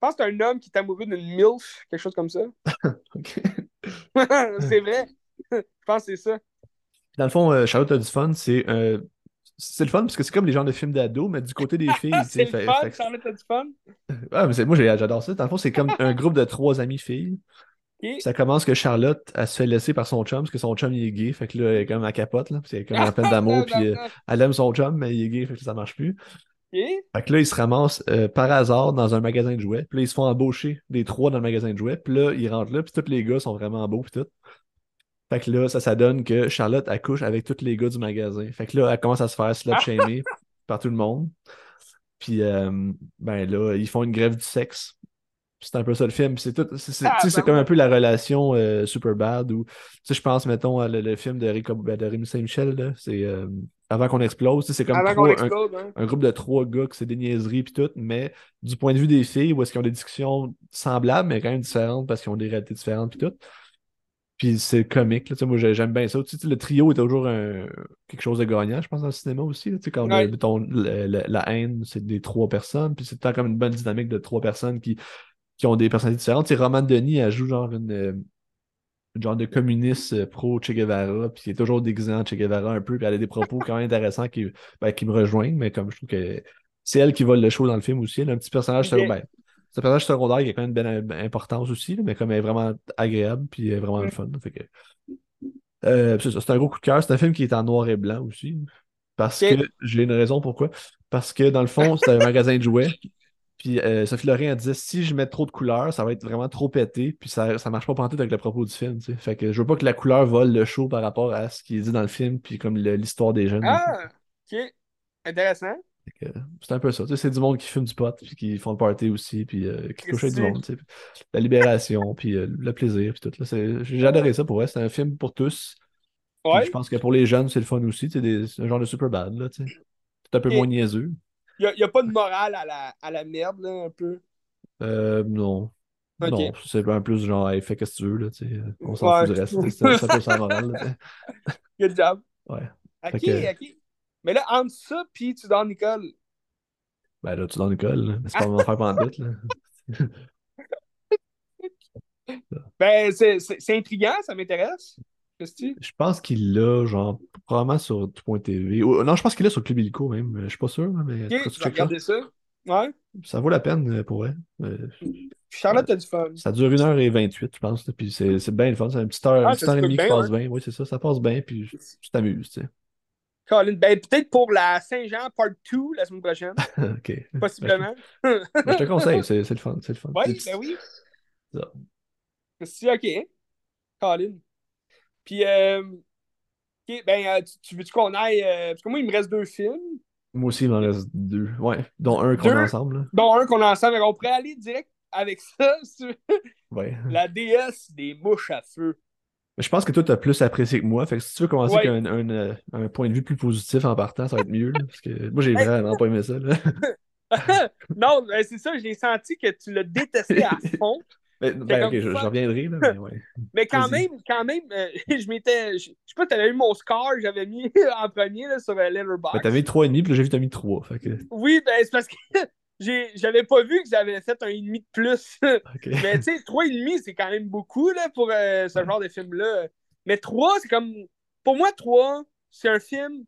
[SPEAKER 1] Je pense que c'est un homme qui est amoureux d'une MILF, quelque chose comme ça.
[SPEAKER 2] Ok.
[SPEAKER 1] c'est vrai. Je pense que c'est ça.
[SPEAKER 2] Dans le fond, euh, Charlotte a du fun, c'est. euh, C'est le fun parce que c'est comme les genres de films d'ado, mais du côté des filles.
[SPEAKER 1] c'est
[SPEAKER 2] fait-
[SPEAKER 1] le fun,
[SPEAKER 2] fait
[SPEAKER 1] Charlotte a du fun.
[SPEAKER 2] Ah, mais c'est- moi, j'adore ça. Dans le fond, c'est comme un groupe de trois amies filles. Ça commence que Charlotte, elle se fait laisser par son chum, parce que son chum, il est gay. Fait que là, elle est comme à capote, là. Puis elle est comme en peine d'amour, puis euh, elle aime son chum, mais il est gay, fait que ça marche plus. Fait que là, ils se ramassent euh, par hasard dans un magasin de jouets. Puis là, ils se font embaucher des trois dans le magasin de jouets. Puis là, ils rentrent là, puis tous les gars sont vraiment beaux, puis tout. Fait que là, ça, ça donne que Charlotte accouche avec tous les gars du magasin. Fait que là, elle commence à se faire slut-shamer par tout le monde. Puis, euh, ben là, ils font une grève du sexe. C'est un peu ça le film. C'est tout. c'est- c'est-
[SPEAKER 1] Ah, ben
[SPEAKER 2] comme un peu la relation euh, super bad où, tu sais, je pense, mettons, à le, le film de, Rico, ben, de Rémi Saint-Michel, là, c'est Avant qu'on explose. C'est comme
[SPEAKER 1] Avant
[SPEAKER 2] un,
[SPEAKER 1] hein.
[SPEAKER 2] un groupe de trois gars que c'est des niaiseries puis tout, mais du point de vue des filles, où est-ce qu'ils ont des discussions semblables, mais quand même différentes parce qu'ils ont des réalités différentes puis tout. Puis c'est comique, là, moi j'ai- j'aime bien ça. Tu sais, le trio est toujours un- quelque chose de gagnant, je pense, dans le cinéma aussi. là, tu sais, quand
[SPEAKER 1] Ouais.
[SPEAKER 2] le- mettons, le- le- la haine, c'est des trois personnes, puis c'est comme une bonne dynamique de trois personnes qui, qui ont des personnalités différentes. Tu sais, Roman Denis, elle joue genre une, euh, une genre de communiste euh, pro-Che Guevara, puis il est toujours déguisé en Che Guevara un peu, puis elle a des propos quand même intéressants qui, ben, qui me rejoignent, mais comme je trouve que c'est elle qui vole le show dans le film aussi. Elle a un petit personnage secondaire. C'est un personnage secondaire qui a quand même une belle im- importance aussi, là, mais comme elle est vraiment agréable, puis elle est vraiment le fun. Fait que, euh, c'est un gros coup de cœur. C'est un film qui est en noir et blanc aussi. Parce
[SPEAKER 1] Ok.
[SPEAKER 2] que j'ai une raison pourquoi. Parce que dans le fond, c'est un magasin de jouets. Puis euh, Sophie Lorrain, elle disait si je mets trop de couleurs, ça va être vraiment trop pété, puis ça, ça marche pas pantoute avec le propos du film. tu sais. Fait que je veux pas que la couleur vole le show par rapport à ce qui est dit dans le film, puis comme l'histoire des jeunes.
[SPEAKER 1] Ah, ok. Intéressant.
[SPEAKER 2] C'est un peu ça. tu sais, C'est du monde qui fume du pot, puis qui font le party aussi, puis euh, qui couche avec du monde. tu sais. La libération, puis euh, le plaisir, puis tout. J'ai adoré ça pour vrai. C'est un film pour tous. Puis
[SPEAKER 1] Ouais.
[SPEAKER 2] je pense que pour les jeunes, c'est le fun aussi. C'est un genre de super bad. C'est un peu moins niaiseux.
[SPEAKER 1] Il n'y a, pas de morale à la, à la merde, là, un peu?
[SPEAKER 2] Euh, non. Non, c'est un plus genre, hey, fais qu'est-ce que tu veux, là, tu sais, euh, on s'en
[SPEAKER 1] Ouais.
[SPEAKER 2] fout du reste. C'est un- peu ça la morale. là.
[SPEAKER 1] Good job.
[SPEAKER 2] ouais.
[SPEAKER 1] Ok,
[SPEAKER 2] que-
[SPEAKER 1] ok. Mais là, entre ça, puis tu dors Nicole.
[SPEAKER 2] Ben là, tu là. mais c'est pas mon faire pendant là.
[SPEAKER 1] Ben, c'est intriguant, ça m'intéresse.
[SPEAKER 2] Je pense qu'il l'a, genre, probablement sur tout.tv. Ou- Non, je pense qu'il l'a sur Publico même. Je suis pas sûr, mais
[SPEAKER 1] Ok, tu vas regarder ça. Ouais.
[SPEAKER 2] Ça vaut la peine euh, pour vrai. Euh,
[SPEAKER 1] Charlotte a du fun.
[SPEAKER 2] Ça dure 1h28, je pense. Puis c'est c'est bien le fun. C'est une petite heure,
[SPEAKER 1] Ah,
[SPEAKER 2] une petite heure et demie qui passe bien. Oui, c'est ça. Ça passe bien. Puis tu t'amuses, tu sais.
[SPEAKER 1] Colin, ben, peut-être pour la Saint-Jean Part 2 la semaine prochaine,
[SPEAKER 2] OK.
[SPEAKER 1] possiblement.
[SPEAKER 2] Ben, je te conseille. C'est c'est le fun. C'est le fun.
[SPEAKER 1] Oui,
[SPEAKER 2] C'est-
[SPEAKER 1] ben oui.
[SPEAKER 2] Ça.
[SPEAKER 1] C'est ok. Colin. Puis, euh, ben, euh, tu, tu veux-tu qu'on aille. euh, parce que moi, il me reste deux films,
[SPEAKER 2] Moi aussi, il m'en reste deux. Ouais, dont un qu'on a ensemble. là.
[SPEAKER 1] dont un qu'on a ensemble. On pourrait aller direct avec ça, si tu veux.
[SPEAKER 2] Ouais.
[SPEAKER 1] La déesse des mouches à feu.
[SPEAKER 2] Je pense que toi, tu as plus apprécié que moi. Fait que si tu veux commencer
[SPEAKER 1] Ouais.
[SPEAKER 2] avec un, un, un point de vue plus positif en partant, ça va être mieux. là, parce que moi, j'ai vraiment pas aimé ça. Là.
[SPEAKER 1] non, ben, c'est ça, j'ai senti que tu l'as détesté à fond.
[SPEAKER 2] Mais, ben, ok, je, reviendrai. Là, mais ouais.
[SPEAKER 1] Mais quand même, quand même, euh, je m'étais. Je je sais pas, t'avais eu mon score, j'avais mis en premier là, sur euh, Letterboxd.
[SPEAKER 2] Ben, t'as mis 3,5, puis là, j'ai vu t'as mis 3. Fait que,
[SPEAKER 1] Oui, ben c'est parce que j'avais pas vu que j'avais fait un et demi de plus. Mais tu sais, trois et demi, c'est quand même beaucoup là, pour euh, ce genre de film-là. Mais trois, c'est comme. Pour moi, trois, c'est un film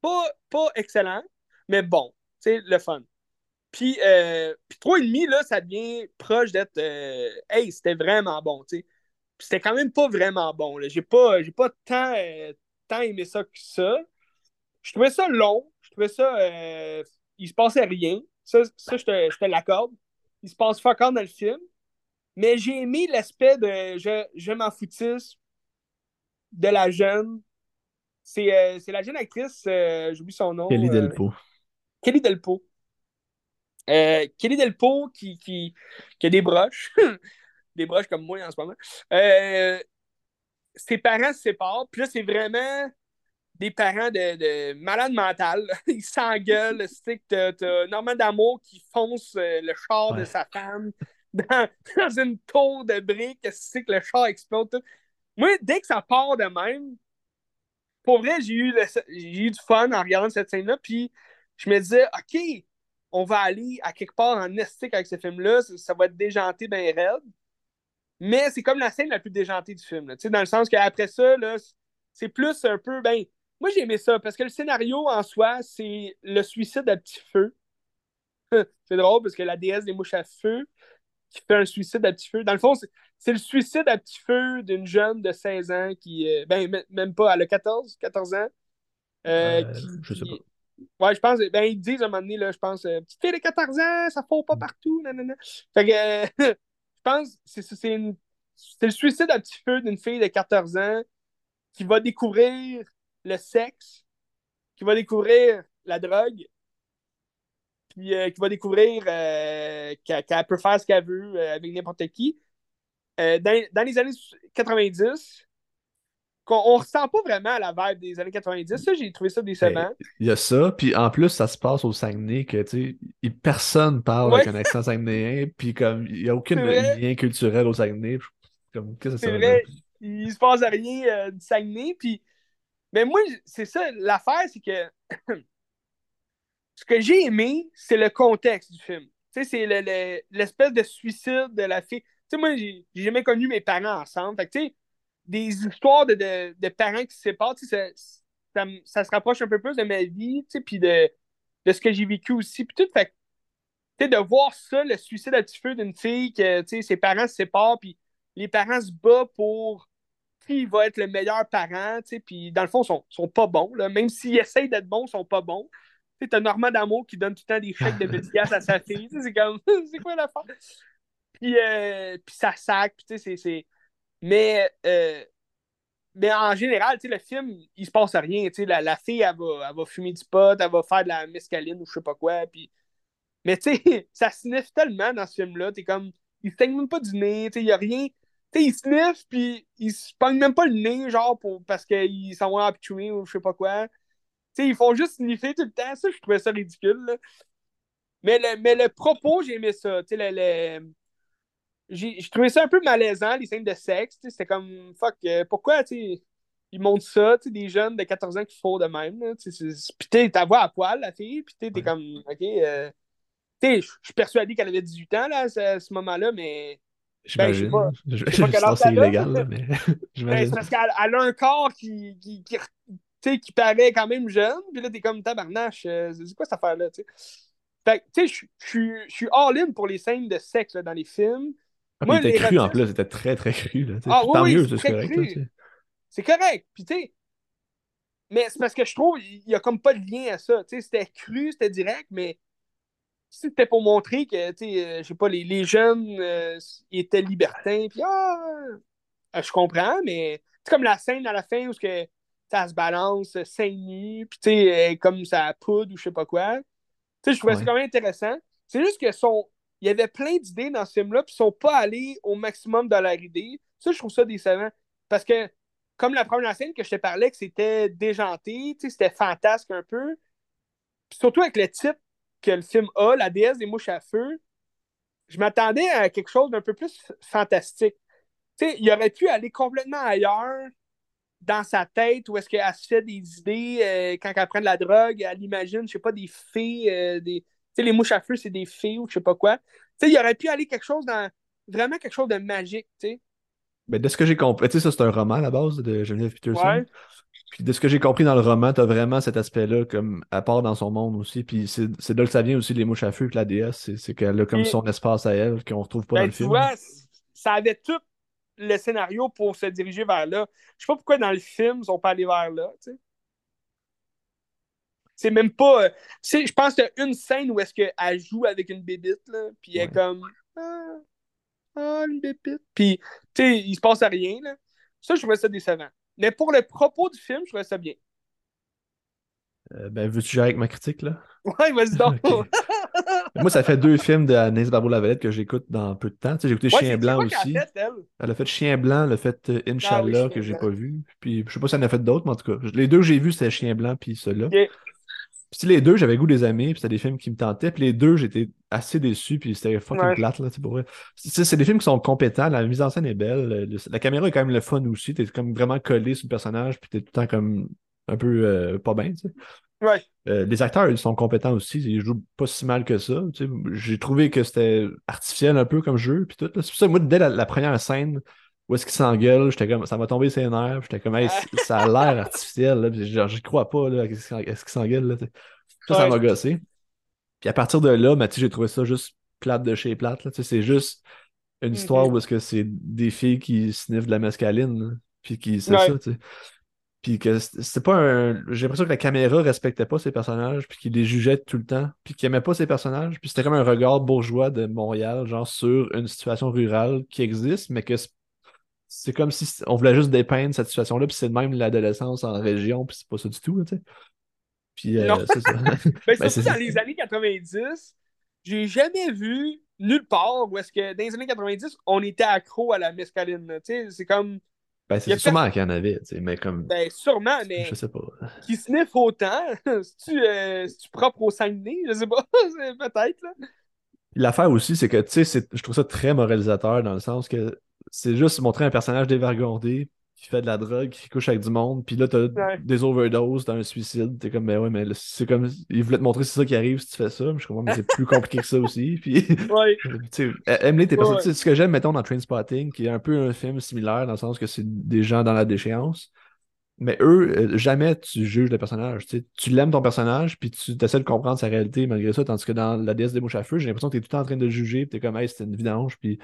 [SPEAKER 1] pas, pas excellent, mais bon. Tu sais, le fun. Puis, euh, puis trois et demi, là, ça devient proche d'être. euh, hey, c'était vraiment bon, tu sais. Puis c'était quand même pas vraiment bon. là. J'ai pas, j'ai pas tant, euh, tant aimé ça que ça. Je trouvais ça long. Je trouvais ça. euh, il se passait rien. Ça, ça je te, je te l'accorde. Il se passe fuck dans le film. Mais j'ai aimé l'aspect de je, je m'en foutisse de la jeune. C'est c'est la jeune actrice, j'oublie son nom.
[SPEAKER 2] Kelly Delpo.
[SPEAKER 1] Kelly Delpo. Euh, Kelly Delpo qui, qui, qui a des broches. des broches comme moi en ce moment. Euh, ses parents se séparent. Puis là, c'est vraiment des parents de, de malades mentales. Ils s'engueulent. C'est que t'as Normand D'Amour qui fonce euh, le char de sa femme dans, une tour de briques. C'est que le char explose. Tout? Moi, dès que ça part de même, pour vrai, j'ai eu, eu du fun en regardant cette scène-là. Puis je me disais, OK, on va aller à quelque part en estique avec ce film-là. Ça, va être déjanté bien raide. Mais c'est comme la scène la plus déjantée du film. dans le sens qu'après ça, c'est plus un peu. Ben, moi, j'ai aimé ça parce que le scénario en soi, c'est le suicide à petit feu. c'est drôle parce que la déesse des mouches à feu qui fait un suicide à petit feu. Dans le fond, c'est le suicide à petit feu d'une jeune de 16 ans qui. Euh, ben, même pas, elle a 14, 14 ans. Euh, euh,
[SPEAKER 2] je sais pas.
[SPEAKER 1] Ouais, je pense, ben, ils disent à un moment donné, là, je pense, petite fille de 14 ans, ça faut pas partout, nanana. Fait que, je pense, c'est c'est le suicide à petit feu d'une fille de 14 ans qui va découvrir le sexe, qui va découvrir la drogue, puis euh, qui va découvrir euh, qu'elle peut faire ce qu'elle veut euh, avec n'importe qui. Dans, les années 90, on, ne ressent pas vraiment la vibe des années 90. Ça, j'ai trouvé ça décevant. Ben,
[SPEAKER 2] il y a ça, puis en plus, ça se passe au Saguenay, que tu sais, personne parle avec un accent saguenayen, puis comme il n'y a aucun lien culturel au Saguenay. Comme, qu'est-ce que
[SPEAKER 1] c'est vrai, il se passe rien du Saguenay, puis mais moi, c'est ça, l'affaire, c'est que ce que j'ai aimé, c'est le contexte du film. Tu sais, c'est l'espèce de suicide de la fille. Tu sais, moi, j'ai jamais connu mes parents ensemble. Fait que, tu sais, des histoires de, de, parents qui se séparent, sais, ça, ça, se rapproche un peu plus de ma vie, puis de, de ce que j'ai vécu aussi. Puis tout, fait tu sais, de voir ça, le suicide à petit feu d'une fille que, tu sais, ses parents se séparent, puis les parents se battent pour qui va être le meilleur parent, tu sais, puis dans le fond, ils sont, sont pas bons, là. même s'ils essayent d'être bons, ils sont pas bons. Tu sais, Normand D'Amour qui donne tout le temps des chèques de 1000 à sa fille, c'est comme, c'est quoi l'affaire? Puis, euh, puis ça sac, puis tu sais, c'est... Mais, euh, mais en général, le film, il se passe rien, tu sais, la, la, fille, elle va, elle va fumer du pot, elle va faire de la mescaline ou je sais pas quoi. Mais tu sais, ça sniffe tellement dans ce film-là, t'es comme, il saigne même pas du nez, il y a rien sais, ils sniffent, puis ils se pognent même pas le nez, genre, pour, parce qu'ils s'en vont habitués ou je sais pas quoi. Ils font juste sniffer tout le temps. Ça, je trouvais ça ridicule. Mais le, mais le propos, j'ai aimé ça. Tu sais, le, le... j'ai trouvé ça un peu malaisant, les scènes de sexe. C'était comme, fuck, euh, pourquoi, ils montrent ça, des jeunes de 14 ans qui font de même. Puis tu ta voix à poil, la fille, puis t'es comme, ok, euh... tu sais, je suis persuadé qu'elle avait 18 ans, là, à ce moment-là, mais
[SPEAKER 2] ben, j'imagine. je sais pas, c'est illégal, mais
[SPEAKER 1] ben, c'est parce qu'elle a un corps qui, qui, qui, qui, paraît quand même jeune, puis là, t'es comme tabarnache. Euh, c'est quoi cette affaire-là, tu sais? Fait tu sais, je suis all-in pour les scènes de sexe dans les films.
[SPEAKER 2] Ah, Moi, était cru en plus, c'était très très cru. Là, ah, oui, tant mieux, c'est correct.
[SPEAKER 1] C'est correct. Puis tu sais, mais c'est parce que je trouve il n'y a comme pas de lien à ça. Tu sais, c'était cru, c'était direct, mais c'était pour montrer que, tu sais, euh, je sais pas, les, les jeunes euh, étaient libertins, puis ah, euh, je comprends, mais c'est comme la scène à la fin où que, ça se balance nus, puis tu sais, comme ça poudre ou je sais pas quoi. Tu sais, je trouvais ça quand même intéressant. C'est juste que son... il y avait plein d'idées dans ce film-là, puis ils sont pas allés au maximum de leur idée. Ça, je trouve ça décevant. Parce que, comme la première scène que je te parlais, que c'était déjanté, c'était fantasque un peu. surtout avec le type que le film a, La déesse des mouches à feu, je m'attendais à quelque chose d'un peu plus fantastique. Il aurait pu aller complètement ailleurs dans sa tête où est-ce qu'elle se fait des idées euh, quand elle prend de la drogue, elle imagine, je sais pas, des fées, euh, des... Sais, les mouches à feu, c'est des fées ou je sais pas quoi. Tu sais, il aurait pu aller quelque chose dans... Vraiment quelque chose de magique, tu sais.
[SPEAKER 2] Ben, de ce que j'ai compris, tu sais, ça c'est un roman à la base de Geneviève Peterson. Puis de ce que j'ai compris dans le roman, t'as vraiment cet aspect-là comme à part dans son monde aussi. Puis c'est de là que ça vient aussi les mouches à feu que la déesse, c'est qu'elle a comme son espace à elle qu'on retrouve pas ben, dans le
[SPEAKER 1] tu
[SPEAKER 2] film.
[SPEAKER 1] Vois, ça avait tout le scénario pour se diriger vers là. Je sais pas pourquoi dans le film ils sont pas allés vers là. Tu sais. C'est même pas. Euh, je pense qu'il y a une scène où est-ce qu'elle joue avec une bébite, là, puis elle est comme. Ah, ah, une bébite. Puis, tu sais, il se passe rien, là. Ça, je trouvais ça décevant. Mais pour le propos du film, je trouvais ça bien.
[SPEAKER 2] Euh, ben, veux-tu jouer avec ma critique, là?
[SPEAKER 1] Ouais, vas-y donc.
[SPEAKER 2] Moi, ça fait deux films de Anaïs Barbeau-Lavalette que j'écoute dans peu de temps. Tu sais, j'ai écouté
[SPEAKER 1] Ouais,
[SPEAKER 2] Chien Blanc aussi.
[SPEAKER 1] fait, elle?
[SPEAKER 2] Elle a fait Chien Blanc, elle a fait euh, Inch'Allah,
[SPEAKER 1] Ah oui,
[SPEAKER 2] que j'ai pas vu. Puis je sais pas si elle en a fait d'autres, mais en tout cas, les deux que j'ai vus, c'était Chien Blanc puis ceux-là. Puis les deux, j'avais goût des amis, puis c'était des films qui me tentaient. Puis les deux, j'étais assez déçu, puis c'était fucking
[SPEAKER 1] Ouais.
[SPEAKER 2] plate, là, tu pour vrai. C'est des films qui sont compétents, la mise en scène est belle, le- la caméra est quand même le fun aussi, t'es comme vraiment collé sur le personnage, puis t'es tout le temps comme un peu euh, pas bien, tu sais.
[SPEAKER 1] Ouais.
[SPEAKER 2] Euh, les acteurs, ils sont compétents aussi. Ils jouent pas si mal que ça. J'ai trouvé que c'était artificiel un peu comme jeu. Puis tout. C'est pour ça que moi, dès la, la première scène où est-ce qu'ils s'engueulent, j'étais comme, ça m'a tombé ses nerfs. J'étais comme, hey, c- ça a l'air artificiel. Là. Puis genre, crois pas. Là, est-ce qu'ils s'engueulent. Ça, ça m'a gossé. Puis à partir de là, ben, j'ai trouvé ça juste plate de chez plate. Là, c'est juste une histoire où est-ce que c'est des filles qui sniffent de la mescaline. là. Puis qui, c'est
[SPEAKER 1] Ouais.
[SPEAKER 2] ça, tu sais. Puis que c'est pas un. J'ai l'impression que la caméra respectait pas ses personnages, puis qu'il les jugeait tout le temps, puis qu'il aimait pas ses personnages. Puis c'était comme un regard bourgeois de Montréal, genre sur une situation rurale qui existe, mais que c'est- c'est comme si on voulait juste dépeindre cette situation-là, puis c'est même l'adolescence en région, puis c'est pas ça du tout, tu sais. Puis euh, c'est ça.
[SPEAKER 1] Ben,
[SPEAKER 2] Ben,
[SPEAKER 1] surtout dans les années 90, j'ai jamais vu nulle part où est-ce que dans les années 90, on était accro à la mescaline. Tu sais, c'est comme.
[SPEAKER 2] Ben, c'est sûrement qu'il y en avait, tu sais, mais comme.
[SPEAKER 1] Ben, sûrement, mais
[SPEAKER 2] Je sais pas.
[SPEAKER 1] qui sniff autant, c'est-tu euh, propre au Saguenay? Je sais pas. Peut-être, là.
[SPEAKER 2] L'affaire aussi, c'est que, tu sais, je trouve ça très moralisateur dans le sens que c'est juste montrer un personnage dévergondé qui fait de la drogue, qui couche avec du monde, puis là, t'as
[SPEAKER 1] Ouais.
[SPEAKER 2] des overdoses, t'as un suicide, t'es comme, ben ouais, mais c'est comme, il voulait te montrer c'est ça qui arrive si tu fais ça, mais je comprends, mais c'est plus compliqué que ça aussi, puis,
[SPEAKER 1] Ouais.
[SPEAKER 2] tu Emily, t'es
[SPEAKER 1] Ouais,
[SPEAKER 2] ce que j'aime, mettons, dans Trainspotting, qui est un peu un film similaire, dans le sens que c'est des gens dans la déchéance, mais eux, euh, jamais tu juges le personnage. Tu, sais. tu l'aimes ton personnage, puis tu essaies de comprendre sa réalité malgré ça. Tandis que dans La déesse des mouches à feu, j'ai l'impression que tu es tout le temps en train de le juger, puis tu es comme, hey, c'était une vidange, puis.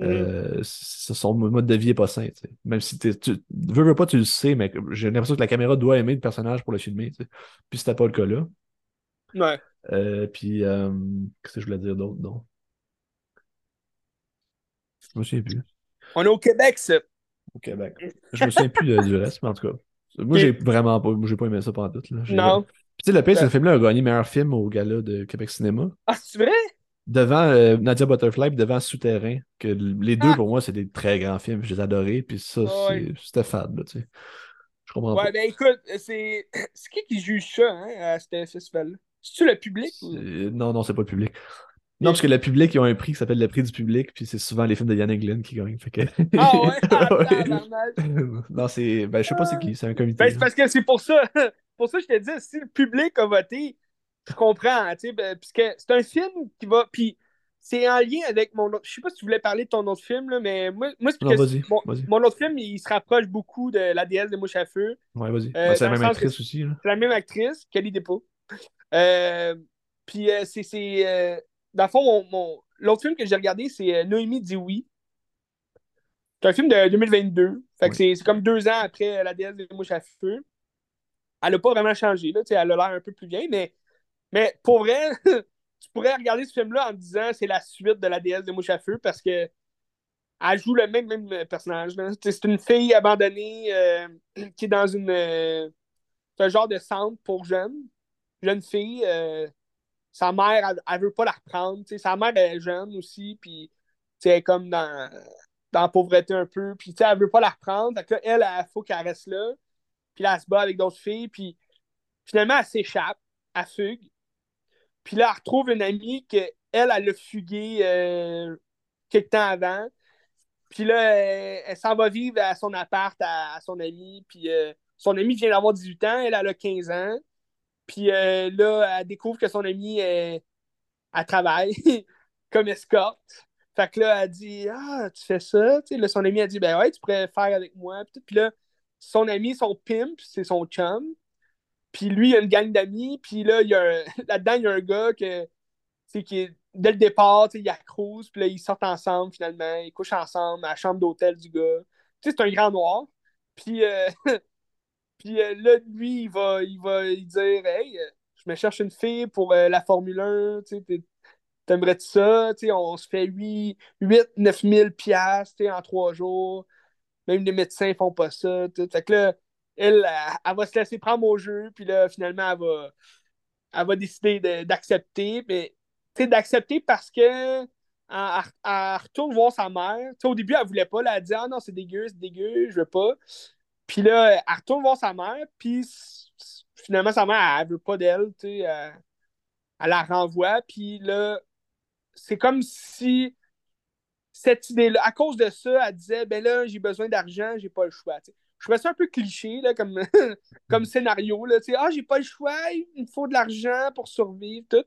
[SPEAKER 2] Euh, c- son mode de vie est pas sain. Même si tu veux, veux pas, tu le sais, mais j'ai l'impression que la caméra doit aimer le personnage pour le filmer. tu sais. Puis c'était pas le cas là.
[SPEAKER 1] Ouais.
[SPEAKER 2] Euh, puis, euh, qu'est-ce que je voulais dire d'autre? Non. Je me souviens plus.
[SPEAKER 1] On est au Québec, ça.
[SPEAKER 2] Au Québec. Je me souviens plus du reste, mais en tout cas. Moi, j'ai vraiment pas, moi, j'ai pas aimé ça pendant tout. Là.
[SPEAKER 1] Non.
[SPEAKER 2] Puis, tu sais, le pire, c'est le film-là a gagné meilleur film au gala de Québec Cinéma.
[SPEAKER 1] Ah, c'est vrai?
[SPEAKER 2] Devant euh, Nadia Butterfly, devant Souterrain. Que les deux,
[SPEAKER 1] Ah.
[SPEAKER 2] pour moi, c'est des très grands films. Je les adorais. Puis ça,
[SPEAKER 1] Ouais.
[SPEAKER 2] c'était fade, là, tu sais. Je comprends
[SPEAKER 1] Ouais,
[SPEAKER 2] pas.
[SPEAKER 1] ben écoute, c'est c'est qui qui juge ça hein, à ce festival-là? C'est-tu le public? ou-
[SPEAKER 2] Non, non, c'est pas le public. Non, parce que le public, ils ont un prix qui s'appelle le prix du public, puis c'est souvent les films de Yann Englund qui gagnent. Fait que...
[SPEAKER 1] Ah ouais? Ah,
[SPEAKER 2] Ouais. non, c'est. Ben, je sais pas c'est qui, c'est un comité.
[SPEAKER 1] Ben, c'est parce que c'est pour ça. pour ça que je te dis, si le public a voté, je comprends, tu sais, ben, puisque c'est un film qui va. Puis c'est en lien avec mon autre. Je sais pas si tu voulais parler de ton autre film, là, mais moi, moi c'est
[SPEAKER 2] Non,
[SPEAKER 1] parce que
[SPEAKER 2] vas-y,
[SPEAKER 1] mon, mon autre film, il se rapproche beaucoup de la déesse des mouches à feu.
[SPEAKER 2] Ouais, vas-y.
[SPEAKER 1] Euh,
[SPEAKER 2] Ben, c'est la même actrice aussi.
[SPEAKER 1] C'est la même actrice, Kelly Depot. Euh, puis euh, c'est. dans le fond, mon, mon- l'autre film que j'ai regardé, c'est Noémie dit oui. C'est un film de 2022. Fait que
[SPEAKER 2] Oui.
[SPEAKER 1] c'est, comme deux ans après La déesse des mouches à feu. Elle n'a pas vraiment changé. Là, tu sais, elle a l'air un peu plus vieille, mais, mais pour vrai, tu pourrais regarder ce film-là en disant c'est la suite de La déesse des mouches à feu parce que elle joue le même, même personnage. Tu sais, C'est une fille abandonnée euh, qui est dans une. euh, un genre de centre pour jeunes. Jeune fille. euh, sa mère, elle, elle veut pas la reprendre. Sa mère est jeune aussi, puis elle est comme dans, dans la pauvreté un peu. Puis elle veut pas la reprendre. Là, elle, il faut qu'elle reste là. Puis elle se bat avec d'autres filles. Puis finalement, elle s'échappe. Elle fugue. Puis là, elle retrouve une amie que elle, l'a fugué euh, quelque temps avant. Puis là, elle, elle s'en va vivre à son appart à, son ami. Puis euh, son ami vient d'avoir 18 ans, elle, a 15 ans. Puis euh, là, elle découvre que son ami, elle, elle travaille comme escorte. Fait que là, elle dit Ah, tu fais ça? Son ami a dit Ben ouais, tu pourrais faire avec moi. Puis là, son ami, son pimp, c'est son chum. Puis lui, il a une gang d'amis. Puis là, il là-dedans, il y a un gars que, qui dès le départ, il accrouse. Puis là, ils sortent ensemble finalement. Ils couchent ensemble à la chambre d'hôtel du gars. Tu sais, c'est un grand noir. Puis, euh, puis euh, là, lui, il va, il va lui dire Hey, euh, je me cherche une fille pour la Formule 1. Tu sais, t'es- t'aimerais-tu ça? On se fait 8, 8 9 000 piastres, tu sais, en trois jours. Même les médecins font pas ça. Fait que là, elle, elle, elle va se laisser prendre au jeu. Puis là, finalement, elle va, elle va décider de- d'accepter. Mais d'accepter parce que elle, retourne voir sa mère. au début, elle voulait pas. Là, elle dit Ah non, c'est dégueu, c'est dégueu, je veux pas. Puis là, elle retourne voir sa mère, puis finalement, sa mère, elle, veut pas d'elle, tu elle, la renvoie, puis là, c'est comme si cette idée-là, à cause de ça, elle disait Ben là, j'ai besoin d'argent, j'ai pas le choix. Je trouvais ça un peu cliché là, comme, comme scénario. Là, ah, j'ai pas le choix, il me faut de l'argent pour survivre, tout.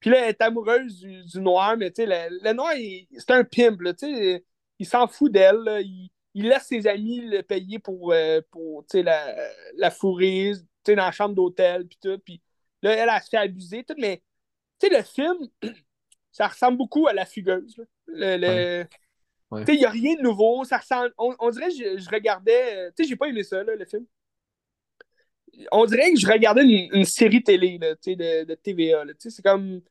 [SPEAKER 1] Puis là, elle est amoureuse du, noir, mais tu sais, le, noir, c'est un pimp, tu sais. Il s'en fout d'elle, il, laisse ses amis le payer pour, euh, pour la, la fourrer, dans la chambre d'hôtel, puis tout. Puis là, elle, a se fait abuser, tout. Mais, tu sais, le film, ça ressemble beaucoup à La Fugueuse. Le, il n'y a rien de nouveau. Ça ressemble... on, dirait que je, regardais... Euh, tu sais, j'ai pas aimé ça, le film on dirait que je regardais une, série télé là, de, de TVA. C'est comme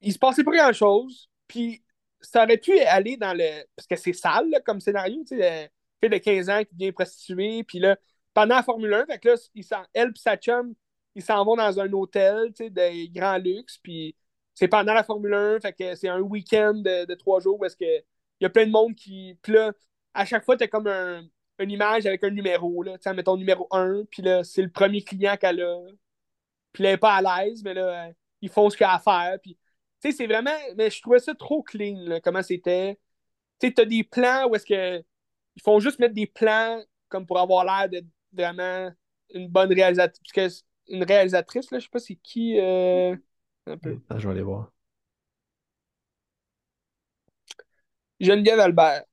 [SPEAKER 1] il se passait pas grand-chose, puis ça aurait pu aller dans le... Parce que c'est sale, comme scénario, tu sais, fait de 15 ans qui devient prostituée, puis là, pendant la Formule 1, fait que là, elle et sa chum, ils s'en vont dans un hôtel, de grand luxe, puis c'est pendant la Formule 1, fait que c'est un week-end de, trois jours où est-ce que il y a plein de monde qui... Puis là, à chaque fois, t'as comme un, une image avec un numéro, là, tu sais, mettons numéro 1, puis là, c'est le premier client qu'elle a. Puis là, elle n'est pas à l'aise, mais là, ils font ce qu'il y a à faire, puis tu sais, c'est vraiment. Mais je trouvais ça trop clean, comment c'était. Tu sais, t'as des plans où est-ce que. Ils font juste mettre des plans comme pour avoir l'air d'être vraiment une bonne réalisatrice. Parce une réalisatrice, là, je sais pas c'est qui. Euh,
[SPEAKER 2] un peu. Ah, je vais aller voir.
[SPEAKER 1] Geneviève Albert.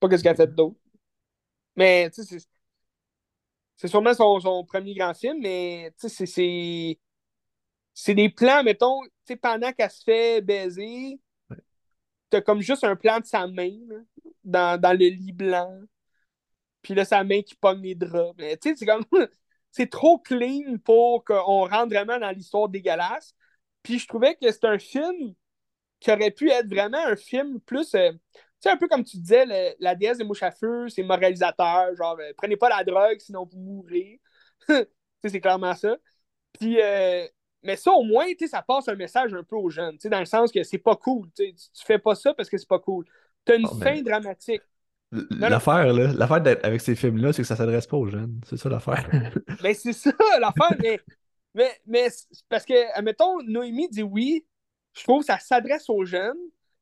[SPEAKER 1] Pas qu'est-ce qu'elle a fait d'autre. Mais, tu sais, c'est sûrement son, son, premier grand film, mais tu sais, c'est c'est des plans, mettons, tu sais, pendant qu'elle se fait baiser, t'as comme juste un plan de sa main dans, dans, le lit blanc. Puis là, sa main qui pogne les draps. Mais tu sais, c'est comme. c'est trop clean pour qu'on rentre vraiment dans l'histoire dégueulasse. Puis je trouvais que c'est un film qui aurait pu être vraiment un film plus. Euh, tu sais, un peu comme tu disais, la déesse des mouches à feu, c'est moralisateur. Genre, euh, prenez pas la drogue, sinon vous mourrez. tu sais, c'est clairement ça. Puis, euh, mais ça, au moins, ça passe un message un peu aux jeunes, dans le sens que c'est pas cool. Tu, tu fais pas ça parce que c'est pas cool. Tu as une oh, fin dramatique.
[SPEAKER 2] L'affaire, là, l'affaire avec ces films-là, c'est que ça s'adresse pas aux jeunes. C'est ça l'affaire.
[SPEAKER 1] mais c'est ça l'affaire, mais, mais, mais parce que, admettons, Noémie dit oui, je trouve que ça s'adresse aux jeunes,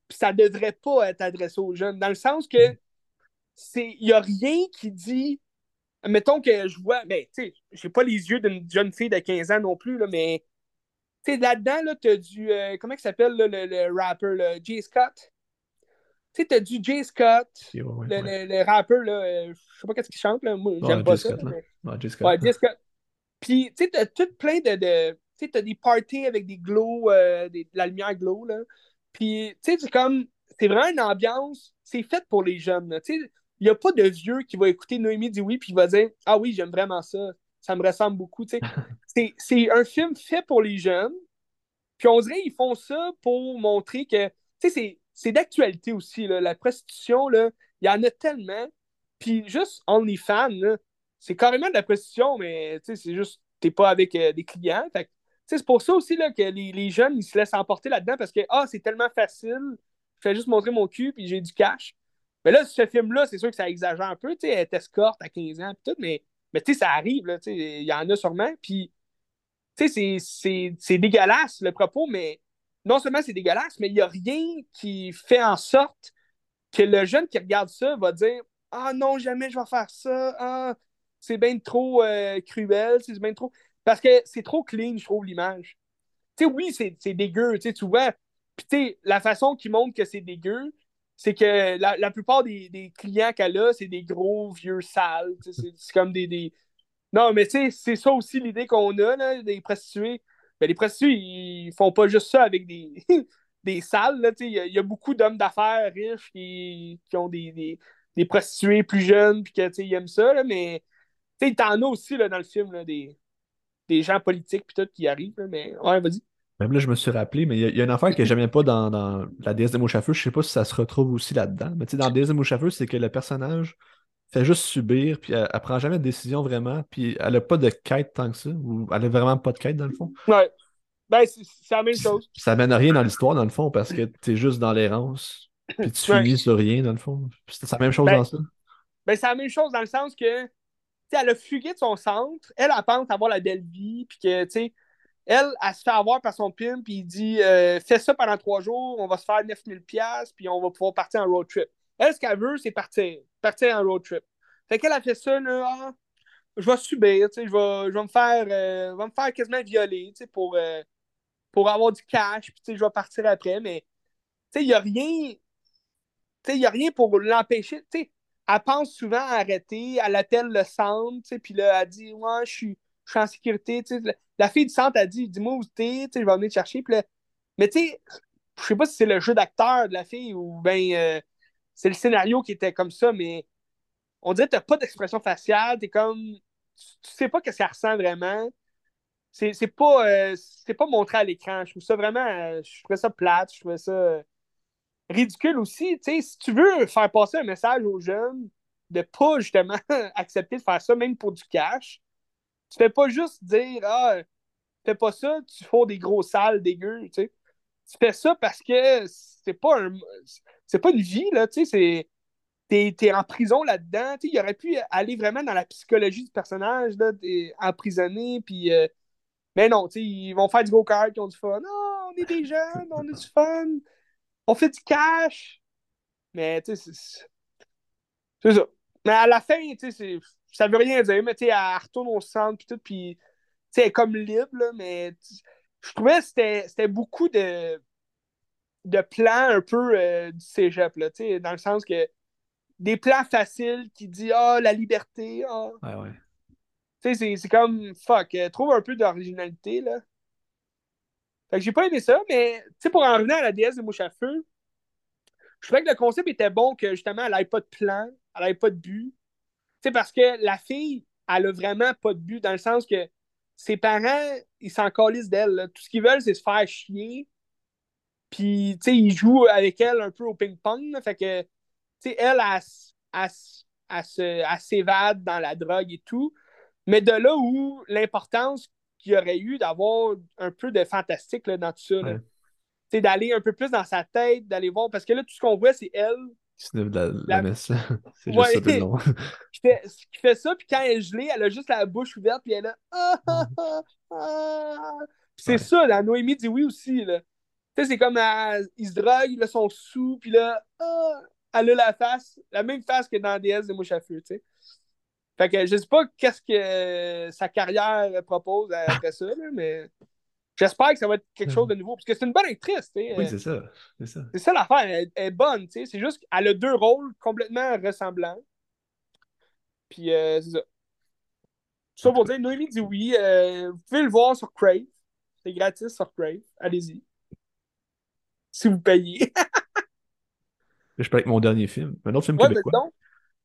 [SPEAKER 1] puis ça devrait pas être adressé aux jeunes, dans le sens que c'est il y a rien qui dit mettons que je vois, mais ben, tu sais, j'ai pas les yeux d'une jeune fille de 15 ans non plus, là, mais sais, là-dedans, là, t'as du. Euh, comment il s'appelle le, le rapper, le Jay Scott? Tu sais, t'as du Jay Scott, le, le, rappeur, là, euh, je sais pas qu'est-ce qu'il chante, là. Moi, j'aime pas ça. Mais... Scott. Ouais, Jay Scott. Puis, tu sais, t'as tout plein de. de... Tu sais, t'as des parties avec des glows, euh, des, de la lumière glow, là. Puis, tu sais, c'est comme. C'est vraiment une ambiance. C'est fait pour les jeunes, Tu sais, il n'y a pas de vieux qui va écouter Noémie dit oui, puis il va dire Ah oui, j'aime vraiment ça ça me ressemble beaucoup. c'est un film fait pour les jeunes. Puis on dirait qu'ils font ça pour montrer que c'est d'actualité aussi. Là. La prostitution, il y en a tellement. Puis juste OnlyFans, c'est carrément de la prostitution, mais c'est juste t'es pas avec euh, des clients. c'est pour ça aussi là, que les, les, jeunes ils se laissent emporter là-dedans parce que ah, c'est tellement facile, je fais juste montrer mon cul puis j'ai du cash. Mais là, ce film-là, c'est sûr que ça exagère un peu. Elle t'escorte à 15 ans, tout, mais mais tu sais, ça arrive, il y en a sûrement. Puis, tu sais, c'est dégueulasse le propos, mais non seulement c'est dégueulasse, mais il n'y a rien qui fait en sorte que le jeune qui regarde ça va dire Ah non, jamais je vais faire ça. Ah, c'est bien trop euh, cruel, c'est bien trop. Parce que c'est trop clean, je trouve, l'image. Tu sais, oui, c'est dégueu, tu vois. Puis, tu sais, la façon qu'il montre que c'est dégueu, c'est que la, plupart des, clients qu'elle a, c'est des gros vieux sales. C'est comme des, Non, mais tu sais, c'est ça aussi l'idée qu'on a, là, des prostituées. Ben, les prostituées, ils font pas juste ça avec des, des salles. Il y, a beaucoup d'hommes d'affaires riches qui, qui ont des, des, prostituées plus jeunes puis que ils aiment ça, là, mais t'en as aussi là, dans le film là, des, des gens politiques puis tout qui arrivent. mais ouais, vas-y.
[SPEAKER 2] Même là, je me suis rappelé, mais il y, a une affaire que j'aimais pas dans, dans, la déesse des mouches à feu. Je sais pas si ça se retrouve aussi là-dedans. Mais tu sais, dans la déesse des mouches à feu, c'est que le personnage fait juste subir, puis elle, prend jamais de décision vraiment, puis elle a pas de quête tant que ça, ou elle a vraiment pas de quête dans le fond.
[SPEAKER 1] Ouais. Ben, c'est la même chose.
[SPEAKER 2] Ça mène à rien dans l'histoire, dans le fond, parce que t'es juste dans l'errance. Puis tu
[SPEAKER 1] Ouais.
[SPEAKER 2] finis sur rien, dans le fond. C'est la même chose
[SPEAKER 1] Ben,
[SPEAKER 2] dans ça.
[SPEAKER 1] Ben, c'est la même chose dans le sens que, elle a fugué de son centre. Elle, elle pense avoir la belle vie. Puis que, elle, elle se fait avoir par son pimp. Puis il dit, euh, fais ça pendant trois jours. On va se faire 9000$. Puis on va pouvoir partir en road trip. Elle, ce qu'elle veut, c'est partir. Partir en road trip. Fait qu'elle a fait ça, là. ah, je vais subir. Je vais, je vais me faire, euh, me faire quasiment violer, pour, euh, pour avoir du cash. Puis, je vais partir après. Mais, il n'y a rien. Il a rien pour l'empêcher. Tu sais, elle pense souvent à arrêter, elle attelle le centre, puis là, elle dit Ouais, je suis, en sécurité. La, fille du centre a dit Dis-moi où t'es, je vais venir te chercher. Mais tu sais, je sais pas si c'est le jeu d'acteur de la fille ou ben euh, c'est le scénario qui était comme ça, mais on dirait que t'as pas d'expression faciale, t'es comme. Tu, tu sais pas que ça ressent vraiment. C'est pas, euh, pas montré à l'écran. Je trouve ça vraiment. euh, je trouvais ça plate, je trouvais ça. Ridicule aussi. Tu sais, si tu veux faire passer un message aux jeunes de pas justement accepter de faire ça, même pour du cash, tu fais pas juste dire Ah, fais pas ça, tu fais des gros sales dégueux. Tu sais. Tu fais ça parce que c'est pas un c'est pas une vie, là, tu sais, c'est. T'es, t'es en prison là-dedans. Il aurait pu aller vraiment dans la psychologie du personnage, là, t'es emprisonné, puis. euh, mais non, tu sais, ils vont faire du go-kart, ils ont du fun. Non, on est des jeunes, on a du fun on fait du cash. Mais, tu sais, c'est- c'est ça. Mais à la fin, tu sais, ça veut rien dire, mais, tu sais, elle retourne au centre, puis tout, puis, tu sais, elle est comme libre, là, mais je trouvais que c'était beaucoup de, de plans un peu euh, du cégep, là, tu sais, dans le sens que des plans faciles qui disent, ah, la liberté, ah.
[SPEAKER 2] Ouais, ouais.
[SPEAKER 1] Tu sais, c'est- c'est comme, fuck, euh, trouve un peu d'originalité, là. Fait que j'ai pas aimé ça, mais, pour en revenir à la déesse des mouches à feu, je trouvais que le concept était bon, que justement, elle n'avait pas de plan, elle n'avait pas de but. Tu sais, parce que la fille, elle a vraiment pas de but, dans le sens que ses parents, ils s'en calissent d'elle. Tout ce qu'ils veulent, c'est se faire chier. Puis, tu sais, ils jouent avec elle un peu au ping-pong. Fait que, tu sais, elle, elle s'évade dans la drogue et tout. Mais de là où l'importance qu'il y aurait eu d'avoir un peu de fantastique là, dans tout ça.
[SPEAKER 2] Ouais.
[SPEAKER 1] Sais, d'aller un peu plus dans sa tête, d'aller voir. Parce que là, tout ce qu'on voit, c'est elle
[SPEAKER 2] Qui de la, la
[SPEAKER 1] La-
[SPEAKER 2] messe. C'est
[SPEAKER 1] Ouais.
[SPEAKER 2] juste ça le long.
[SPEAKER 1] qui fait, qui fait ça, puis quand elle est gelée, elle a juste la bouche ouverte, puis elle a ah, ah, ah, ah. C'est
[SPEAKER 2] Ouais.
[SPEAKER 1] ça, la Noémie dit oui aussi, là. Tu sais, c'est comme, elle, ils se droguent, là, sont sous, puis là, elle a la face, la même face que dans DS de Mouche à Feu, tu sais. Fait que je sais pas qu'est-ce que sa carrière propose après ça, là, mais j'espère que ça va être quelque chose de nouveau, parce que c'est une bonne actrice, tu sais.
[SPEAKER 2] Oui,
[SPEAKER 1] Euh,
[SPEAKER 2] c'est ça. C'est ça.
[SPEAKER 1] ça l'affaire, elle, elle est bonne, tu sais. C'est juste qu'elle a deux rôles complètement ressemblants. Puis euh, c'est ça. Tout ça pour dire, Noémie dit oui. euh, vous pouvez le voir sur Crave. C'est gratis sur Crave. Allez-y. Si vous payez.
[SPEAKER 2] Je peux avec mon dernier film. Un autre film
[SPEAKER 1] ouais,
[SPEAKER 2] québécois.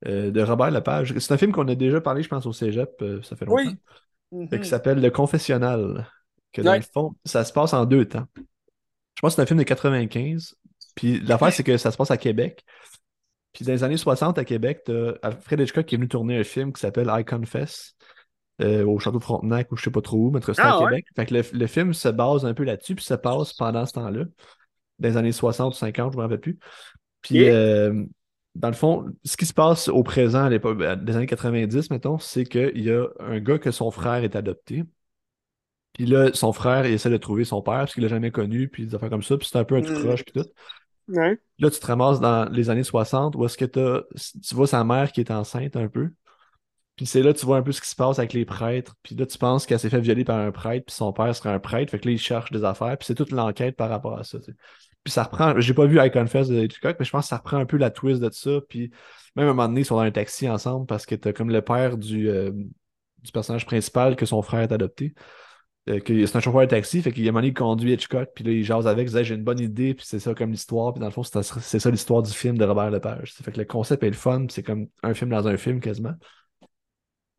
[SPEAKER 2] Euh, de Robert Lepage. C'est un film qu'on a déjà parlé, je pense, au cégep. euh, ça fait longtemps.
[SPEAKER 1] Oui. Mhm.
[SPEAKER 2] qui s'appelle Le Confessionnal. Que dans
[SPEAKER 1] Ouais.
[SPEAKER 2] le fond, ça se passe en deux temps. Je pense que c'est un film de 95. Puis l'affaire, c'est que ça se passe à Québec. Puis dans les années 60 à Québec, t'as Alfred Hitchcock qui est venu tourner un film qui s'appelle I Confess euh, au Château Frontenac ou je sais pas trop où, mais c'était
[SPEAKER 1] Ah,
[SPEAKER 2] à
[SPEAKER 1] ouais.
[SPEAKER 2] Québec. Fait que le, le film se base un peu là-dessus, puis ça passe pendant ce temps-là, dans les années 60 ou 50, je me rappelle plus. Puis euh, dans le fond, ce qui se passe au présent, à l'époque, ben, des années 90, mettons, c'est qu'il y a un gars que son frère est adopté. Puis là, son frère, il essaie de trouver son père parce qu'il l'a jamais connu, puis des affaires comme ça, puis c'est un peu un tout
[SPEAKER 1] Mm.
[SPEAKER 2] croche, puis tout.
[SPEAKER 1] Ouais.
[SPEAKER 2] Là, tu te ramasses dans les années 60 où est-ce que t'as- tu vois sa mère qui est enceinte un peu. Puis c'est là, tu vois un peu ce qui se passe avec les prêtres. Puis là, tu penses qu'elle s'est fait violer par un prêtre, puis son père serait un prêtre. Fait que là, il cherche des affaires. Puis c'est toute l'enquête par rapport à ça. Puis ça reprend. J'ai pas vu I Confess de Hitchcock, mais je pense que ça reprend un peu la twist de ça. Puis même à un moment donné, ils sont dans un taxi ensemble parce que t'as comme le père du, euh, du personnage principal que son frère est adopté. Euh, c'est un chauffeur de taxi, fait qu'il y a un moment donné, il conduit Hitchcock, puis là, il jase avec, il disait j'ai une bonne idée, puis c'est ça comme l'histoire, puis dans le fond, c'est ça l'histoire du film de Robert Lepage. Fait que le concept est le fun, c'est comme un film dans un film quasiment.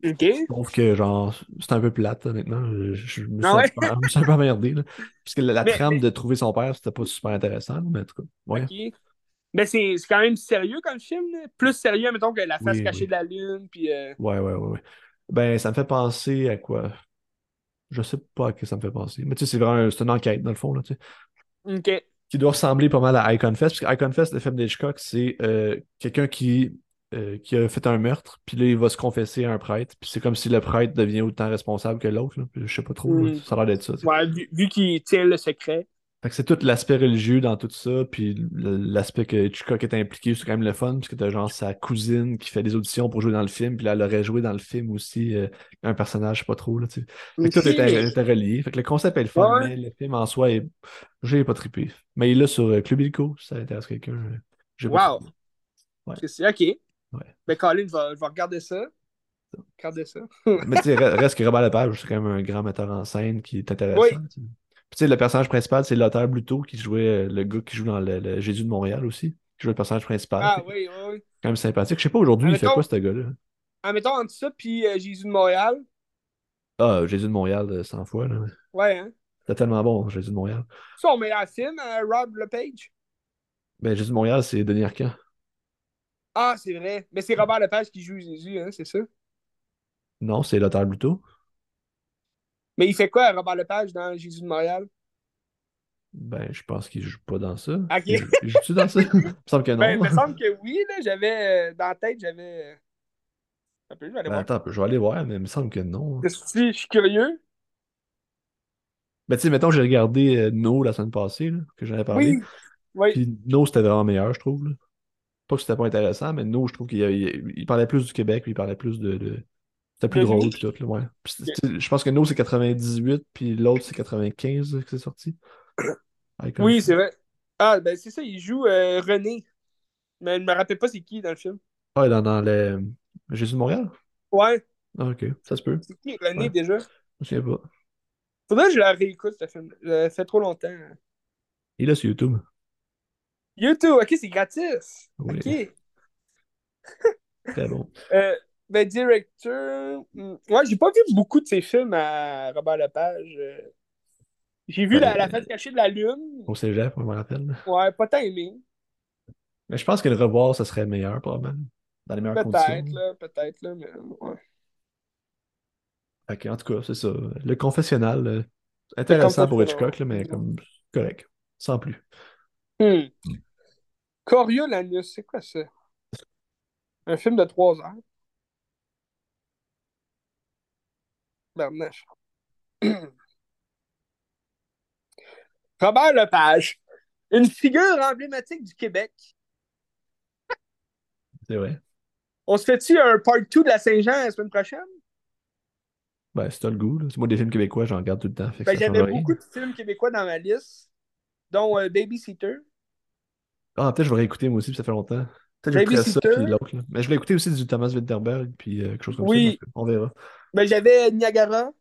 [SPEAKER 1] OK.
[SPEAKER 2] Je trouve que, genre, c'est un peu plate, honnêtement. Je, je me,
[SPEAKER 1] Ah ouais?
[SPEAKER 2] peu- je me suis un peu emmerdé, là. Parce que la, la
[SPEAKER 1] Mais-
[SPEAKER 2] trame
[SPEAKER 1] mais-
[SPEAKER 2] de trouver son père, c'était pas super intéressant, mais en tout cas, ouais.
[SPEAKER 1] Mais c'est quand même sérieux comme film. là? Plus sérieux, mettons, que La face
[SPEAKER 2] Oui,
[SPEAKER 1] cachée
[SPEAKER 2] oui.
[SPEAKER 1] de la lune. Puis. euh,
[SPEAKER 2] Ouais, ouais, ouais, ouais. Ben, ça me fait penser à quoi? Je sais pas à quoi ça me fait penser. Mais tu sais, c'est vraiment une enquête, dans le fond, là, tu sais.
[SPEAKER 1] OK.
[SPEAKER 2] Qui doit ressembler pas mal à Icon Fest. Parce que Icon Fest, le film d'Hitchcock, c'est euh, quelqu'un qui, euh, qui a fait un meurtre, puis là, il va se confesser à un prêtre. Puis c'est comme si le prêtre devient autant responsable que l'autre. Je sais pas trop, là.
[SPEAKER 1] Mm.
[SPEAKER 2] ça a l'air d'être ça.
[SPEAKER 1] Ouais, vu, vu qu'il tient le secret.
[SPEAKER 2] Fait que c'est tout l'aspect religieux dans tout ça, puis l'aspect que Hitchcock est impliqué, c'est quand même le fun, parce que t'as genre sa cousine qui fait des auditions pour jouer dans le film, puis là, elle aurait joué dans le film aussi euh, un personnage, je sais pas trop, là, tu sais. Fait que tout était, était relié. Fait que le concept est le fun,
[SPEAKER 1] Ouais.
[SPEAKER 2] mais le film en soi, est... j'ai pas trippé. Mais il est là sur euh, Club Illico, si ça intéresse quelqu'un.
[SPEAKER 1] Wow.
[SPEAKER 2] Ouais.
[SPEAKER 1] C'est OK.
[SPEAKER 2] Ouais.
[SPEAKER 1] Ben, Colin, je vais, regarder ça. Regarder ça.
[SPEAKER 2] Mais tu sais, re- reste que Robert Lepage, c'est quand même un grand metteur en scène qui est intéressant.
[SPEAKER 1] Oui.
[SPEAKER 2] tu sais. Puis tu sais, le personnage principal, c'est Lothar Bluto qui jouait euh, le gars qui joue dans le, le Jésus de Montréal aussi, qui joue le personnage principal.
[SPEAKER 1] Ah oui, oui, oui.
[SPEAKER 2] quand même sympathique. Je sais pas aujourd'hui, il fait quoi ce gars-là?
[SPEAKER 1] En mettant entre ça puis euh, Jésus de Montréal.
[SPEAKER 2] Ah, Jésus de Montréal, euh, 100 fois. là.
[SPEAKER 1] Ouais, hein.
[SPEAKER 2] C'était tellement bon, Jésus de Montréal.
[SPEAKER 1] Son meilleur film, euh, Rob Lepage.
[SPEAKER 2] Ben, Jésus de Montréal, c'est Denis Arcand.
[SPEAKER 1] Ah, c'est vrai. Mais c'est Robert Lepage qui joue Jésus, hein, c'est ça?
[SPEAKER 2] Non, c'est Lothar Bluto.
[SPEAKER 1] Mais il fait quoi, Robert Lepage, dans Jésus de Montréal?
[SPEAKER 2] Ben, je pense qu'il joue pas dans ça.
[SPEAKER 1] Ok.
[SPEAKER 2] Il joue- il joue-tu dans ça? Il me semble que non.
[SPEAKER 1] Ben, il me semble que oui, là. J'avais. euh, dans la tête, j'avais. Un peu, je vais aller
[SPEAKER 2] Ben,
[SPEAKER 1] voir.
[SPEAKER 2] attends, je vais aller voir, mais il me semble que non.
[SPEAKER 1] Que je suis curieux?
[SPEAKER 2] Ben, tu sais, mettons, j'ai regardé euh, No la semaine passée, là, que j'en ai parlé.
[SPEAKER 1] Oui. Oui.
[SPEAKER 2] Puis No, c'était vraiment meilleur, je trouve. là. Pas que c'était pas intéressant, mais No, je trouve qu'il il, il parlait plus du Québec, puis il parlait plus de. de- C'était plus drôle,
[SPEAKER 1] nous.
[SPEAKER 2] puis tout, là, ouais. Puis je pense que No, c'est 98, puis l'autre, c'est 95 que c'est sorti. Icon.
[SPEAKER 1] Oui, c'est vrai. Ah, ben c'est ça, il joue euh, René. Mais je me rappelle pas c'est qui dans le film.
[SPEAKER 2] Ah, dans, dans le Jésus de Montréal?
[SPEAKER 1] Ouais,
[SPEAKER 2] Ah, ok, ça se peut.
[SPEAKER 1] c'est qui René
[SPEAKER 2] Ouais.
[SPEAKER 1] déjà?
[SPEAKER 2] Je souviens pas.
[SPEAKER 1] Faudrait que je la réécoute, ce film. Ça fait trop longtemps.
[SPEAKER 2] Il est là sur YouTube.
[SPEAKER 1] YouTube, ok, c'est gratis.
[SPEAKER 2] Oui.
[SPEAKER 1] Ok.
[SPEAKER 2] Très bon.
[SPEAKER 1] Euh, ben, directeur. hmm, Ouais, j'ai pas vu beaucoup de ses films à Robert Lepage. euh. J'ai vu la, la fête cachée de la Lune.
[SPEAKER 2] Au cégep, on me rappelle.
[SPEAKER 1] Ouais, pas tant aimé.
[SPEAKER 2] Mais je pense que le revoir, ça serait meilleur, probablement. Dans les meilleures
[SPEAKER 1] Peut-être,
[SPEAKER 2] conditions.
[SPEAKER 1] là, peut-être, là, mais ouais.
[SPEAKER 2] Que, en tout cas, c'est ça. Le confessionnal, euh, intéressant pour. Hitchcock, là, mais comme correct. Sans plus.
[SPEAKER 1] Hmm. Coriolanus, c'est quoi ça? Un film de trois heures. Bernache. Robert Lepage, une figure emblématique du Québec.
[SPEAKER 2] C'est vrai.
[SPEAKER 1] On se fait-tu un part 2 de la Saint-Jean la semaine prochaine?
[SPEAKER 2] Ben, c'est le goût. là. C'est moi des films québécois, j'en regarde tout le temps.
[SPEAKER 1] Ben, J'avais
[SPEAKER 2] rien.
[SPEAKER 1] beaucoup de films québécois dans ma liste, dont euh, Babysitter.
[SPEAKER 2] Ah, peut-être je vais réécouter moi aussi, puis ça fait longtemps. Peut-être j'écouterai ça,
[SPEAKER 1] Babysitter.
[SPEAKER 2] là. Mais je voulais écouter aussi du Thomas Winterberg, puis euh, quelque chose comme
[SPEAKER 1] Oui.
[SPEAKER 2] ça. donc, on verra.
[SPEAKER 1] Ben, J'avais Niagara.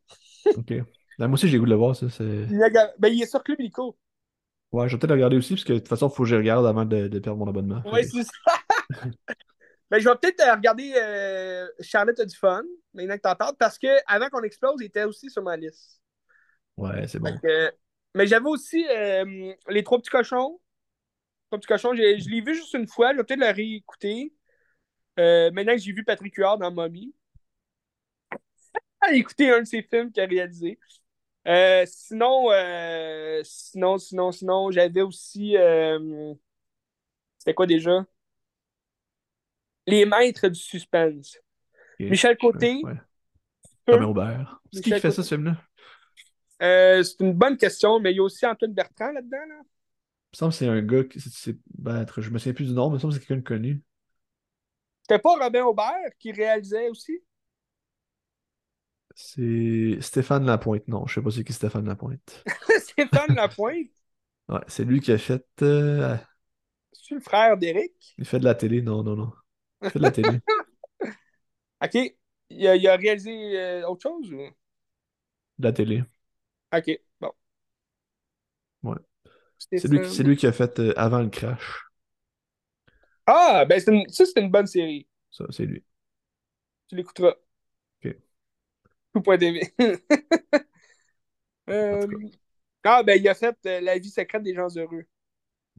[SPEAKER 2] Ok. Ben, moi aussi, j'ai goût de le voir, ça. C'est...
[SPEAKER 1] Niagara. Ben, il est sur Club Illico.
[SPEAKER 2] Ouais, je vais peut-être le regarder aussi, parce que de toute façon, il faut que je regarde avant de, de perdre mon abonnement.
[SPEAKER 1] Ouais, c'est ça. ben, je vais peut-être euh, regarder euh, Charlotte a du fun, maintenant que t'en parles, parce que avant qu'on explose, il était aussi sur ma liste.
[SPEAKER 2] Ouais, c'est bon.
[SPEAKER 1] Que- mais j'avais aussi euh, Les Trois Petits Cochons. Trois Petits Cochons, j'ai- je l'ai vu juste une fois, je vais peut-être le réécouter. Euh, maintenant que j'ai vu Patrick Huard dans Mommy. À écouter un de ses films qu'il a réalisé. Euh, sinon, sinon, sinon, sinon, j'avais aussi. C'était quoi déjà? Les maîtres du suspense. Michel Côté.
[SPEAKER 2] Ouais.
[SPEAKER 1] Peu.
[SPEAKER 2] Romain Aubert. C'est qui qui
[SPEAKER 1] Michel
[SPEAKER 2] fait ça, ce film-là?
[SPEAKER 1] Euh, c'est une bonne question, mais il y a aussi Antoine Bertrand là-dedans. Là.
[SPEAKER 2] Il me semble que c'est un gars qui. c'est- ben, je me souviens plus du nom, mais il me semble que c'est quelqu'un de connu.
[SPEAKER 1] C'était pas Robin Aubert qui réalisait aussi?
[SPEAKER 2] C'est Stéphane Lapointe. Non, je sais pas c'est qui Stéphane Lapointe.
[SPEAKER 1] Stéphane Lapointe?
[SPEAKER 2] Ouais, c'est lui qui a fait. euh,
[SPEAKER 1] C'est le frère d'Éric?
[SPEAKER 2] Il fait de la télé. Non, non, non. Il fait de la télé.
[SPEAKER 1] OK. Il a, il a réalisé euh, autre chose? ou-
[SPEAKER 2] De la télé.
[SPEAKER 1] OK, bon.
[SPEAKER 2] Ouais. C'est lui, qui- c'est lui qui a fait euh, Avant le crash.
[SPEAKER 1] Ah, ben c'est une- ça, c'est une bonne série.
[SPEAKER 2] Ça, c'est lui.
[SPEAKER 1] Tu l'écouteras.
[SPEAKER 2] OK.
[SPEAKER 1] Tout.tv. Euh, Ah, ben il a fait euh, La vie secrète des gens heureux.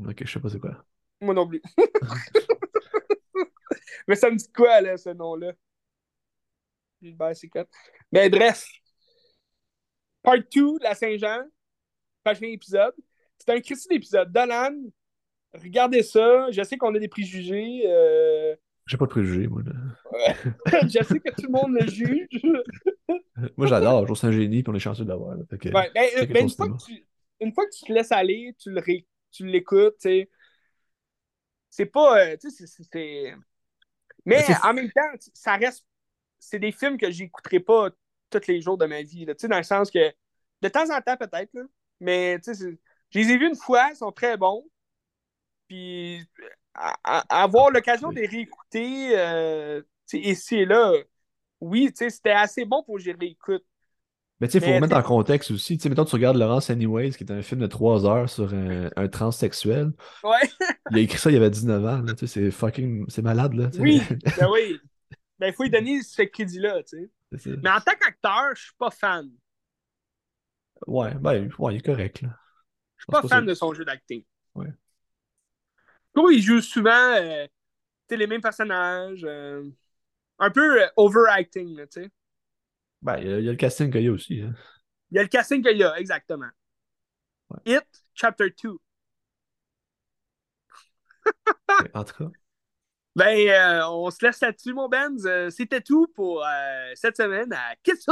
[SPEAKER 2] Ok, je sais pas c'est quoi.
[SPEAKER 1] Moi non plus. Mais ça me dit quoi, là, ce nom-là? Gilbert Secret. Mais bref. Part 2 de la Saint-Jean, prochain épisode. C'est un critique d'épisode. Dolan, regardez ça. Je sais qu'on a des préjugés. Euh...
[SPEAKER 2] J'ai pas de préjugés, moi.
[SPEAKER 1] Je sais que tout le monde le juge.
[SPEAKER 2] moi, j'adore. Je suis un génie, puis on est chanceux de l'avoir.
[SPEAKER 1] Ouais, ben, ben, une, fois que tu, une fois que tu te laisses aller, tu le ré... tu l'écoutes, tu sais. C'est pas. Euh, c'est. Mais en même temps, ça reste. C'est des films que j'écouterai pas tous les jours de ma vie. Là, dans le sens que. De temps en temps, peut-être. Mais je les ai vus une fois, ils sont très bons. Puis avoir l'occasion de les réécouter euh, ici et là, oui, c'était assez bon pour que je les réécoute.
[SPEAKER 2] Mais tu sais, il faut remettre en contexte aussi. Tu sais, mettons, tu regardes Laurence Anyways, qui est un film de 3 heures sur un, un transsexuel.
[SPEAKER 1] Ouais.
[SPEAKER 2] il a écrit ça il y avait 19 ans. Tu sais, c'est fucking. C'est malade, là.
[SPEAKER 1] Oui, ben oui. Ben, il faut lui donner ce crédit-là, tu sais. Mais en tant qu'acteur, je suis pas fan.
[SPEAKER 2] Ouais, ben, ouais, il est correct, là.
[SPEAKER 1] Je suis pas, fan de son jeu d'acting.
[SPEAKER 2] Ouais.
[SPEAKER 1] il joue souvent euh, les mêmes personnages. Euh, un peu euh, overacting, tu sais.
[SPEAKER 2] Ben, il y, a, le casting qu'il y a aussi. Hein.
[SPEAKER 1] Il y a le casting qu'il y a, exactement. It, Chapter 2.
[SPEAKER 2] en tout cas.
[SPEAKER 1] Ben, euh, on se laisse là-dessus, mon Benz. C'était tout pour cette semaine à Qu'est-ce?